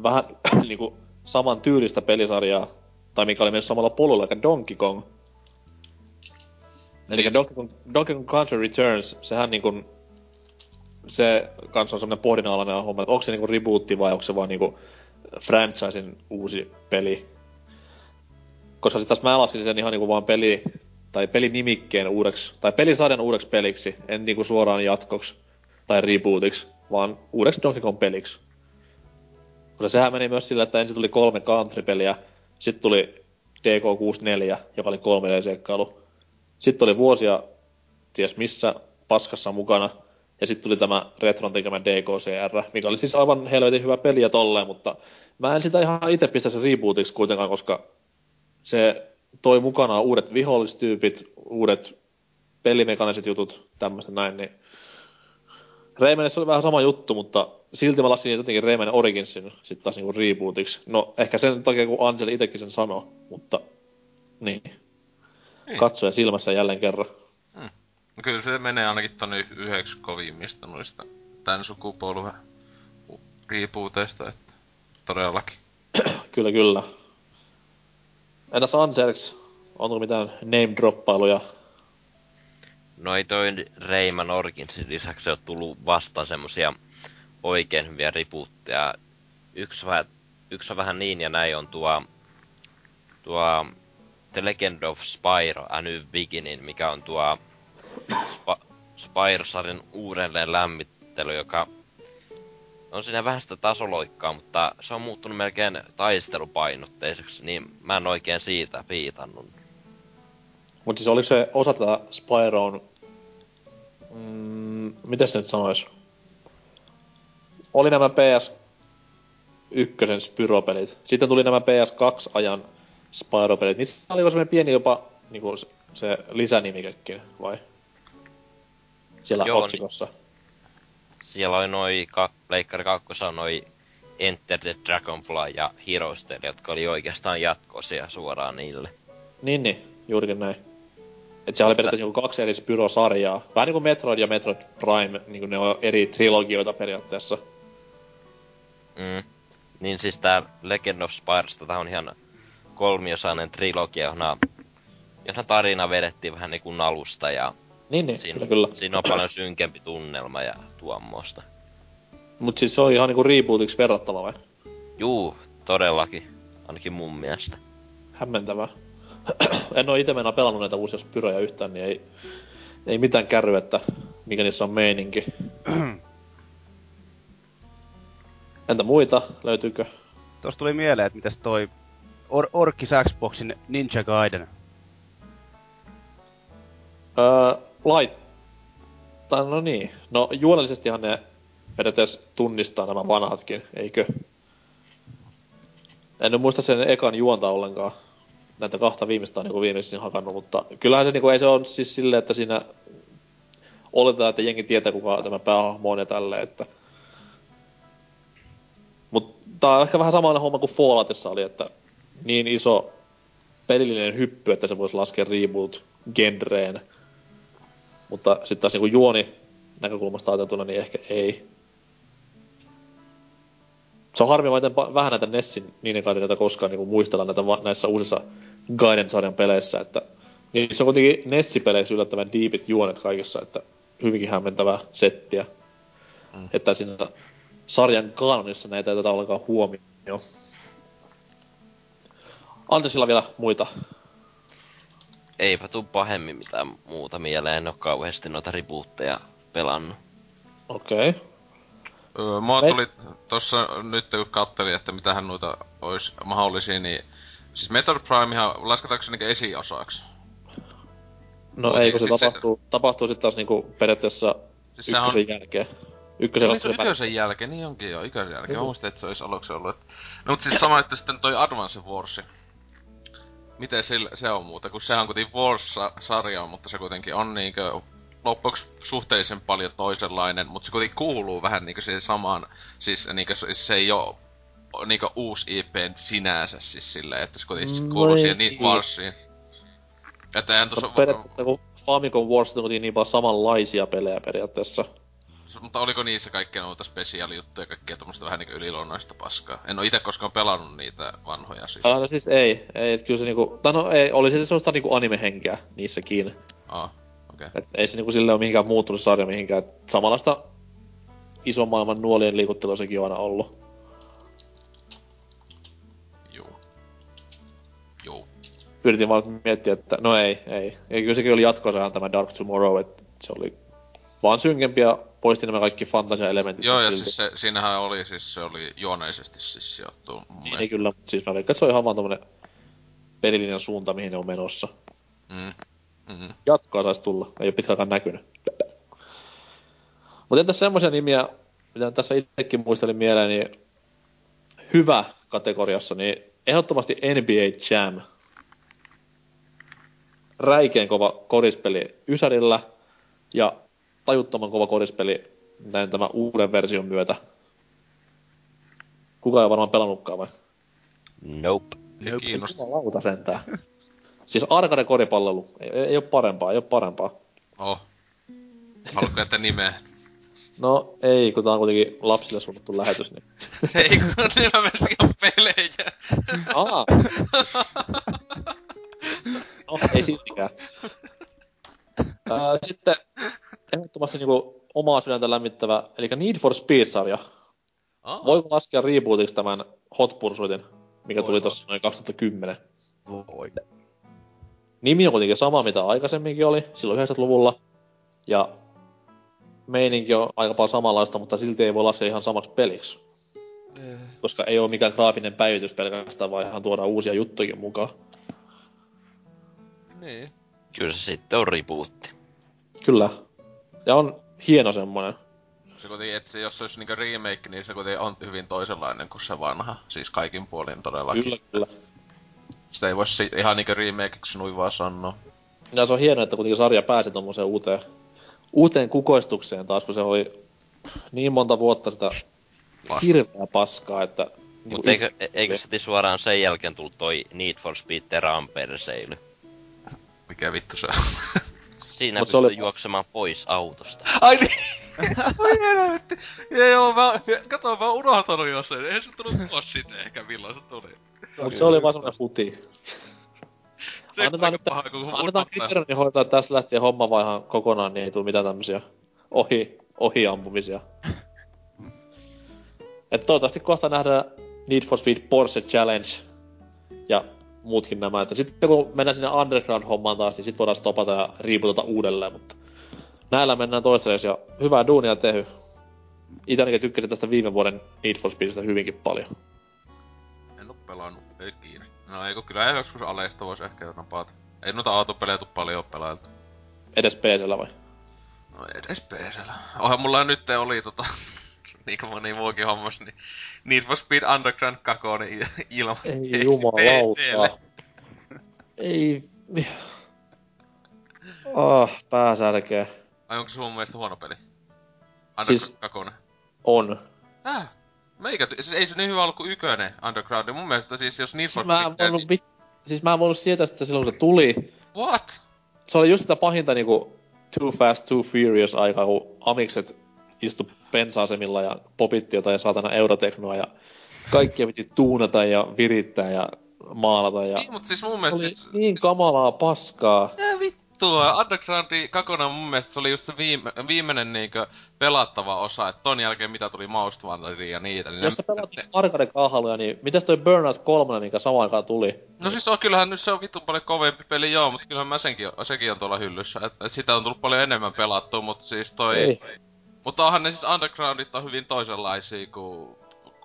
vähän niinku saman tyylistä pelisarjaa, tai mikä oli myös samalla polulla, eli Donkey Kong. Eli niin. Donkey Kong, Donkey Kong Country Returns, sehän niinku se kanssa on semmoinen pohdinalainen homma, että onko se niinku rebootti vai onko se vaan niinku franchisein uusi peli. Koska sitten taas mä laskin sen ihan niinku vaan peli, tai pelinimikkeen uudeksi, tai pelisarjan uudeksi peliksi, en niinku suoraan jatkoksi tai rebootiksi, vaan uudeksi Donkey Kong peliksi. Koska sehän meni myös sillä, että ensin tuli kolme country-peliä, sitten tuli DK64, joka oli 3D-seikkailu. Sitten oli vuosia, ties missä, paskassa mukana – ja sitten tuli tämä Retron tekemä DKCR, mikä oli siis aivan helvetin hyvä peli ja tolleen, mutta mä en sitä ihan itse pistä sen rebootiksi kuitenkaan, koska se toi mukanaan uudet vihollistyypit, uudet pelimekaniset jutut, tämmöistä näin, niin Raymanissa oli vähän sama juttu, mutta silti mä laskin jotenkin Rayman Originsin sitten taas niinku rebootiksi. No, ehkä sen takia, kun Angel itsekin sen sanoi, mutta niin. Niin. Katsoja silmässä jälleen kerran. No kyllä se menee ainakin tonne yhdeksi kovimmista noista tän sukupolven rebooteista, että todellakin. kyllä, kyllä. Entäs Anserks, onko mitään name-droppailuja? No ei toi Rayman Orginsin lisäksi ole tullut vasta semmosia oikein hyviä rebootteja. Yksi, vähän, yksi on vähän niin ja näin on tuo, tuo The Legend of Spyro A New Beginning, mikä on tuo Sp- Spyro-sarjan uudelleen lämmittely, joka on siinä vähän sitä tasoloikkaa, mutta se on muuttunut melkein taistelupainotteiseksi, niin mä en oikein siitä piitannut. Mutta siis oliko se osa tätä Spyroon, mm, miten se nyt sanois? Oli nämä PS ykkösen Spyro-pelit. Sitten tuli nämä PS2-ajan Spyro-pelit. Niissä oli semmoinen pieni jopa niinku se lisänimikekin, vai? Siellä Joo, otsikossa. Niin, siellä oli noi, ka, Pleikkari 2 on noi Enter the Dragonfly ja Heroes jotka oli oikeastaan jatkosia suoraan niille. Niin, niin, juurikin näin. Et se oli periaatteessa niinku kaksi eri Spyro-sarjaa. Vähän niinku Metroid ja Metroid Prime, niinku ne on eri trilogioita periaatteessa. Mm. Niin siis tää Legend of Spires, tää on ihan kolmiosainen trilogia, johon, johon tarina vedettiin vähän niinku nalusta ja niin, niin siinä, kyllä, kyllä. siinä on paljon synkempi tunnelma ja tuommoista. Mut siis se on ihan niinku rebootiksi verrattava vai? Juu, todellakin. Ainakin mun mielestä. Hämmentävää. en oo ite mennä pelannut näitä uusia Spyroja yhtään, niin ei, ei mitään kärry, että mikä niissä on meininki. Entä muita? Löytyykö? Tuossa tuli mieleen, että mitäs toi Or- Orkis Xboxin Ninja Gaiden. Öö, lait... Tai no niin. No juonellisestihan ne periaatteessa tunnistaa nämä vanhatkin, eikö? En muista sen ekan juonta ollenkaan. Näitä kahta viimeistä on niin viimeisin hakannut, mutta kyllähän se niin kuin, ei se on siis silleen, että siinä oletetaan, että jengi tietää kuka tämä päähahmo on ja tälleen, että mutta tää on ehkä vähän samanlainen homma kuin Falloutissa oli, että niin iso pelillinen hyppy, että se voisi laskea reboot-genreen. Mutta sitten taas niinku juoni näkökulmasta ajateltuna, niin ehkä ei. Se on harmi, miten vähän näitä Nessin niiden näitä koskaan niinku muistellaan näitä näissä uusissa Gaiden-sarjan peleissä, että niin se on kuitenkin Nessi-peleissä yllättävän diipit juonet kaikessa, että hyvinkin hämmentävää settiä. Mm. Että siinä sarjan kanonissa näitä ei tätä ollenkaan huomioon. Andersilla vielä muita? Eipä tuu pahemmin mitään muuta mieleen, en oo kauheasti noita rebootteja pelannut. Okei. Okay. Öö, mua Me... tuli tossa nyt kun kattelin, että mitähän noita olisi mahdollisia, niin... Siis Metroid Primehan, lasketaanko se niinku esiosaksi? No Mut, ei, kun se siis tapahtuu, se... tapahtuu sitten taas niinku periaatteessa siis ykkösen on... jälkeen. Ykkösen, niin, se on ykkösen jälkeen, niin onkin jo, ykkösen jälkeen. Mä muistin, että se olisi aluksi ollut. No mutta siis sama, että sitten toi Advance Wars. Miten se, se on muuta, kun sehän on kuitenkin Wars-sarja, mutta se kuitenkin on niinkö loppuksi suhteellisen paljon toisenlainen, mutta se kuitenkin kuuluu vähän niinkö siihen samaan, siis niinkö se ei oo niinkö uusi IP sinänsä siis silleen, että se kuitenkin no kuuluu siihen niin Warsiin. Että eihän tossa... Periaatteessa kun Famicom Wars on niin paljon samanlaisia pelejä periaatteessa mutta oliko niissä kaikkea noita spesiaalijuttuja ja kaikkea tuommoista vähän niinku yliluonnoista paskaa? En oo itse koskaan pelannut niitä vanhoja siis. Ah, no siis ei, ei, et kyllä se niinku, tai no ei, oli se sellaista niinku animehenkeä niissäkin. Ah, okei. Okay. Et ei se niinku sille ole mihinkään muuttunut sarja mihinkään, et samanlaista ison maailman nuolien liikuttelua sekin on aina ollut. Joo. Joo. Yritin vaan miettiä, että no ei, ei. ei kyllä sekin oli jatkoa tämä Dark Tomorrow, että se oli vaan synkempiä poisti nämä kaikki fantasia-elementit. Joo, ja silti. siis se, siinähän oli, siis se oli juoneisesti siis sijoittu niin, mielestä. kyllä, mutta siis mä veikkaan, että se on ihan vaan tommonen pelilinjan suunta, mihin ne on menossa. Mm. Mm-hmm. Jatkoa saisi tulla, ei ole pitkään näkynyt. Mutta entäs semmoisia nimiä, mitä tässä itsekin muistelin mieleen, niin hyvä kategoriassa, niin ehdottomasti NBA Jam. Räikeän kova korispeli Ysärillä ja tajuttoman kova korispeli näin tämän uuden version myötä. Kuka ei varmaan pelannutkaan vai? Nope. Ei nope. kiinnosta. Lauta sentään. siis arcade koripalvelu. Ei, ei, ole parempaa, ei ole parempaa. Oh. Haluatko että nimeä? No ei, kun tää on kuitenkin lapsille suunnattu lähetys, niin... ei, kun niillä myöskin on pelejä. Aa. no, ei siltikään. sitten ehdottomasti niinku omaa sydäntä lämmittävä, eli Need for Speed-sarja. Oh. Voiko laskea rebootiksi tämän Hot Pursuitin, mikä Voi tuli tuossa noin 2010? Voi. Nimi on kuitenkin sama, mitä aikaisemminkin oli, silloin 90-luvulla. Ja meininki on aika paljon samanlaista, mutta silti ei voi laskea ihan samaksi peliksi. Eh. Koska ei ole mikään graafinen päivitys pelkästään, vaan ihan tuodaan uusia juttuja mukaan. Niin. Kyllä se sitten on rebootti. Kyllä. Ja on hieno semmonen. Se kuitenkin, että se, jos se olisi niinku remake, niin se kuitenkin on hyvin toisenlainen kuin se vanha. Siis kaikin puolin todellakin. Kyllä, kyllä. Sitä ei voisi ihan niinku remakeiksi noin vaan sanoa. Ja se on hienoa, että kuitenkin sarja pääsi tommoseen uuteen, uuteen kukoistukseen taas, kun se oli niin monta vuotta sitä Paska. hirveä paskaa, että... Mutta eikö, e- eikö sitten suoraan sen jälkeen tullut toi Need for Speed Terran perseily? Mikä vittu se on? Siinä Mut pystyy oli- juoksemaan pois autosta. Ai niin! Oi helvetti! Ja joo, mä, kato, mä oon unohtanut jo sen. Eihän se tullut vuosi sitten ehkä milloin se tuli. Mut se oli vaan semmonen futi. Se Annetaan on nyt- paha, kun Annetaan kriteerin hoitaa tästä lähtien homma vaihan kokonaan, niin ei tule mitään tämmösiä ohi, ohiampumisia. Et toivottavasti kohta nähdään Need for Speed Porsche Challenge ja muutkin nämä. Että sitten kun mennään sinne underground-hommaan taas, niin sitten voidaan stopata ja riiputata uudelleen, mutta näillä mennään toistaiseksi ja hyvää duunia tehy. Itse ainakin tykkäsin tästä viime vuoden Need for Speedistä hyvinkin paljon. En oo pelannut, kiinnosta. No eikö kyllä joskus aleista vois ehkä jo napata. Ei noita autopelejä tuu paljon pelailtu. Edes PCllä vai? No edes PCllä. Onhan mulla nyt oli tota... niin kuin moni muukin hommas, niin Need for Speed Underground 2 niin ilman Ei jumalauta. Ei... Ah, pääsärkeä. Ai onko se sun mielestä huono peli? Underground Siis- siis... 2. On. Äh? Meikä, siis ei se niin hyvä ollut kuin ykönen Underground. Mun mielestä siis jos Need for Mä en Speed... voinut, vi- siis mä en voinut sietää sitä silloin, kun se tuli. What? Se oli just sitä pahinta niinku Too Fast, Too Furious aikaa, kun amikset istu pensa-asemilla ja popitti jotain saatana euroteknoa ja kaikkia piti tuunata ja virittää ja maalata ja... Niin, mut siis mun mielestä... Oli Siis, niin kamalaa paskaa. Mitä vittua? Undergroundi kakona mun mielestä se oli just se viime, viimeinen niinkö pelattava osa, että ton jälkeen mitä tuli Most Wanted ja niitä. Niin Jos sä pelaat ne- arcade niin mitäs toi Burnout 3, mikä samaan aikaan tuli? No siis on, kyllähän nyt se on vitun paljon kovempi peli joo, mutta kyllähän mä senkin, sekin on tuolla hyllyssä. Et, et sitä on tullut paljon enemmän pelattua, mutta siis toi... Ei. Mutta onhan ne siis Undergroundit on hyvin toisenlaisia kuin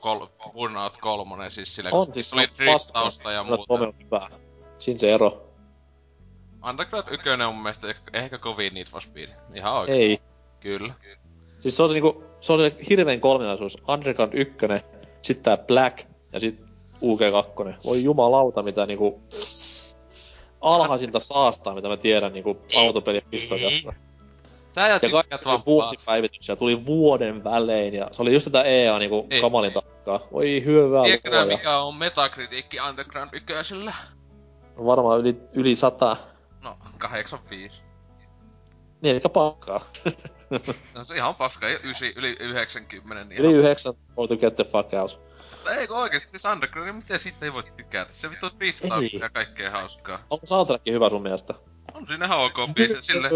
kol, Burnout 3, siis sillä On kun siis oli driftausta ja Burnout 3 muuta. on hyvä. Siinä se ero. Underground 1 on mun mielestä ehkä, kovin Need for Speed. Ihan oikein. Ei. Kyllä. Siis se on se niinku, se on se hirveän kolminaisuus. Underground 1, sit tää Black ja sit UG2. Voi jumalauta, mitä niinku alhaisinta saastaa, mitä mä tiedän niinku autopelien historiassa. Sä ajat Ja kaikki vuosipäivityksiä tuli vuoden välein ja se oli just tätä EA niinku Ei. kamalin takkaa. Voi hyvää Tiedätkö nää, mikä on metakritiikki Underground 1? Varmaan yli, yli sata. No, 85. Niin, eli paskaa. No se ihan paska, ysi, yli 90, niin Yli ihan... yhdeksän, all to get the fuck out. Mutta eikö oikeesti siis Underground, miten siitä ei voi tykätä? Se vittu driftaa ja kaikkea hauskaa. Onko soundtrackki hyvä sun mielestä? On siinä ihan ok biisi, sille...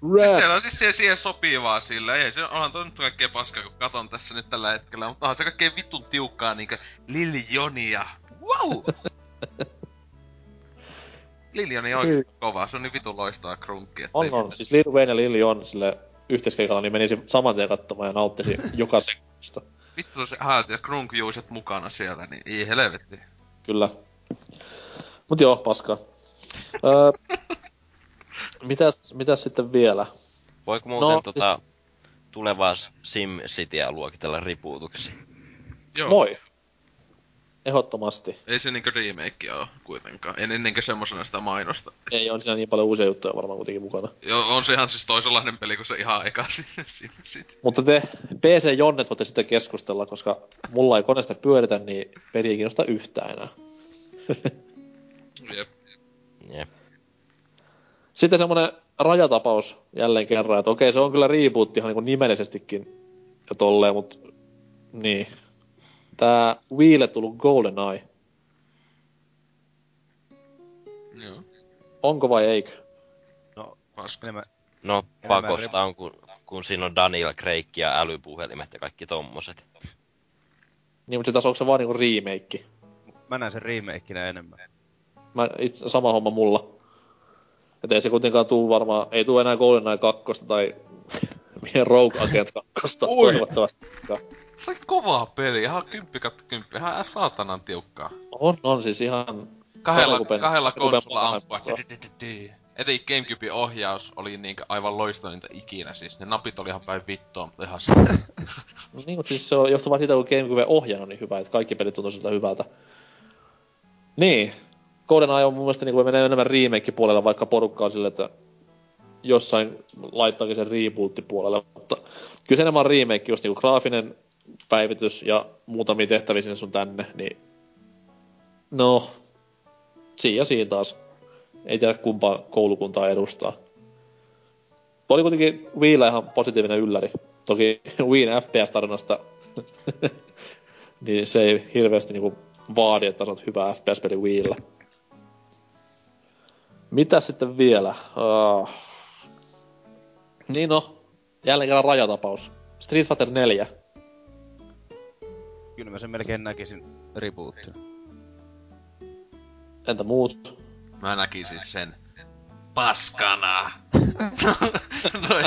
Siis Rap. siellä on siis siihen, siihen sopivaa sille, ei se onhan toi nyt kaikkea paskaa, kun katon tässä nyt tällä hetkellä, mutta onhan se kaikkein vittun tiukkaa niinkö Lil Jonia. Wow! Lil Joni on oikeesti kova, se on niin vitun loistaa krunkia. että On, on. mitään. Siis Lil Wayne ja Lili on sille yhteiskeikalla, niin menisi saman tien katsomaan ja nauttisi joka sekunnista. Vittu se häät ja krunkjuiset mukana siellä, niin ei helvetti. Kyllä. Mut joo, paskaa. öö, mitäs, mitäs sitten vielä? Voiko muuten No, no, tota, tulevaa SimCityä luokitella ripuutuksi? Joo. Moi. Ehdottomasti. Ei se niinkö remake oo kuitenkaan. En ennenkö semmosena sitä mainosta. Ei on siinä niin paljon uusia juttuja varmaan kuitenkin mukana. Joo, on se ihan siis toisenlainen peli kuin se ihan eka SimCity. Mutta te PC-jonnet voitte sitten keskustella, koska mulla ei koneesta pyöritä, niin peli ei kiinnosta yhtään enää. Jep. Sitten semmonen rajatapaus jälleen kerran, että okei, se on kyllä reboot ihan niin nimellisestikin ja tolleen, mutta niin. Tää Wiille tullut GoldenEye, Joo. onko vai eikö? Paska. Enemmän, No, pakosta on, kun, kun siinä on Daniel Craig ja älypuhelimet ja kaikki tommoset. Niin, mutta se taas onko se vaan niinku remake? mä näen sen remakeina enemmän. Mä, itse, sama homma mulla. Et ei se kuitenkaan tuu varmaan, ei tuu enää GoldenEye 2 tai Rogue Agent 2 Oi! toivottavasti. Se on kovaa peli, ihan kymppi kautta kymppi, ihan saatanan tiukkaa. On, on siis ihan... Kahdella, Kakupen- kahdella konsolla ampua. Etenkin Gamecubein ohjaus oli niinkö aivan loistavinta ikinä, siis ne napit oli ihan päin vittua, mutta ihan se. No niin, mutta siis se on johtuvaa siitä, kun GameCube ohjaan on niin hyvä, että kaikki pelit tuntuu siltä hyvältä. Niin. GoldenEye on mun mielestä niin menee enemmän remake-puolella, vaikka porukka on sille, että jossain laittaakin sen reboot-puolelle, mutta kyllä se enemmän on remake, just niin kuin graafinen päivitys ja muutamia tehtäviä sinne sun tänne, niin no, siinä ja siinä taas. Ei tiedä kumpaa koulukuntaa edustaa. Oli kuitenkin Wiillä ihan positiivinen ylläri. Toki Wiin FPS-tarinasta niin se ei hirveästi niinku vaadi, että saat hyvä FPS-peli Wiillä. Mitä sitten vielä? Uh... Niin no, jälleen kerran rajatapaus. Street Fighter 4. Kyllä mä sen melkein näkisin rebootina. Entä muut? Mä näkisin sen paskana. no,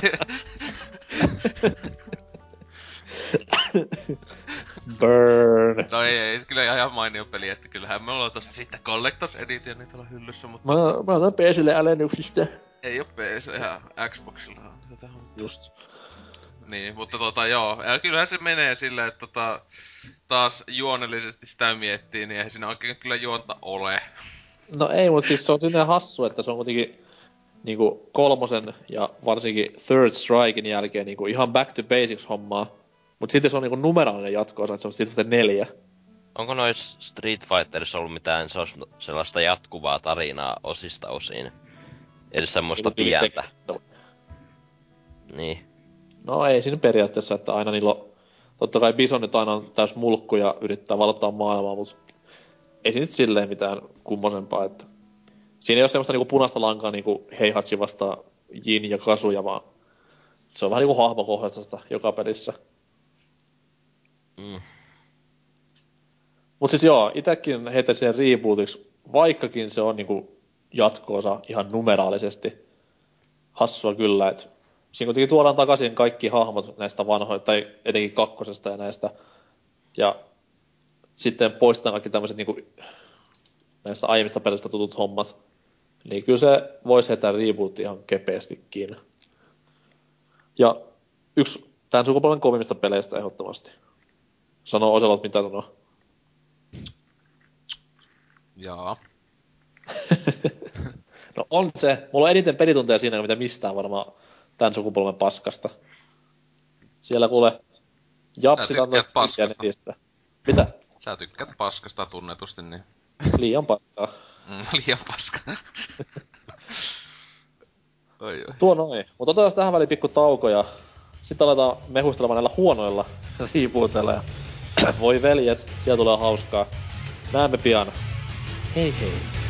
Burn. No ei, ei, kyllä ihan mainio peli, että kyllähän me ollaan tosta sitten Collectors Edition niitä on hyllyssä, mutta... Mä, mä otan PClle alennuksista. Ei oo PC, ihan Xboxilla on tätä Just. Niin, mutta tota joo, ja kyllähän se menee silleen, että tota, taas juonellisesti sitä miettii, niin eihän siinä oikein kyllä juonta ole. No ei, mutta siis se on sinne hassu, että se on kuitenkin niinku kolmosen ja varsinkin Third Strikein jälkeen niinku ihan back to basics hommaa. Mut sitten se on niinku numeraalinen jatko että se on Street Fighter 4. Onko nois Street Fighterissa ollut mitään sellaista jatkuvaa tarinaa osista osiin? Eli semmoista Niinku pientä. Niin. No ei siinä periaatteessa, että aina niillä on... Totta kai Bison nyt aina on täys mulkku ja yrittää valottaa maailmaa, mutta ei siinä nyt silleen mitään kummosempaa, että... Siinä ei ole semmoista niinku punaista lankaa niinku Heihachi vastaan Jin ja Kasuja, vaan se on vähän niinku hahmokohtaista joka pelissä. Mm. Mut siis joo, itekin heitä sen rebootiksi, vaikkakin se on niinku jatkoosa ihan numeraalisesti. Hassua kyllä, että siinä kuitenkin tuodaan takaisin kaikki hahmot näistä vanhoista, tai etenkin kakkosesta ja näistä. Ja sitten poistetaan kaikki tämmöiset niinku, näistä aiemmista pelistä tutut hommat. Niin kyllä se voisi heittää reboot ihan kepeästikin. Ja yksi tämän sukupolven kovimmista peleistä ehdottomasti. Sano Oselot, mitä sanoo. Jaa. no on se. Mulla on eniten pelitunteja siinä, mitä mistään varmaan tämän sukupolven paskasta. Siellä kuule Japsi kantoi paskasta. Mitä? Sä tykkäät paskasta tunnetusti, niin... Liian paskaa. Mm, liian paskaa. oi, oi. Tuo noin. Mutta otetaan tähän väliin pikku tauko ja sitten aletaan mehustelemaan näillä huonoilla siipuuteilla ja voi veljet, siellä tulee hauskaa. Näemme pian. Hei hei.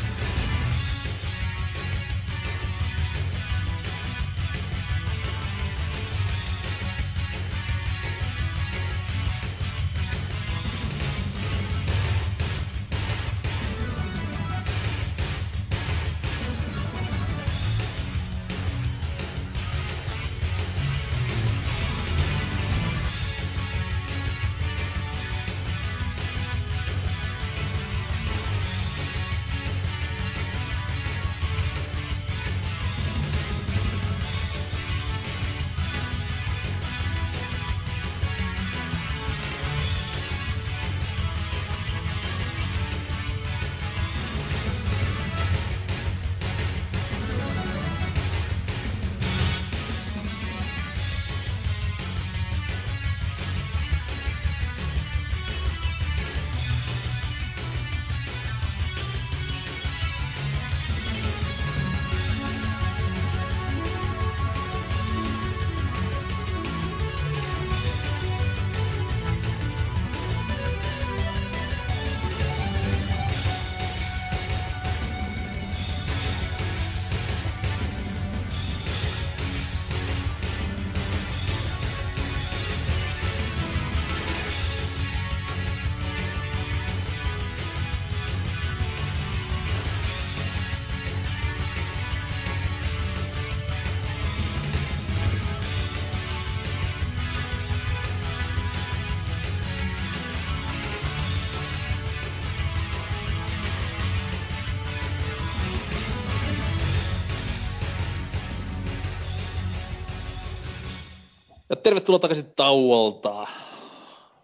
Tervetuloa takaisin tauolta.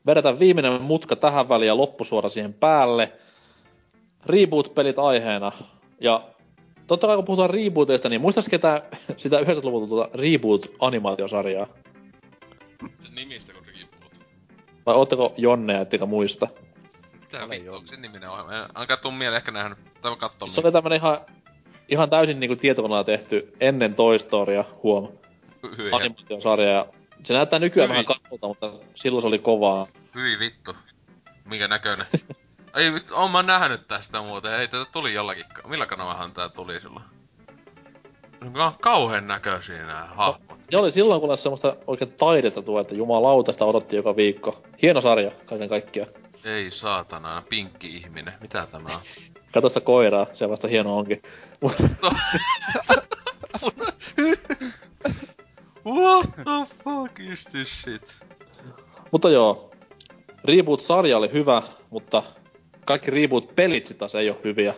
Vedetään viimeinen mutka tähän väliin ja loppusuora siihen päälle. Reboot-pelit aiheena. Ja totta kai kun puhutaan rebooteista, niin muistais ketään sitä 90-luvulta tuota reboot-animaatiosarjaa? Sen nimistä kun reboot. Vai ootteko Jonne, ettekä muista? Mitä vittu, onko se niminen ohjelma? En ainakaan tuu mieleen ehkä nähnyt. Tai katsoa. Se oli tämmönen ihan, ihan täysin niinku tietokoneella tehty ennen Toy Storya, huom. Animaatiosarja. Ja se näyttää nykyään Hyi. vähän katsolta, mutta silloin se oli kovaa. hyi vittu. Minkä näköinen. Ei vittu, oon mä nähnyt tästä muuten. Ei tätä tuli jollakin. Millä kanavahan tää tuli silloin? Ka- kauhean näköisiä nää hahmot. Se oli silloin, kun semmoista oikein taidetta tuo, että jumalauta sitä odotti joka viikko. Hieno sarja, kaiken kaikkiaan. Ei saatana, pinkki ihminen. Mitä tämä on? Kato sitä koiraa, se vasta hieno onkin. What the fuck is this shit? Mutta joo, Reboot-sarja oli hyvä, mutta kaikki Reboot-pelit sit taas ei ole hyviä.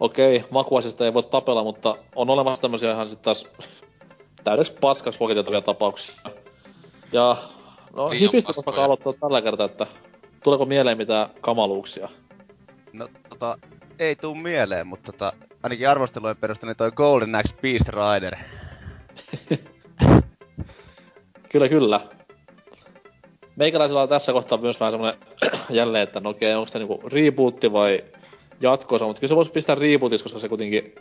Okei, makuasista ei voi tapella, mutta on olemassa tämmösiä ihan sit taas täydeksi paskaksi luokiteltavia tapauksia. Ja no, Liian Hifistä vaikka aloittaa tällä kertaa, että tuleeko mieleen mitään kamaluuksia? No tota, ei tuu mieleen, mutta tota, ainakin arvostelujen perusteella niin toi Golden Axe Beast Rider. Kyllä, kyllä. Meikäläisellä on tässä kohtaa myös vähän semmonen jälleen, että no okei, onko tämä niinku rebootti vai jatkoosa, mutta kyllä se voisi pistää rebootiksi, koska se kuitenkin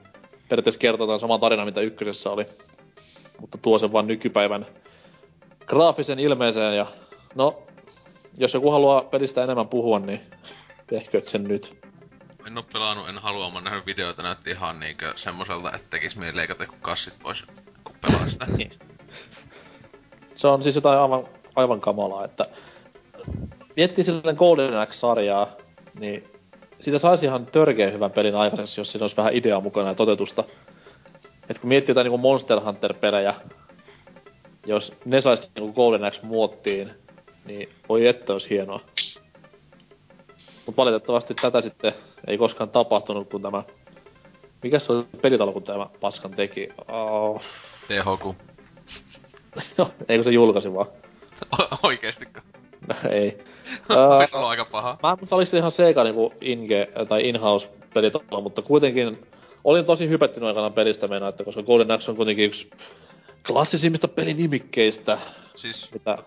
periaatteessa kertoo tämän saman tarinan, mitä ykkösessä oli. Mutta tuo sen vaan nykypäivän graafisen ilmeeseen ja no, jos joku haluaa pelistä enemmän puhua, niin tehkö sen nyt. En oo pelannut, en halua, mä nähnyt videoita, näytti ihan niinkö semmoselta, että tekis mieli leikata kassit pois, kun pelaa sitä. Niin. Se on siis jotain aivan, aivan kamalaa, että miettii silleen Golden Axe-sarjaa, niin siitä saisi ihan törkeän hyvän pelin aikaiseksi, jos siinä olisi vähän ideaa mukana ja toteutusta. Et kun miettii jotain niinku Monster Hunter-pelejä, jos ne saisi niinku Golden Axe muottiin, niin voi että olisi hienoa. Mutta valitettavasti tätä sitten ei koskaan tapahtunut, kun tämä... Mikä se oli pelitalo, kun tämä paskan teki? Oh. THQ. Eikö se julkaisi vaan? O- Oikeestikö? No, ei. Ois ollut aika paha. Mä en muista, oliko se ihan Sega niinku inge, tai in-house pelitalo, mutta kuitenkin olin tosi hypettynyt aikanaan pelistä mennä, että koska Golden Axe on kuitenkin yksi klassisimmista pelinimikkeistä, Siis mitä...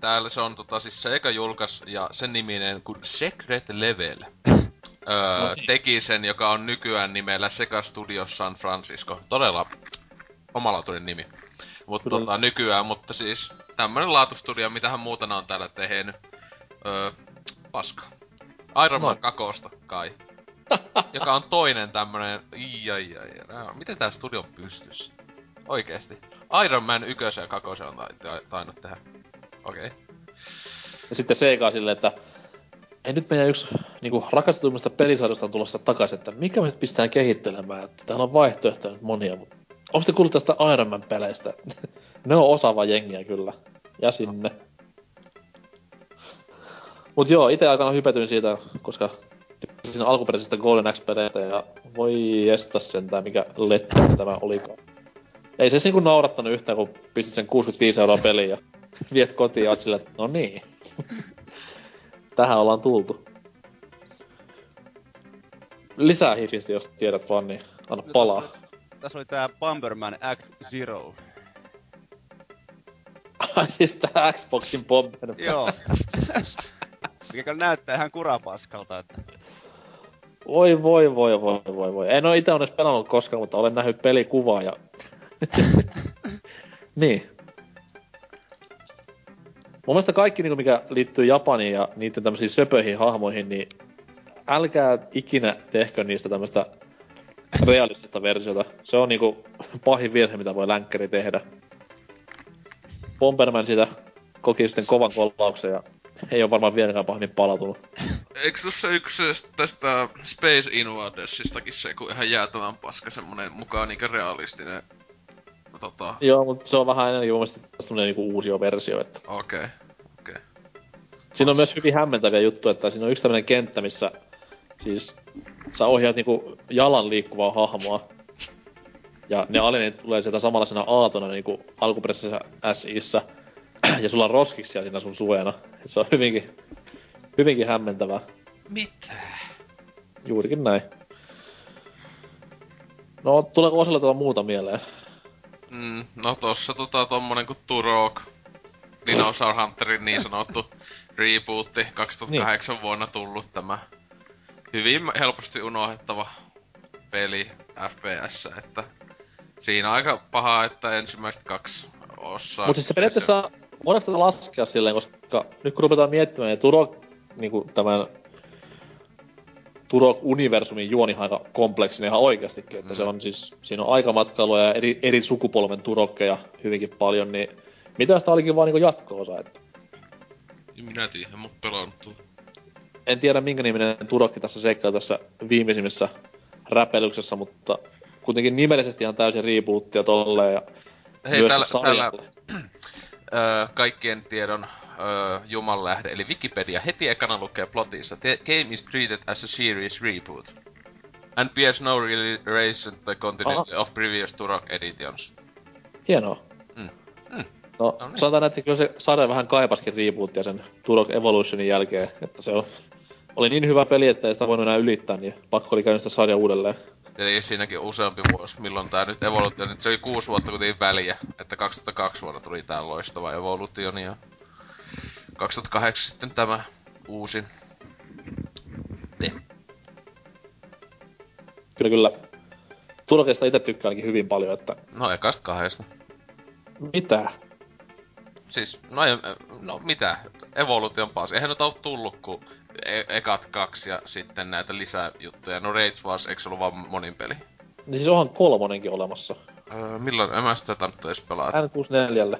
täällä se on tota siis Sega julkas ja sen niminen kuin Secret Level. öö, No niin. teki sen, joka on nykyään nimellä Sega Studios San Francisco. Todella omalaatuinen nimi. Mutta tota, nykyään, mutta siis tämmönen laatustudio, mitähän muuta ne on täällä tehnyt. Öö, paska. Iron Man No. kakosta, kai. joka on toinen tämmönen... Ai, ai, ai. Miten tää studio on pystyssä? Oikeesti. Iron Man ykkösen ja kakosen on ta- ta- tainnut tehdä. Okei. Okay. Ja sitten Sega silleen, että ei nyt meidän yksi niinku rakastetuimmista pelisarjoista on tulossa takaisin, että mikä me nyt pistetään kehittelemään, että täällä on vaihtoehtoja monia, mutta onko te kuullut tästä Iron Man peleistä? ne on osaava jengiä kyllä. Ja sinne. Mut joo, itse aikana hypetyin siitä, koska siinä alkuperäisestä Golden Axe-peleistä ja voi estä sentään, mikä lettä tämä olikaan. Ei se niinku naurattanut yhtään, kun pistit sen 65 euroa peliin ja viet kotiin ja oot sillä, että no niin. Tähän ollaan tultu. Lisää hifistä, jos tiedät vaan, niin anna palaa. Tässä oli tää Bomberman Act Zero. Ai siis tää Xboxin bomber. Joo. Mikä kyllä näyttää ihan kurapaskalta, että... Voi voi voi voi voi voi. En oo ite onneksi pelannut koskaan, mutta olen nähnyt pelikuvaa ja... niin. Mun mielestä kaikki, niinku, mikä liittyy Japaniin ja niiden tämmöisiin söpöihin hahmoihin, niin älkää ikinä tehkö niistä tämmöistä realistista versiota. Se on niinku pahin virhe, mitä voi länkkäri tehdä. Bomberman sitä koki sitten kovan kollauksen ja ei ole varmaan vieläkään pahemmin palautunut. Eikö tuossa yksi tästä Space Invadersistakin se, kun ihan jäätävän paska semmonen mukaan niinkö realistinen... Tota, Joo, mutta se on vähän enemmän mun mielestä semmonen niinku uusio versio, että okei. Okay. Okei. Okay. Siinä on myös hyvin hämmentäviä juttuja, että siinä on yksi tämmönen kenttä, missä siis sä ohjaat niinku jalan liikkuvaa hahmoa. Ja ne alienit tulee sieltä samanlaisena aatona niinku alkuperäisessä SIssä. Ja sulla on roskiksia siinä sun suojana. Et se on hyvinkin, hyvinkin hämmentävää. Mitä? Juurikin näin. No, tuleeko osalla tuolla muuta mieleen? Mm, no tossa tota tommonen kuin Turok. Dinosaur Hunterin niin sanottu rebootti 2008 niin. vuonna tullut tämä hyvin helposti unohdettava peli FPS, että siinä on aika paha, että ensimmäiset kaksi osaa. Mutta siis se periaatteessa voidaanko tätä laskea silleen, koska nyt kun ruvetaan miettimään, niin Turok, niin kuin tämän Turok-universumin juoni aika kompleksinen ihan oikeastikin, että mm. se on siis, siinä on aikamatkailua ja eri, eri sukupolven Turokkeja hyvinkin paljon, niin mitä sitä olikin vaan niin jatko-osa, että... Minä tiedän, mut pelannut tuo. En tiedä minkä niminen Turokki tässä seikkaa tässä viimeisimmässä räpelyksessä, mutta kuitenkin nimellisesti ihan täysin rebootia tolleen ja Hei, täällä, täällä öö, kaikkien tiedon öö, jumallähde, eli Wikipedia, heti ekana lukee plotissa. The game is treated as a series reboot. And bears no relation to the continuity Aha. of previous Turok editions. Hienoa. Mm. Mm. No, no niin. sanotaan, että kyllä se sarja vähän kaipaskin rebootia sen Turok Evolutionin jälkeen, että se on, oli niin hyvä peli, että ei sitä voinut enää ylittää, niin pakko oli käynnistää sarja uudelleen. Tietenkin siinäkin useampi vuosi, milloin tää nyt Evolutio, nyt se oli kuusi vuotta kuitenkin väliä, että 2002 vuonna tuli tää loistava Evolution ja 2008 sitten tämä uusi. Te. Kyllä, kyllä. Turkeista itse tykkäänkin hyvin paljon, että... No ekasta kahdesta. Mitä? Siis, no, ei, no mitä? Evolution paas. Eihän nyt oo tullut, kun e- ekat kaksi ja sitten näitä lisäjuttuja. No Rage Wars, eikö se ollut vaan monin peli? Niin siis onhan kolmonenkin olemassa. Öö, milloin? En mä sitä tannut edes pelata. N64.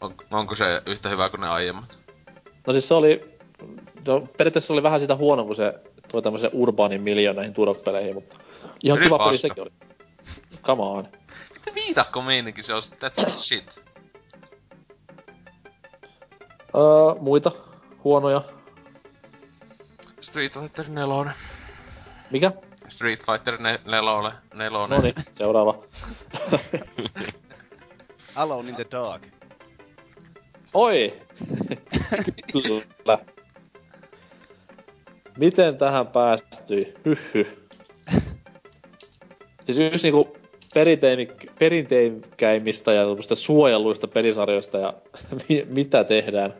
On, onko se yhtä hyvä kuin ne aiemmat? No siis se oli... No, periaatteessa oli vähän sitä huono, kun se toi tämmösen urbaanin miljoon näihin Turok-peleihin, mutta ihan Yli kiva peli sekin oli. Come on. Mitä viidakko meininki se on? That's shit. Öö, muita huonoja Street Fighter 4. Mikä? Street Fighter 4. No niin, seuraava. Alone in the Dark. Oi! Kyllä. Miten tähän päästyi? Hyhy. Siis yksi niinku perinteikäimmistä ja suojelluista pelisarjoista ja mitä tehdään.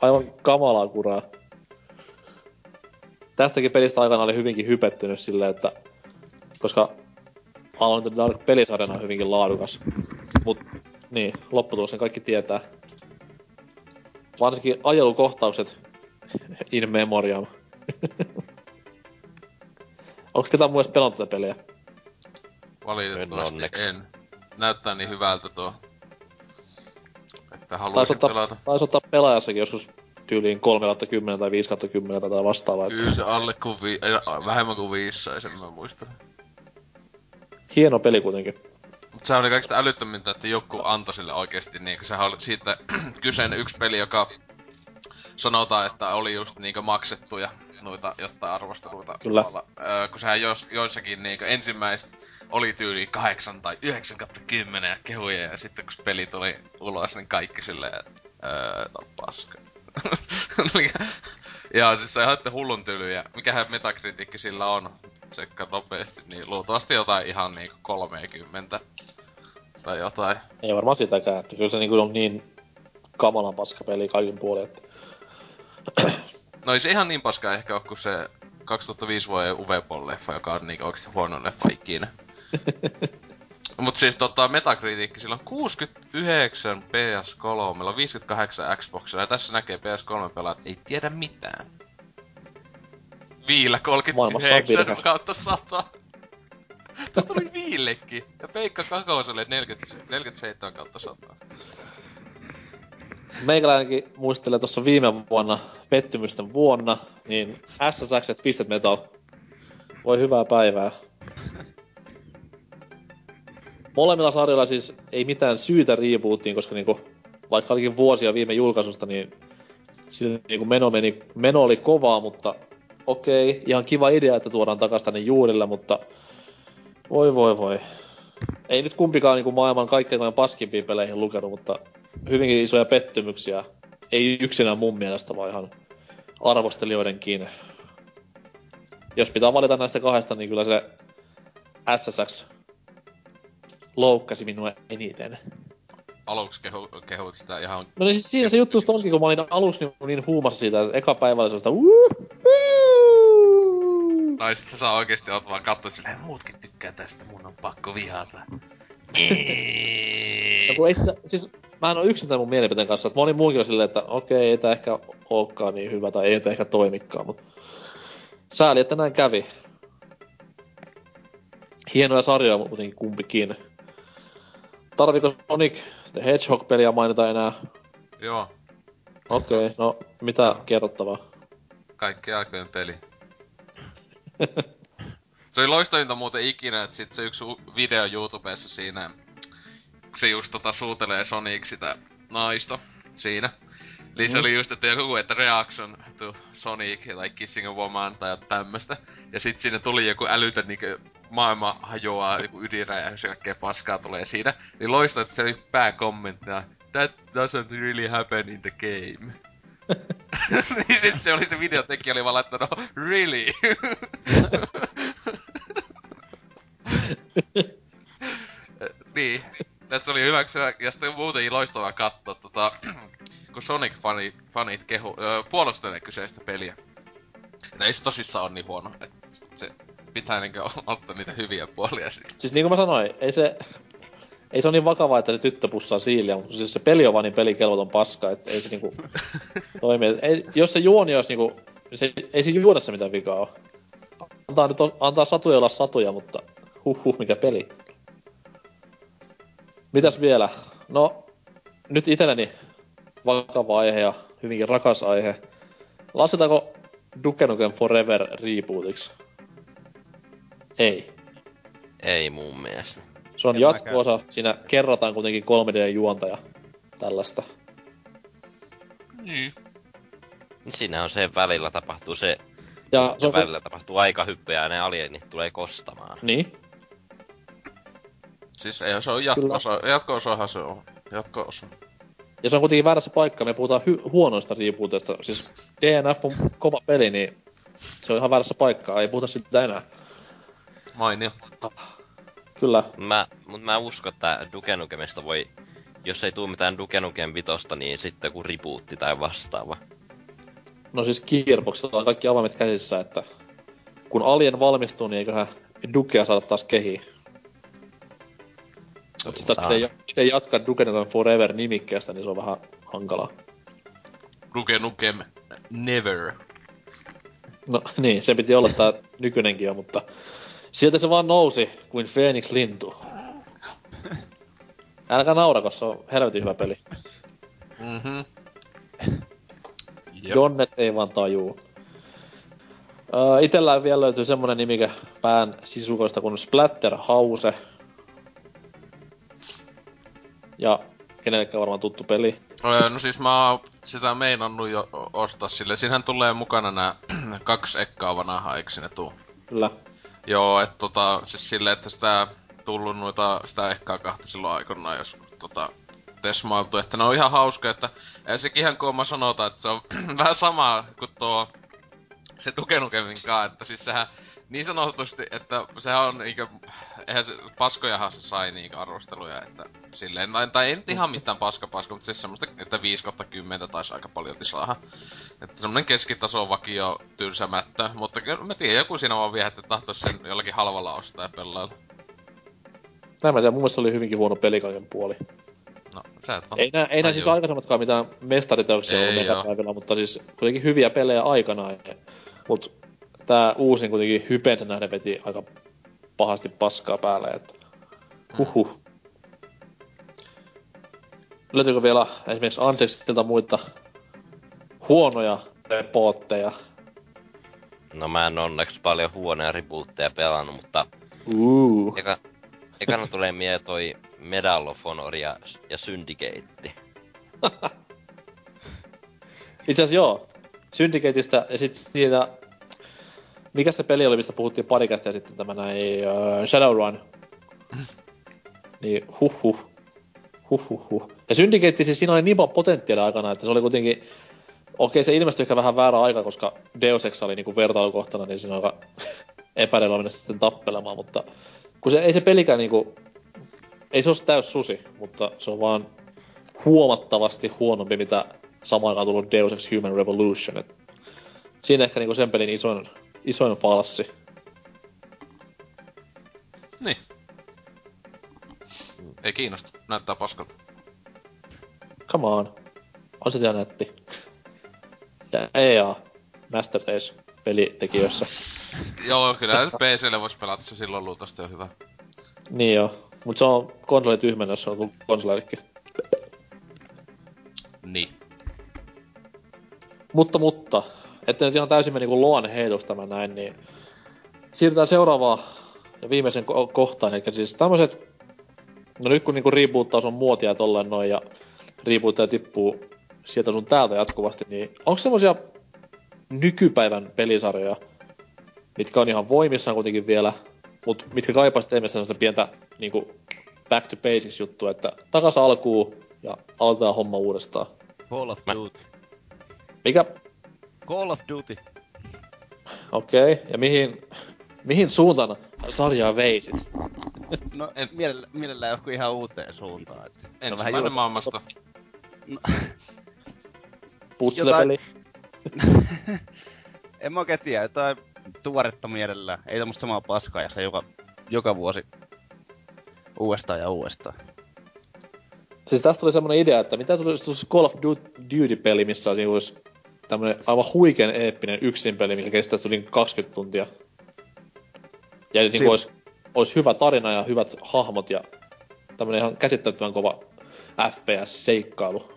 Aivan kamalaa kuraa tästäkin pelistä aikana oli hyvinkin hypettynyt silleen, että koska in the Dark pelisarjana on hyvinkin laadukas. Mut niin, lopputulos kaikki tietää. Varsinkin ajelukohtaukset in memoriam. Onko ketään muista pelannut tätä peliä? Valitettavasti en, en. Näyttää niin hyvältä tuo. Että haluaisin pelata. Taisi ottaa pelaajassakin joskus tyyliin 3 10 tai 5 10 tai vastaavaa. Kyllä se alle kuin vi- vähemmän kuin 5 sai sen mä muistan. Hieno peli kuitenkin. Mut se oli kaikista älyttömintä, että joku antoi sille oikeesti niinku sehän oli siitä kyseinen yksi peli, joka sanotaan, että oli just niinkö maksettuja noita jotta arvosteluita. Kyllä. Öö, kun sehän jos, joissakin niinkö ensimmäistä oli tyyli 8 tai 9 kautta 10 ja kehuja ja sitten kun peli tuli ulos, niin kaikki silleen, öö, no paska. ja siis se ihan hullun tylyjä. Mikähän metakritiikki sillä on? Sekka nopeasti, niin luultavasti jotain ihan niinku 30 tai jotain. Ei varmaan sitäkään, että kyllä se niinku on niin kamalan paska peli kaikin puolin, että... no ei se ihan niin paska ehkä ole kuin se 2005 vuoden Uvepol-leffa, joka on niinku oikeesti huono leffa ikinä. Mut siis tota, Metacritic, sillä on 69 PS3, meillä on 58 Xbox, ja tässä näkee PS3-pelaat, ei tiedä mitään. Viillä 39 kautta 100. Tämä tuli viillekin. Ja Peikka Kakoselle 40, 47 kautta 100. Meikäläinenkin muistelee tuossa viime vuonna pettymysten vuonna, niin SSX Twisted Metal. Voi hyvää päivää molemmilla sarjoilla siis ei mitään syytä rebootiin, koska niinku, vaikka olikin vuosia viime julkaisusta, niin sillä niinku meno, meni, meno oli kovaa, mutta okei, okay, ihan kiva idea, että tuodaan takaisin tänne juurille, mutta voi voi voi. Ei nyt kumpikaan niinku maailman kaikkein paskimpiin peleihin lukenut, mutta hyvinkin isoja pettymyksiä. Ei yksinään mun mielestä, vaan ihan arvostelijoidenkin. Jos pitää valita näistä kahdesta, niin kyllä se SSX loukkasi minua eniten. aluksi kehu, kehut sitä ihan... No niin siis siinä se juttu onkin, kun mä olin aluksi niin, niin huumassa siitä, että eka päivä oli sellaista Tai sitten sä oikeesti oot vaan katsoa silleen, muutkin tykkää tästä, mun on pakko vihata. no kun ei sitä, siis mä en oo yksin tämän mun mielipiteen kanssa, että moni muukin on silleen, että okei, ei tää ehkä ookaan niin hyvä, tai ei tää ehkä toimikaan, mutta sääli, että näin kävi. Hienoja sarjoja kuitenkin kumpikin. Tarviko Sonic The Hedgehog-peliä mainita enää? Joo. Okei, okay, no mitä kerrottavaa? Kaikki aikojen peli. se oli loistavinta muuten ikinä, että sit se yksi video YouTubessa siinä, se just tota suutelee Sonic sitä naista siinä. Eli se mm. oli just, että joku, että reaction to Sonic, tai Kissing a Woman, tai tämmöstä. Ja sit sinne tuli joku älytön niinkö maailma hajoaa, joku ydinräjähdys ja kaikkea paskaa tulee siinä. Niin loista, että se oli pääkommenttina. That doesn't really happen in the game. niin sit se oli se videotekijä oli vaan laittanut, really? niin. Tässä oli hyväksyä, ja sitten muuten loistavaa katsoa, tota, kun Sonic-fanit fanit kehu, öö, puolustelee kyseistä peliä. Että ei se tosissaan ole niin huono, että pitää niinkö ottaa niitä hyviä puolia siitä. Siis niin kuin mä sanoin, ei se... Ei se ole niin vakavaa, että se tyttö pussaa siiliä, mutta siis se peli on vaan niin pelikelvoton paska, että ei se niinku toimi. Ei, jos se juoni olisi niinku... Se, ei se juodessa mitään vikaa ole. Antaa nyt antaa satuja olla satuja, mutta huh huh, mikä peli. Mitäs vielä? No, nyt itselleni vakava aihe ja hyvinkin rakas aihe. Lasketaanko Duke Nukem Forever rebootiksi? Ei. Ei mun mielestä. Se on jatko-osa. Siinä kerrotaan kuitenkin 3D-juonta ja tällaista. Niin. Siinä on se välillä tapahtuu se... Ja se on välillä tapahtuu aikahyppy ja ne alienit tulee kostamaan. Niin. Siis ei se on jatko-osa. Jatko-osahan se on. Jatko-osa. Ja se on kuitenkin väärässä paikkaa. Me puhutaan hy- huonoista rebooteista. Siis DNF on kova peli, niin se on ihan väärässä paikkaa. Ei puhuta sitä enää. Mainio. Kyllä. Mä, mut mä uskon, että Duke Nukemista voi, jos ei tuu mitään Duke Nukem vitosta, niin sitten joku rebootti tai vastaava. No siis Gearboxilla on kaikki avaimet käsissä, että kun Alien valmistuu, niin eiköhän Dukea saada taas kehiin. Mut sit taas itse jatkaa Duke Nukem Forever nimikkeestä, niin se on vähän hankalaa. Duke Nukem Never. No niin, se piti olla tää nykyinenkin jo, mutta Sieltä se vaan nousi kuin Phoenix lintu. Älkää naurako, se on helvetin hyvä peli. Mhm. Jonnet ei vaan tajuu. Uh, itellään vielä löytyy semmonen nimikä pään sisukoista kuin Splatterhouse. Ja kenellekään varmaan tuttu peli. Öö, no siis mä oon sitä meinannut jo ostaa sille. Siinähän tulee mukana nämä kaksi ekkaa vanhaa, eikö sinne tuu? Kyllä. Joo, että tota, siis silleen, että sitä tullut noita, sitä ehkä kahta silloin aikoinaan, jos tota, tesmailtu, että ne on ihan hauska, että sekin ihan kuoma sanota, että se on vähän sama kuin tuo se Duke Nukemminkaan, että siis sehän niin sanotusti, että sehän on niinkö, eihän se, paskojahan se sai niinkö arvosteluja, että silleen, tai, tai ei nyt ihan mitään paska paska, mutta siis semmoista, että 5 10 taisi aika paljon saada. Että semmonen keskitaso vakio tylsämättä, mutta mä tiedän, joku siinä vaan vie, että tahtois sen jollakin halvalla ostaa ja pelailla. Näin mä tiedän, mun mielestä oli hyvinkin huono peli puoli. No, sä et Ei nää, ei nää siis aikaisemmatkaan mitään mestariteoksia ollut megapäivillä, mutta siis kuitenkin hyviä pelejä aikanaan. Mut tää uusin kuitenkin hypensä nähden veti aika pahasti paskaa päälle, että huhhuh. Löytyykö vielä esimerkiksi Anseksilta muita huonoja repootteja? No mä en onneksi paljon huonoja rebootteja pelannut, mutta... Uh. Eka, ekana tulee mieleen toi Medal of Honor ja, ja Syndicate. Itse asiassa joo. Syndicateista ja sit siinä... Mikä se peli oli, mistä puhuttiin pari sitten tämä näin uh, Shadowrun? niin huh huh. Huhhuh. Ja Syndicate siis siinä oli niin paljon potentiaalia aikana, että se oli kuitenkin... Okei, se ilmestyi ehkä vähän väärä aika, koska Deus Ex oli niinku vertailukohtana, niin siinä on aika epäreilua mennä sitten tappelemaan, mutta kun se, ei se pelikään niinku... Ei se ole täys susi, mutta se on vaan huomattavasti huonompi, mitä samaan aikaan tullut Deus Ex Human Revolution. Et siinä ehkä niinku sen pelin isoin, isoin falssi. Niin. Ei kiinnosta. Näyttää paskalta. Come on. On se ihan nätti. Tää EA Master Race pelitekijöissä. Joo, kyllä nyt PClle vois pelata se silloin luultavasti on hyvä. Niin joo. Mut se on konsoli tyhmänä, jos se on konsoleillekin. Niin. Mutta, mutta, että nyt ihan täysin meni kuin luonne heitoksi tämä näin, niin siirrytään seuraavaan ja viimeisen ko- kohtaan, eli siis tämmöiset, no nyt kun niinku reboottaus on muotia tolleen noin ja rebootteja tippuu sieltä sun täältä jatkuvasti, niin onko semmosia nykypäivän pelisarjoja, mitkä on ihan voimissaan kuitenkin vielä, mutta mitkä kaipaisivat enemmän sellaista pientä niinku back to basics juttua, että takas alkuun ja aloitetaan homma uudestaan. Call of Mä- Duty. Mikä Call of Duty. Okei, okay. ja mihin, mihin suuntaan sarjaa veisit? No, En- mielellä, mielellään joku ihan uuteen suuntaan. Et. Ensimmäinen juuri- maailmasta. No, Putslepeli? en mä oikein tiedä, jotain tuoretta mielellään. Ei tämmöstä samaa paskaa ja se joka, joka vuosi uudestaan ja uudestaan. Siis tästä tuli semmonen idea, että mitä tulisi Call of Du- Duty-peli, missä olisi tämmönen aivan huikean eeppinen yksin peli, mikä kestäisi yli 20 tuntia. Ja niin Si- kuin olisi, olisi hyvä tarina ja hyvät hahmot ja tämmönen ihan käsittämättömän kova FPS-seikkailu.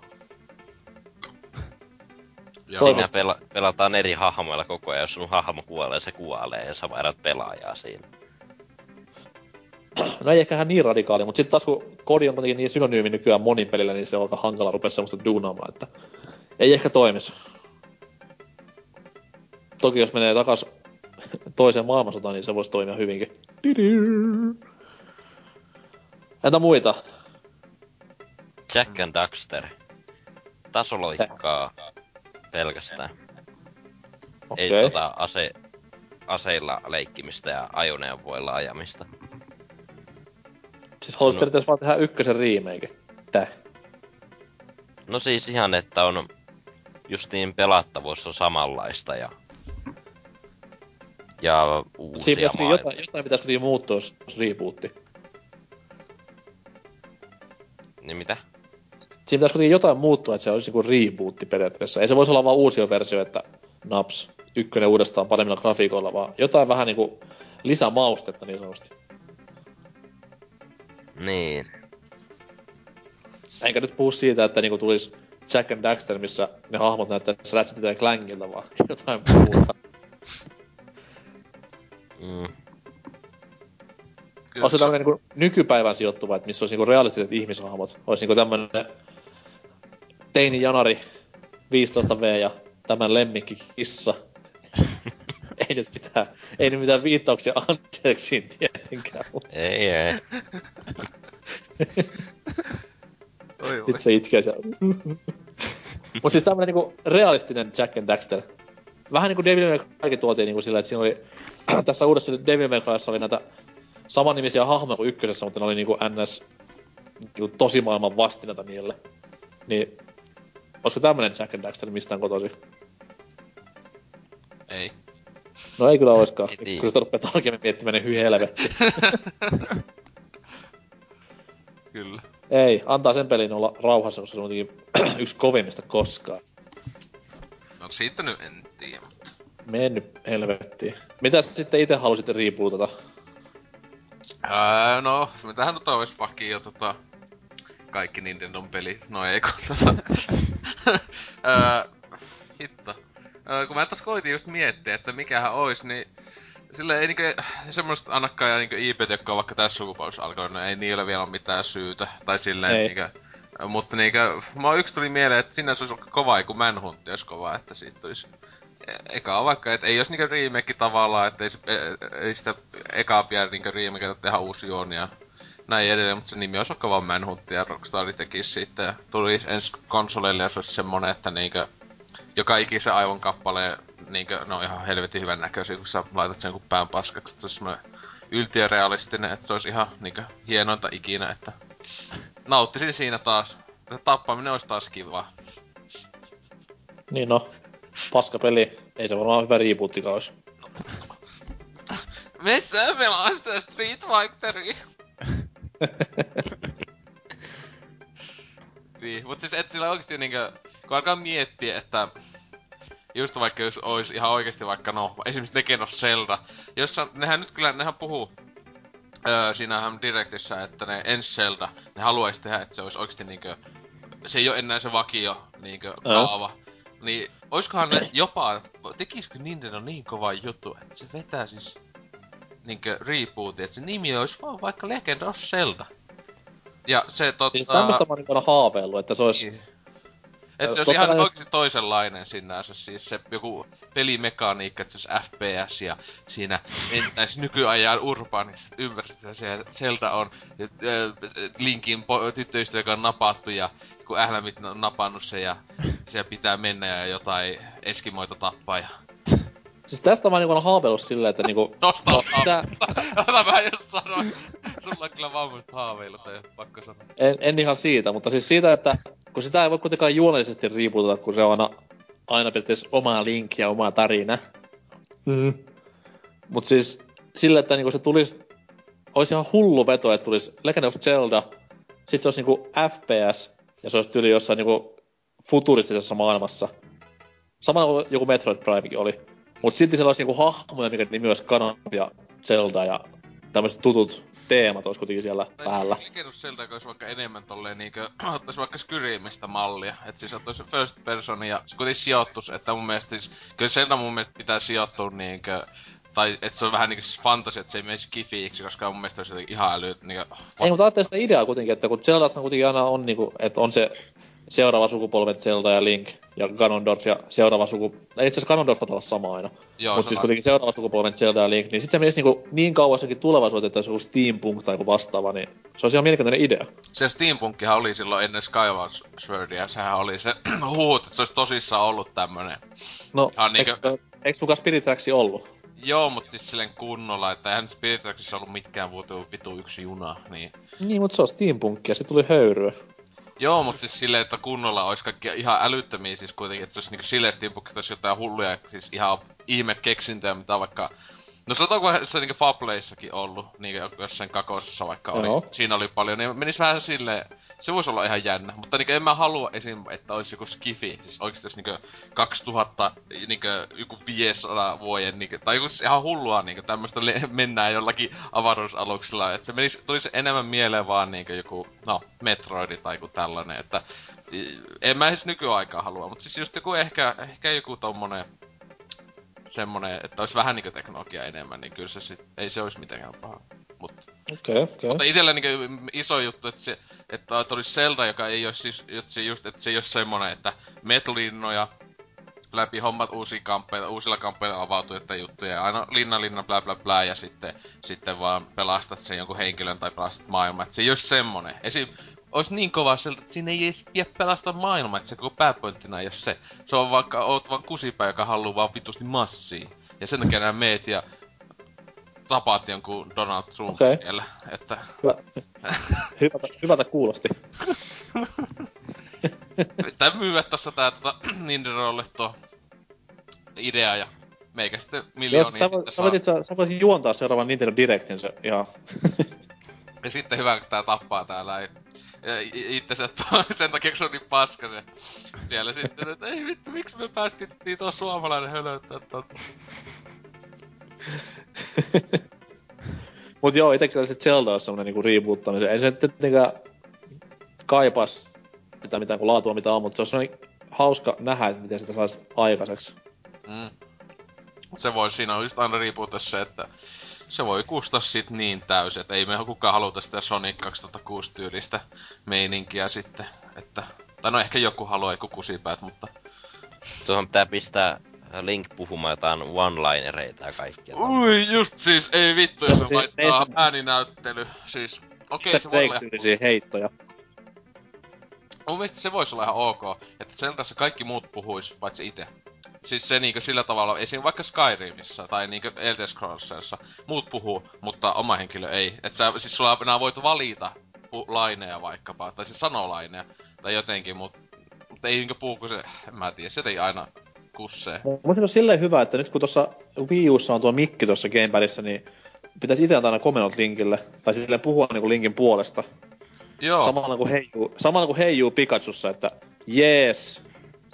Joo. Siinä pela- pelataan eri hahmoilla koko ajan. Jos sun hahmo kuolee, se kuolee ja sä vaihdat pelaajaa siinä. No ei ehkä ihan niin radikaali, mutta sitten taas kun kodi on kuitenkin niin synonyymi nykyään monin pelillä, niin se on aika hankala rupea semmoista duunaamaan, että ei ehkä toimisi. Toki jos menee takas toiseen maailmansotaan, niin se voisi toimia hyvinkin. Entä muita? Jack and Daxter. Tasoloikkaa pelkästään. Okei. Ei tota ase, aseilla leikkimistä ja ajoneuvoilla ajamista. Siis haluaisi No. periaatteessa vaan tehdä ykkösen remake. Tää. No siis ihan, että on justiin pelattavuus on samanlaista ja ja uusia Siinä pitäisi jotain, jotain pitäisi kuitenkin muuttua, jos rebootti. Niin mitä? Siinä pitäisi kuitenkin jotain muuttua, että se olisi kuin rebootti periaatteessa. Ei se voisi olla vaan uusi versio, että naps, ykkönen uudestaan paremmilla grafiikoilla, vaan jotain vähän niinku lisämaustetta niin sanotusti. Niin. Enkä nyt puhu siitä, että niinku tulisi Jack and Daxter, missä ne hahmot näyttäisi Ratchet ja Clankilta, vaan jotain muuta. Mm. Kyllä Olisi se- tämmönen niinku nykypäivän sijoittuva, että missä olisi niinku realistiset ihmishahmot. Olisi niinku tämmönen teini Janari 15V ja tämän lemmikki kissa. ei nyt mitään, ei nyt mitään viittauksia Anteeksiin tietenkään, Ei, ei. Oi, se itkee siellä. Mut siis tämmönen niinku realistinen Jack and Daxter. Vähän niinku Devil May Cry tuotiin niinku sillä, että siinä oli tässä uudessa Devil May Cryssa oli näitä samannimisiä hahmoja kuin ykkösessä, mutta ne oli niinku NS niinku tosi maailman vastineita niille. Niin, olisiko tämmönen Jack and Daxter mistään kotosi? Ei. No ei kyllä oiskaan, Ei kun sitä rupeaa tarkemmin miettimään, niin hyi helvetti. Kyllä. ei, antaa sen pelin olla rauhassa, koska se on yksi kovimmista koskaan. No siitä nyt en tiedä, mutta... Mennyt helvettiin. Mitä sitten itse halusit rebootata? Ää, no, mitähän nyt ois vakio tota... Kaikki Nintendon pelit. No ei kun tota... Ää, hitto. Ää, kun mä tässä koitin just miettiä, että mikähän ois, niin... Sille ei niinkö semmoista annakkaan ja niinkö IP, jotka on vaikka tässä sukupolvessa alkanut, no ei niillä vielä ole mitään syytä. Tai silleen Ei. niinkö... Mutta niinkö, mä yksi tuli mieleen, että sinne se olisi ollut kova, joku Manhunt olisi kova, että siitä tulisi e- eka on vaikka, että ei jos niinkö remake tavallaan, että ei, se, e- ei sitä ekaa vielä niinkö remake tehdä uusi juoni ja näin edelleen, mutta se nimi olisi vaikka vaan Manhunt ja Rockstar tekisi siitä ja tuli ensi konsoleille ja se olisi semmonen, että niinkö joka ikisen aivon kappaleen niinkö, ne on ihan helvetin hyvän näköisiä, kun sä laitat sen kuin pään paskaksi, että se olisi yltiörealistinen, että se olisi ihan niinkö hienointa ikinä, että nauttisin siinä taas tappaminen olisi taas kiva. Niin no, paska peli. Ei se varmaan hyvä rebootikaan olisi. Missä pelaa sitä Street Fighteria? niin, mut siis et sillä oikeesti niinkö, kun alkaa miettiä, että just vaikka jos olisi ihan oikeasti vaikka no, esimerkiksi Legend of Zelda, jossa nehän nyt kyllä, nehän puhuu öö, siinähän Directissä, että ne ensi Zelda, ne haluaisi tehdä, että se olisi oikeasti niinkö, se ei ole enää se vakio niinkö kaava. Niin, oiskohan ne jopa, tekisikö Nintendo niin kova juttu, että se vetää siis niinkö rebootin, että se nimi olisi vaan vaikka Legend of Zelda. Ja se totta... Siis tämmöstä mä oon haaveillut, että se olisi... Niin. Et se olisi ihan jos... oikeesti toisenlainen sinänsä, siis se joku pelimekaniikka, että se olisi FPS ja siinä mentäis nykyajan urbaanissa, että se Zelda on Linkin po- tyttöystävä, joka on napattu ja kun ählämit on napannut se ja siellä pitää mennä ja jotain eskimoita tappaa ja Siis tästä mä niinku haaveillut silleen, että niinku... Tosta no, sitä... Ota mä just sanoin. Sulla on kyllä vammuista haaveilut, ei pakko sanoa. En, en ihan siitä, mutta siis siitä, että kun sitä ei voi kuitenkaan juonellisesti riiputeta, kun se on aina, aina periaatteessa oma link ja oma tarina. Mm. Mut siis sillä, että niinku se tulisi, olisi ihan hullu veto, että tulisi Legend of Zelda, sit se olisi niinku FPS, ja se olisi tyyli jossain niinku futuristisessa maailmassa. Samalla kuin joku Metroid Primekin oli. Mut silti sellaisia niinku hahmoja, mikä nimi olisi Ganon ja Zelda ja tämmöiset tutut teemat olisi kuitenkin siellä tai päällä. Legend Zelda olisi vaikka enemmän tolleen niinkö, ottaisi vaikka Skyrimistä mallia. että siis ottaisi first person ja se kuitenkin sijoittus, että mun mielestä siis, kyllä Zelda mun mielestä pitää sijoittua niinkö, tai että se on vähän niinku siis fantasia, että se ei mene skifiiksi, koska mun mielestä olisi ihan äly... Niinku, ei, mutta ajattelin sitä ideaa kuitenkin, että kun Zeldathan kuitenkin aina on niinku, että on se seuraava sukupolven Zelda ja Link ja Ganondorf ja seuraava suku... Ei itse asiassa Ganondorf on sama aina. Mutta siis kuitenkin seuraava sukupolven Zelda ja Link, niin sit se menisi niinku niin kauassakin tulevaisuuteen, että se olisi steampunk tai joku vastaava, niin se olisi ihan mielenkiintoinen idea. Se steampunkkihan oli silloin ennen Skyward Swordia, sehän oli se huut, että se olisi tosissaan ollut tämmönen. No, ihan niinkö... eikö, eikö mukaan Spirit Tracks ollut? Joo, mutta siis silleen kunnolla, että eihän Spirit Tracksissa ollut mitkään vuotu vitu yksi juna, niin... Niin, mutta se on steampunkkia, se tuli höyryä. Joo, mutta siis silleen, että kunnolla olisi kaikki ihan älyttömiä siis kuitenkin, että olisi niinku silleen steampunkki jotain hulluja, siis ihan ihme keksintöjä, mitä vaikka... No sanotaanko se niinku Fableissakin ollut, niinku jossain kakosessa vaikka oli. Joo. Siinä oli paljon, niin menis vähän silleen se voisi olla ihan jännä. Mutta niinku en mä halua esim, että olisi joku skifi. Siis oikeesti jos niinku 2000, niinku joku 500 vuoden, niinku, tai joku siis ihan hullua niinku tämmöstä mennään jollakin avaruusaluksilla. Että se menisi, tulisi enemmän mieleen vaan niinku joku, no, Metroidi tai joku tällainen. Että en mä edes nykyaikaa halua, mutta siis just joku ehkä, ehkä joku tommonen semmonen, että olisi vähän niinku teknologia enemmän, niin kyllä se sit, ei se olisi mitenkään paha. Mut, okay, okay. Mutta itellä niinku iso juttu, että se, että olisi Zelda, joka ei ole siis, että se just, että se ei ole semmonen, että metlinnoja, läpi hommat uusia kamppeita, uusilla kamppeilla avautuu jotain juttuja, ja aina linna linna bla bla bla, ja sitten, sitten vaan pelastat sen jonkun henkilön tai pelastat maailman. Että se ei ole semmonen. Esim, olisi niin kova sieltä, että siinä ei edes pidä pelastaa maailmaa, että se koko pääpointtina jos se. Se on vaikka, oot vaan kusipää, joka haluaa vaan vitusti massia. Ja sen takia nämä meet ja tapaat jonkun Donald Trump okay. siellä, että... Hyvä. hyvältä, hyvältä kuulosti. Pitää myyä tossa tää tota, Nintendolle tuo idea ja meikä sitten miljoonia Jos sä, voit, sä, voit, sä, sä voisit juontaa seuraavan Nintendo Directin se ihan. ja sitten hyvä, kun tää tappaa täällä ei itse sen takia, kun se on niin paska se. Siellä sitten, että ei vittu, miksi me päästiin tuo suomalainen hölöttää tota. Mut joo, ite kyllä se Zelda on semmonen niinku reboottamisen. Ei se nyt tietenkään kaipas sitä mitään kuin laatua mitä on, mutta se on semmonen hauska nähdä, että miten sitä saisi aikaiseksi. Mm. Se voi, siinä on just aina se, että se voi kustaa sit niin täysin, että ei me kukaan haluta sitä Sonic 2006 tyylistä meininkiä sitten, että... Tai no ehkä joku haluaa joku kusipäät, mutta... Tuohon pitää pistää Link puhumaan jotain one-linereita ja kaikkea. Ui, just siis, ei vittu, jos on laittaa ääninäyttely. Siis, okei, okay, se voi olla... heittoja. Mun mielestä se voisi olla ihan ok, että Zeldassa kaikki muut puhuis, paitsi itse. Siis se niinkö sillä tavalla, esim. vaikka Skyrimissa tai niinkö Elder Scrollsissa, muut puhuu, mutta oma henkilö ei. Et sä, siis sulla on voit valita laineja vaikkapa, tai siis sanoo laineja. Tai jotenkin, mut, mut ei niinkö puu, kun se, en mä tiedä, se ei aina kussee. Mun se on silleen hyvä, että nyt kun tuossa Wii Ussa on tuo mikki tuossa gamepadissa, niin pitäisi itse antaa aina komennot linkille. Tai siis silleen puhua niinku linkin puolesta. Joo. Samalla kuin heijuu, samalla kuin heijuu Pikachussa, että jees.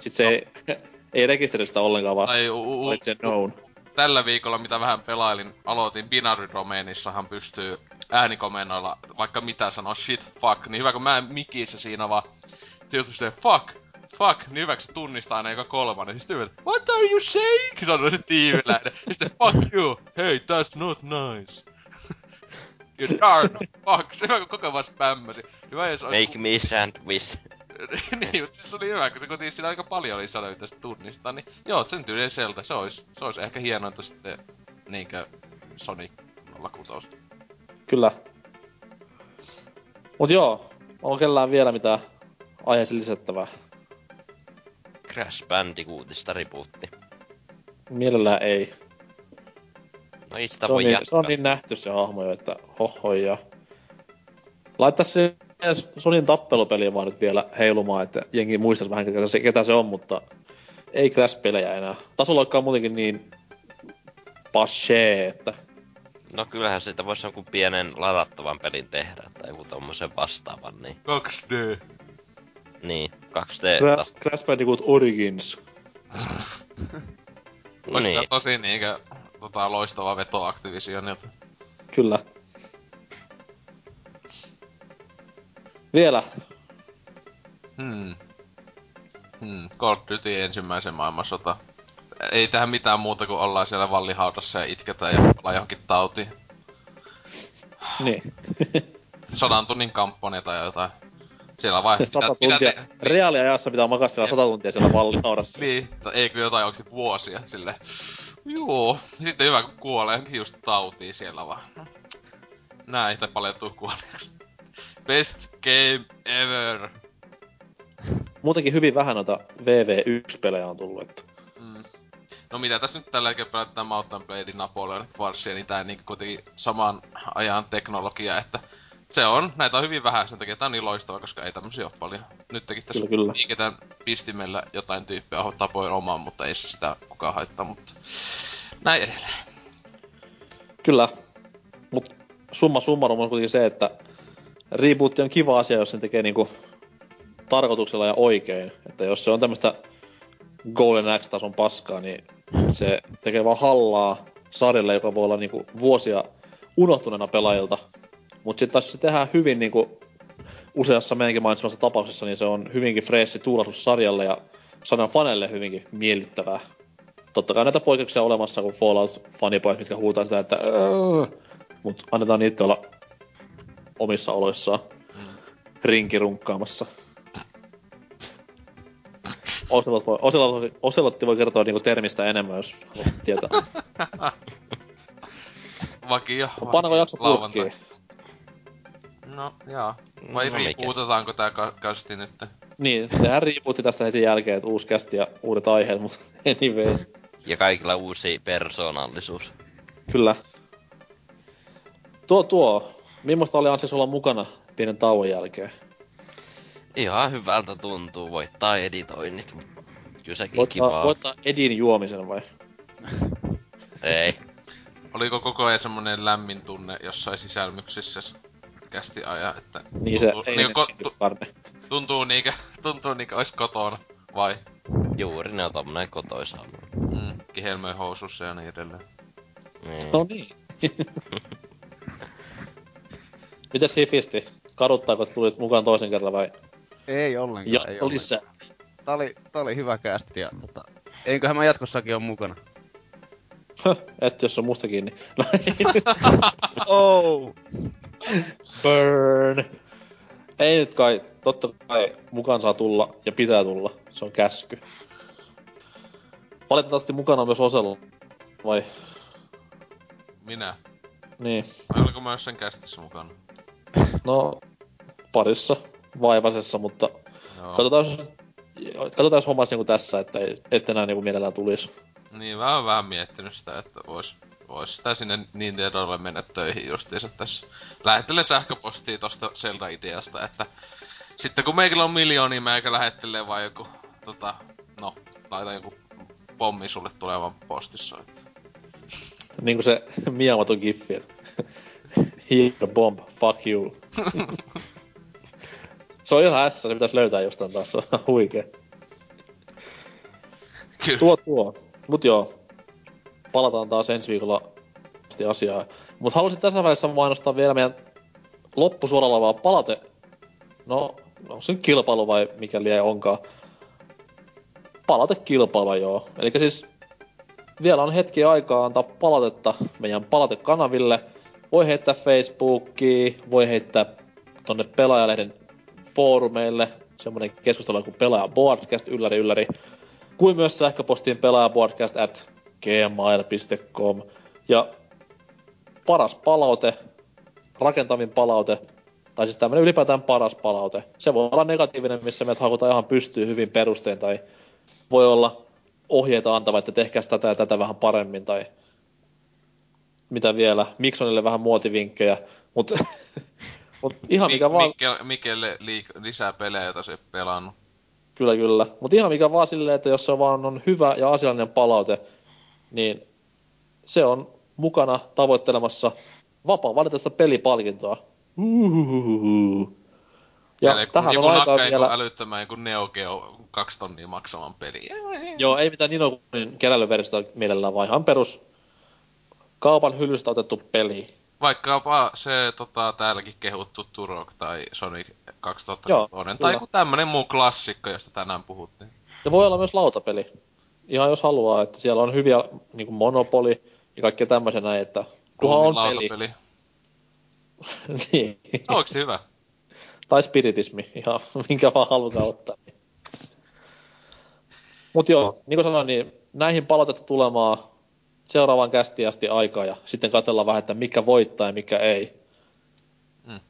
Sitten se No. ei, ei rekisteri sitä ollenkaan, vaan Tai u- u- valitse known. tällä viikolla, mitä vähän pelailin, aloitin Binary Domainissahan pystyy äänikomennoilla vaikka mitä sanoa shit, fuck, niin hyvä kun mä en mikissä siinä vaan tietysti se fuck, fuck, niin hyvä kun se tunnistaa aina joka kolmannen. Siis tyyli, what are you saying? Sanoo se tiiviläinen. Ja sitten fuck you, hey that's not nice. you darn, fuck, se hyvä kun koko ajan vaan spämmäsi. Hyvä jos olisi Make me sandwich. niin, mutta siis se oli hyvä, kun se kuitenkin siinä aika paljon oli sanoja tästä tunnistaa, niin joo, sen tyyliin sieltä, se olisi, se olisi ehkä hienointa sitten niinkö Sonic 06. Kyllä. Mut joo, onko kellään vielä mitään aiheeseen lisättävää? Crash Bandicootista rebootti. Mielellään ei. No ei sitä Se on, voi niin, jatkaa. se on niin nähty se hahmo jo, että hohoi ja... Laittaa se Sonin tappelupeli vaan nyt vielä heilumaan, että jengi muistaisi vähän ketä se, ketä se on, mutta ei Crash-pelejä enää. Tasoloikka on muutenkin niin passe, että No kyllähän siitä voisi jonkun pienen ladattavan pelin tehdä, tai joku tommosen vastaavan, niin... 2D. Niin, 2D. Crash, Crash Bandicoot Origins. Ois niin, niin. tosi niinkö tota, loistava veto Activisionilta. Kyllä. Vielä. Hmm. Hmm. Call of Duty ensimmäisen maailmansota. Ei tähän mitään muuta kuin ollaan siellä vallihaudassa ja itketään ja ollaan johonkin tautiin. Niin. Sadan tunnin kampanja tai jotain. Siellä vai... Sata mitä- mitä tuntia. Reaaliajassa pitää makaa siellä sata tuntia siellä vallihaudassa. Niin, tai ei kyllä jotain, onko vuosia sille. Joo. Sitten hyvä, kun kuolee just tautiin siellä vaan. Näin, tai paljattuu kuolleeksi. Best game ever. Muutenkin hyvin vähän noita VV1-pelejä on tullut, että Mm. No mitä tässä nyt tällä hetkellä pelataan Mountain Blade, Napoleon Warsia, niin tää niin kuitenkin saman ajan teknologia, että se on, näitä on hyvin vähän, sen takia tää on niin loistava, koska ei tämmösiä ole paljon. Nyt tekin tässä Kyllä, kyllä. liiketään pistimellä jotain tyyppiä tapoin omaan, mutta ei se sitä kukaan haittaa, mutta näin edelleen. Kyllä. Mut summa summarum on kuitenkin se, että reboot on kiva asia, jos sen tekee niinku tarkoituksella ja oikein. Että jos se on tämmöistä Golden X-tason paskaa, niin se tekee vaan hallaa sarjalle, joka voi olla niinku vuosia unohtuneena pelaajilta. Mut sitten taas se tehdään hyvin niinku useassa meidänkin mainitsemassa tapauksessa, niin se on hyvinkin freshi tuulahdus sarjalle ja sarjan faneille hyvinkin miellyttävää. Totta kai näitä poikkeuksia olemassa, kun Fallout-fanipojat, mitkä huutaa sitä, että "Öö", mut annetaan niitä olla omissa oloissaan rinkirunkkaamassa. Oselot voi, Oselot, Oselotti voi kertoa niinku termistä enemmän, jos haluat tietää. Vakio. Pannaanko jakso lauantai. purkkiin? No, jaa. Vai No riipuutetaanko tää ka- kasti nyt? Niin, tehdään riipuutti tästä heti jälkeen, että uusi kästi ja uudet aiheet, mutta anyways. Ja kaikilla uusi persoonallisuus. Kyllä. Tuo, tuo. Millaista oli ansias olla mukana pienen tauon jälkeen? Ihan hyvältä tuntuu, voittaa editoinnit, mutta kyllä sekin Voittaa, kivaa. voittaa Edin juomisen vai? Ei. Oliko koko ajan semmonen lämmin tunne jossain sisälmyksissä kästi ajan, että Niin se tuntuu, ei niinku, ko- tu- tuntuu niinkö, tuntuu niinkö ois kotona, vai? Juuri ne on tommonen kotoisa Mm, kihelmöi housussa ja niin edelleen. niin. No niin. Mitäs hifisti? Kaduttaako, että tulit mukaan toisen kerran vai? Ei ollenkaan, Ja ei ollenkaan. lisää. Tää oli, tää oli hyvä kästi ja tota, eiköhän mä jatkossakin ole mukana. Höh, et jos on musta kiinni. No, Oh! Burn! Ei nyt kai, totta kai mukaan saa tulla ja pitää tulla. Se on käsky. Valitettavasti mukana on myös Oselo. Vai? Minä. Niin. Vai oliko mä jossain kästissä mukana? No, parissa vaivaisessa, mutta Joo. katsotaan, jos, katsotaan jos hommas niinku tässä, että ei, et enää niinku mielellään tulisi. Niin, mä oon vähän miettinyt sitä, että vois, vois sitä sinne Nintendolle mennä töihin justiinsa tässä. Lähettelen sähköpostia tosta Zelda-ideasta, että Sitten kun meikillä on miljoonia, meikä lähettelee vaan joku, tota, no, laita joku pommi sulle tulevan postissa. Että. Niin kuin se Miyamoto giffi, että Here bomb, fuck you. se on ihan ässä, se pitäisi löytää jostain taas, se on huikee. Kyllä. Tuo tuo. Mut joo, palataan taas ensi viikolla asiaa. Mut halusin tässä vaiheessa mainostaa vielä meidän loppusuoralla olevaa palate... No, onko se nyt kilpailu vai mikä liian onkaan? Palatekilpailu, joo. Eli siis vielä on hetki aikaa antaa palautetta meidän palautekanaville. Voi heittää Facebookiin, voi heittää tonne pelaajalehden foorumeille, semmonen keskustelu kuin pelaaja podcast ylläri ylläri, kuin myös sähköpostiin pelaajapodcast at gmail.com. Ja paras palaute, rakentavin palaute, tai siis tämmönen ylipäätään paras palaute. Se voi olla negatiivinen, missä meidät hakutaan ihan pystyy hyvin perustein, tai voi olla ohjeita antava, että tehkää tätä ja tätä vähän paremmin, tai mitä vielä, Miksonille vähän muotivinkkejä, mutta mut ihan mikä vaan... Mikke, Mikelle liik- lisää pelejä, joita se pelannut. Kyllä, kyllä. Mutta ihan mikä vaan silleen, että jos se vaan on hyvä ja asiallinen palaute, niin se on mukana tavoittelemassa vapaa valitusta pelipalkintoa. Uhuhuhu. Ja Siellä tähän on aikaa vielä... älyttömän joku Neo Geo kaksi tonnia maksavan peli. Joo, ei mitään Ninokunin keräilyversiota mielellään, vaan ihan perus kaupan hyllystä otettu peli. Vaikkapa se tota, täälläkin kehuttu Turok tai Sonic 2002 tai joku tämmönen muu klassikko, josta tänään puhuttiin. Ja voi olla myös lautapeli. Ihan jos haluaa, että siellä on hyviä niin Monopoli ja kaikkea tämmöisiä näin, että kunhan on lautapeli. peli. niin. Onko se hyvä? Tai spiritismi, ihan minkä vaan halutaan ottaa. Mut joo, niin kuin sanoin, niin näihin palautetta tulemaan seuraavaan kästi asti aikaa ja sitten katsellaan vähän, että mikä voittaa ja mikä ei. Hmm.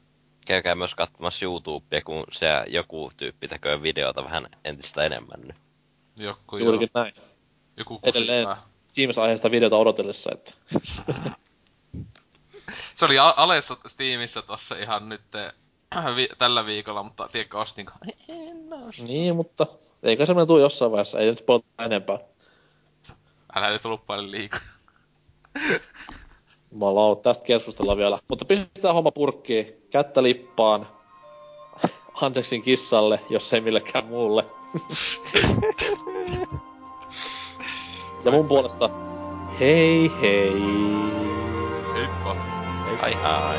Käykää myös katsomassa YouTubea, kun se joku tyyppi tekee videota vähän entistä enemmän nyt. Joku, Juurikin joo. näin. Joku Edelleen Steamissa aiheesta videota odotellessa, että... se oli Alessa Steamissa tossa ihan nyt vi- tällä viikolla, mutta tiedätkö, ostinko? Niin, mutta eikä semmoinen tuu jossain vaiheessa, ei nyt spoilata enempää. Älä nyt paljon liikaa. Mä ollaan tästä keskustella vielä. Mutta pistetään homma purkkiin, kättä lippaan, Hanseksin kissalle, jos ei millekään muulle. ja mun puolesta, hei hei! Heippa! Hai hai!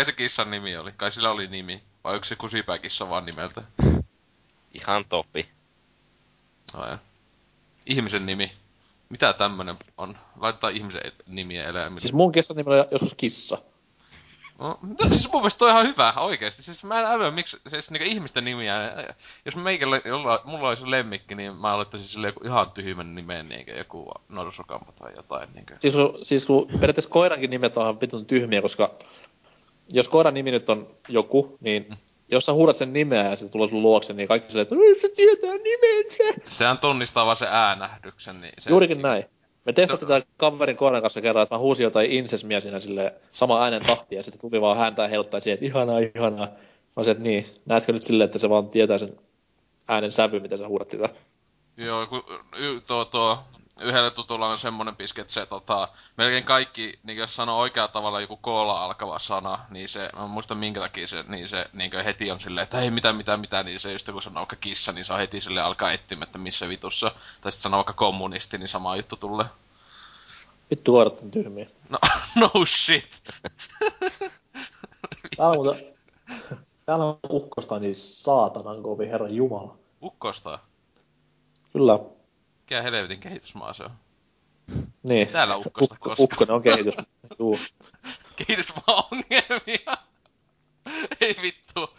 Mikä se kissan nimi oli? Kai sillä oli nimi. Vai onko se kusipääkissa vaan nimeltä? Ihan topi. Ai. Ihmisen nimi. Mitä tämmönen on? Laitetaan ihmisen nimiä eläimille. Siis mun kissan nimi on joskus kissa. No, no, siis mun mielestä toi on ihan hyvä, oikeesti. Siis mä en älyä, miksi siis niinku ihmisten nimiä, jos meikälle, jolla, mulla olisi lemmikki, niin mä aloittaisin sille joku ihan tyhmän nimen, niinku joku norsukammo tai jotain. Niinku. Siis, kun, siis kun periaatteessa koirankin nimet on ihan vitun tyhmiä, koska jos koiran nimi nyt on joku, niin mm. jos sä huudat sen nimeä ja se tulee sun luokse, niin kaikki silleen, että se tietää nimensä. Sehän tunnistaa vaan se äänähdyksen. Niin se... Juurikin näin. Me testattiin tätä kaverin koiran kanssa kerran, että mä huusin jotain insesmiä siinä sille sama äänen tahtia, ja sitten tuli vaan häntä ja heiluttaa siihen, että ihanaa, ihanaa. Mä sanoin, että niin, näetkö nyt silleen, että se vaan tietää sen äänen sävy, mitä sä huudat sitä. Joo, kun tuo, tuo yhdellä tutulla on semmonen piske, että se tota, melkein kaikki, niin jos sanoo oikealla tavalla joku koola alkava sana, niin se, mä muistan minkä takia se, niin se niin heti on silleen, että ei mitä, mitä, mitä, niin se just kun sanoo vaikka kissa, niin se on heti sille alkaa etsiä, että missä vitussa. Tai sitten sanoo vaikka kommunisti, niin sama juttu tulee. Vittu koirat on tyhmiä. No, no shit. Täällä on muuta... Täällä on ukkosta niin saatanan kovin, herran jumala. Ukkosta? Kyllä. Mikä helvetin kehitysmaa se on? Niin. Täällä ukkosta Ukko, Ukkonen on kehitysmaa. Juu. kehitysmaa ongelmia. Ei vittu.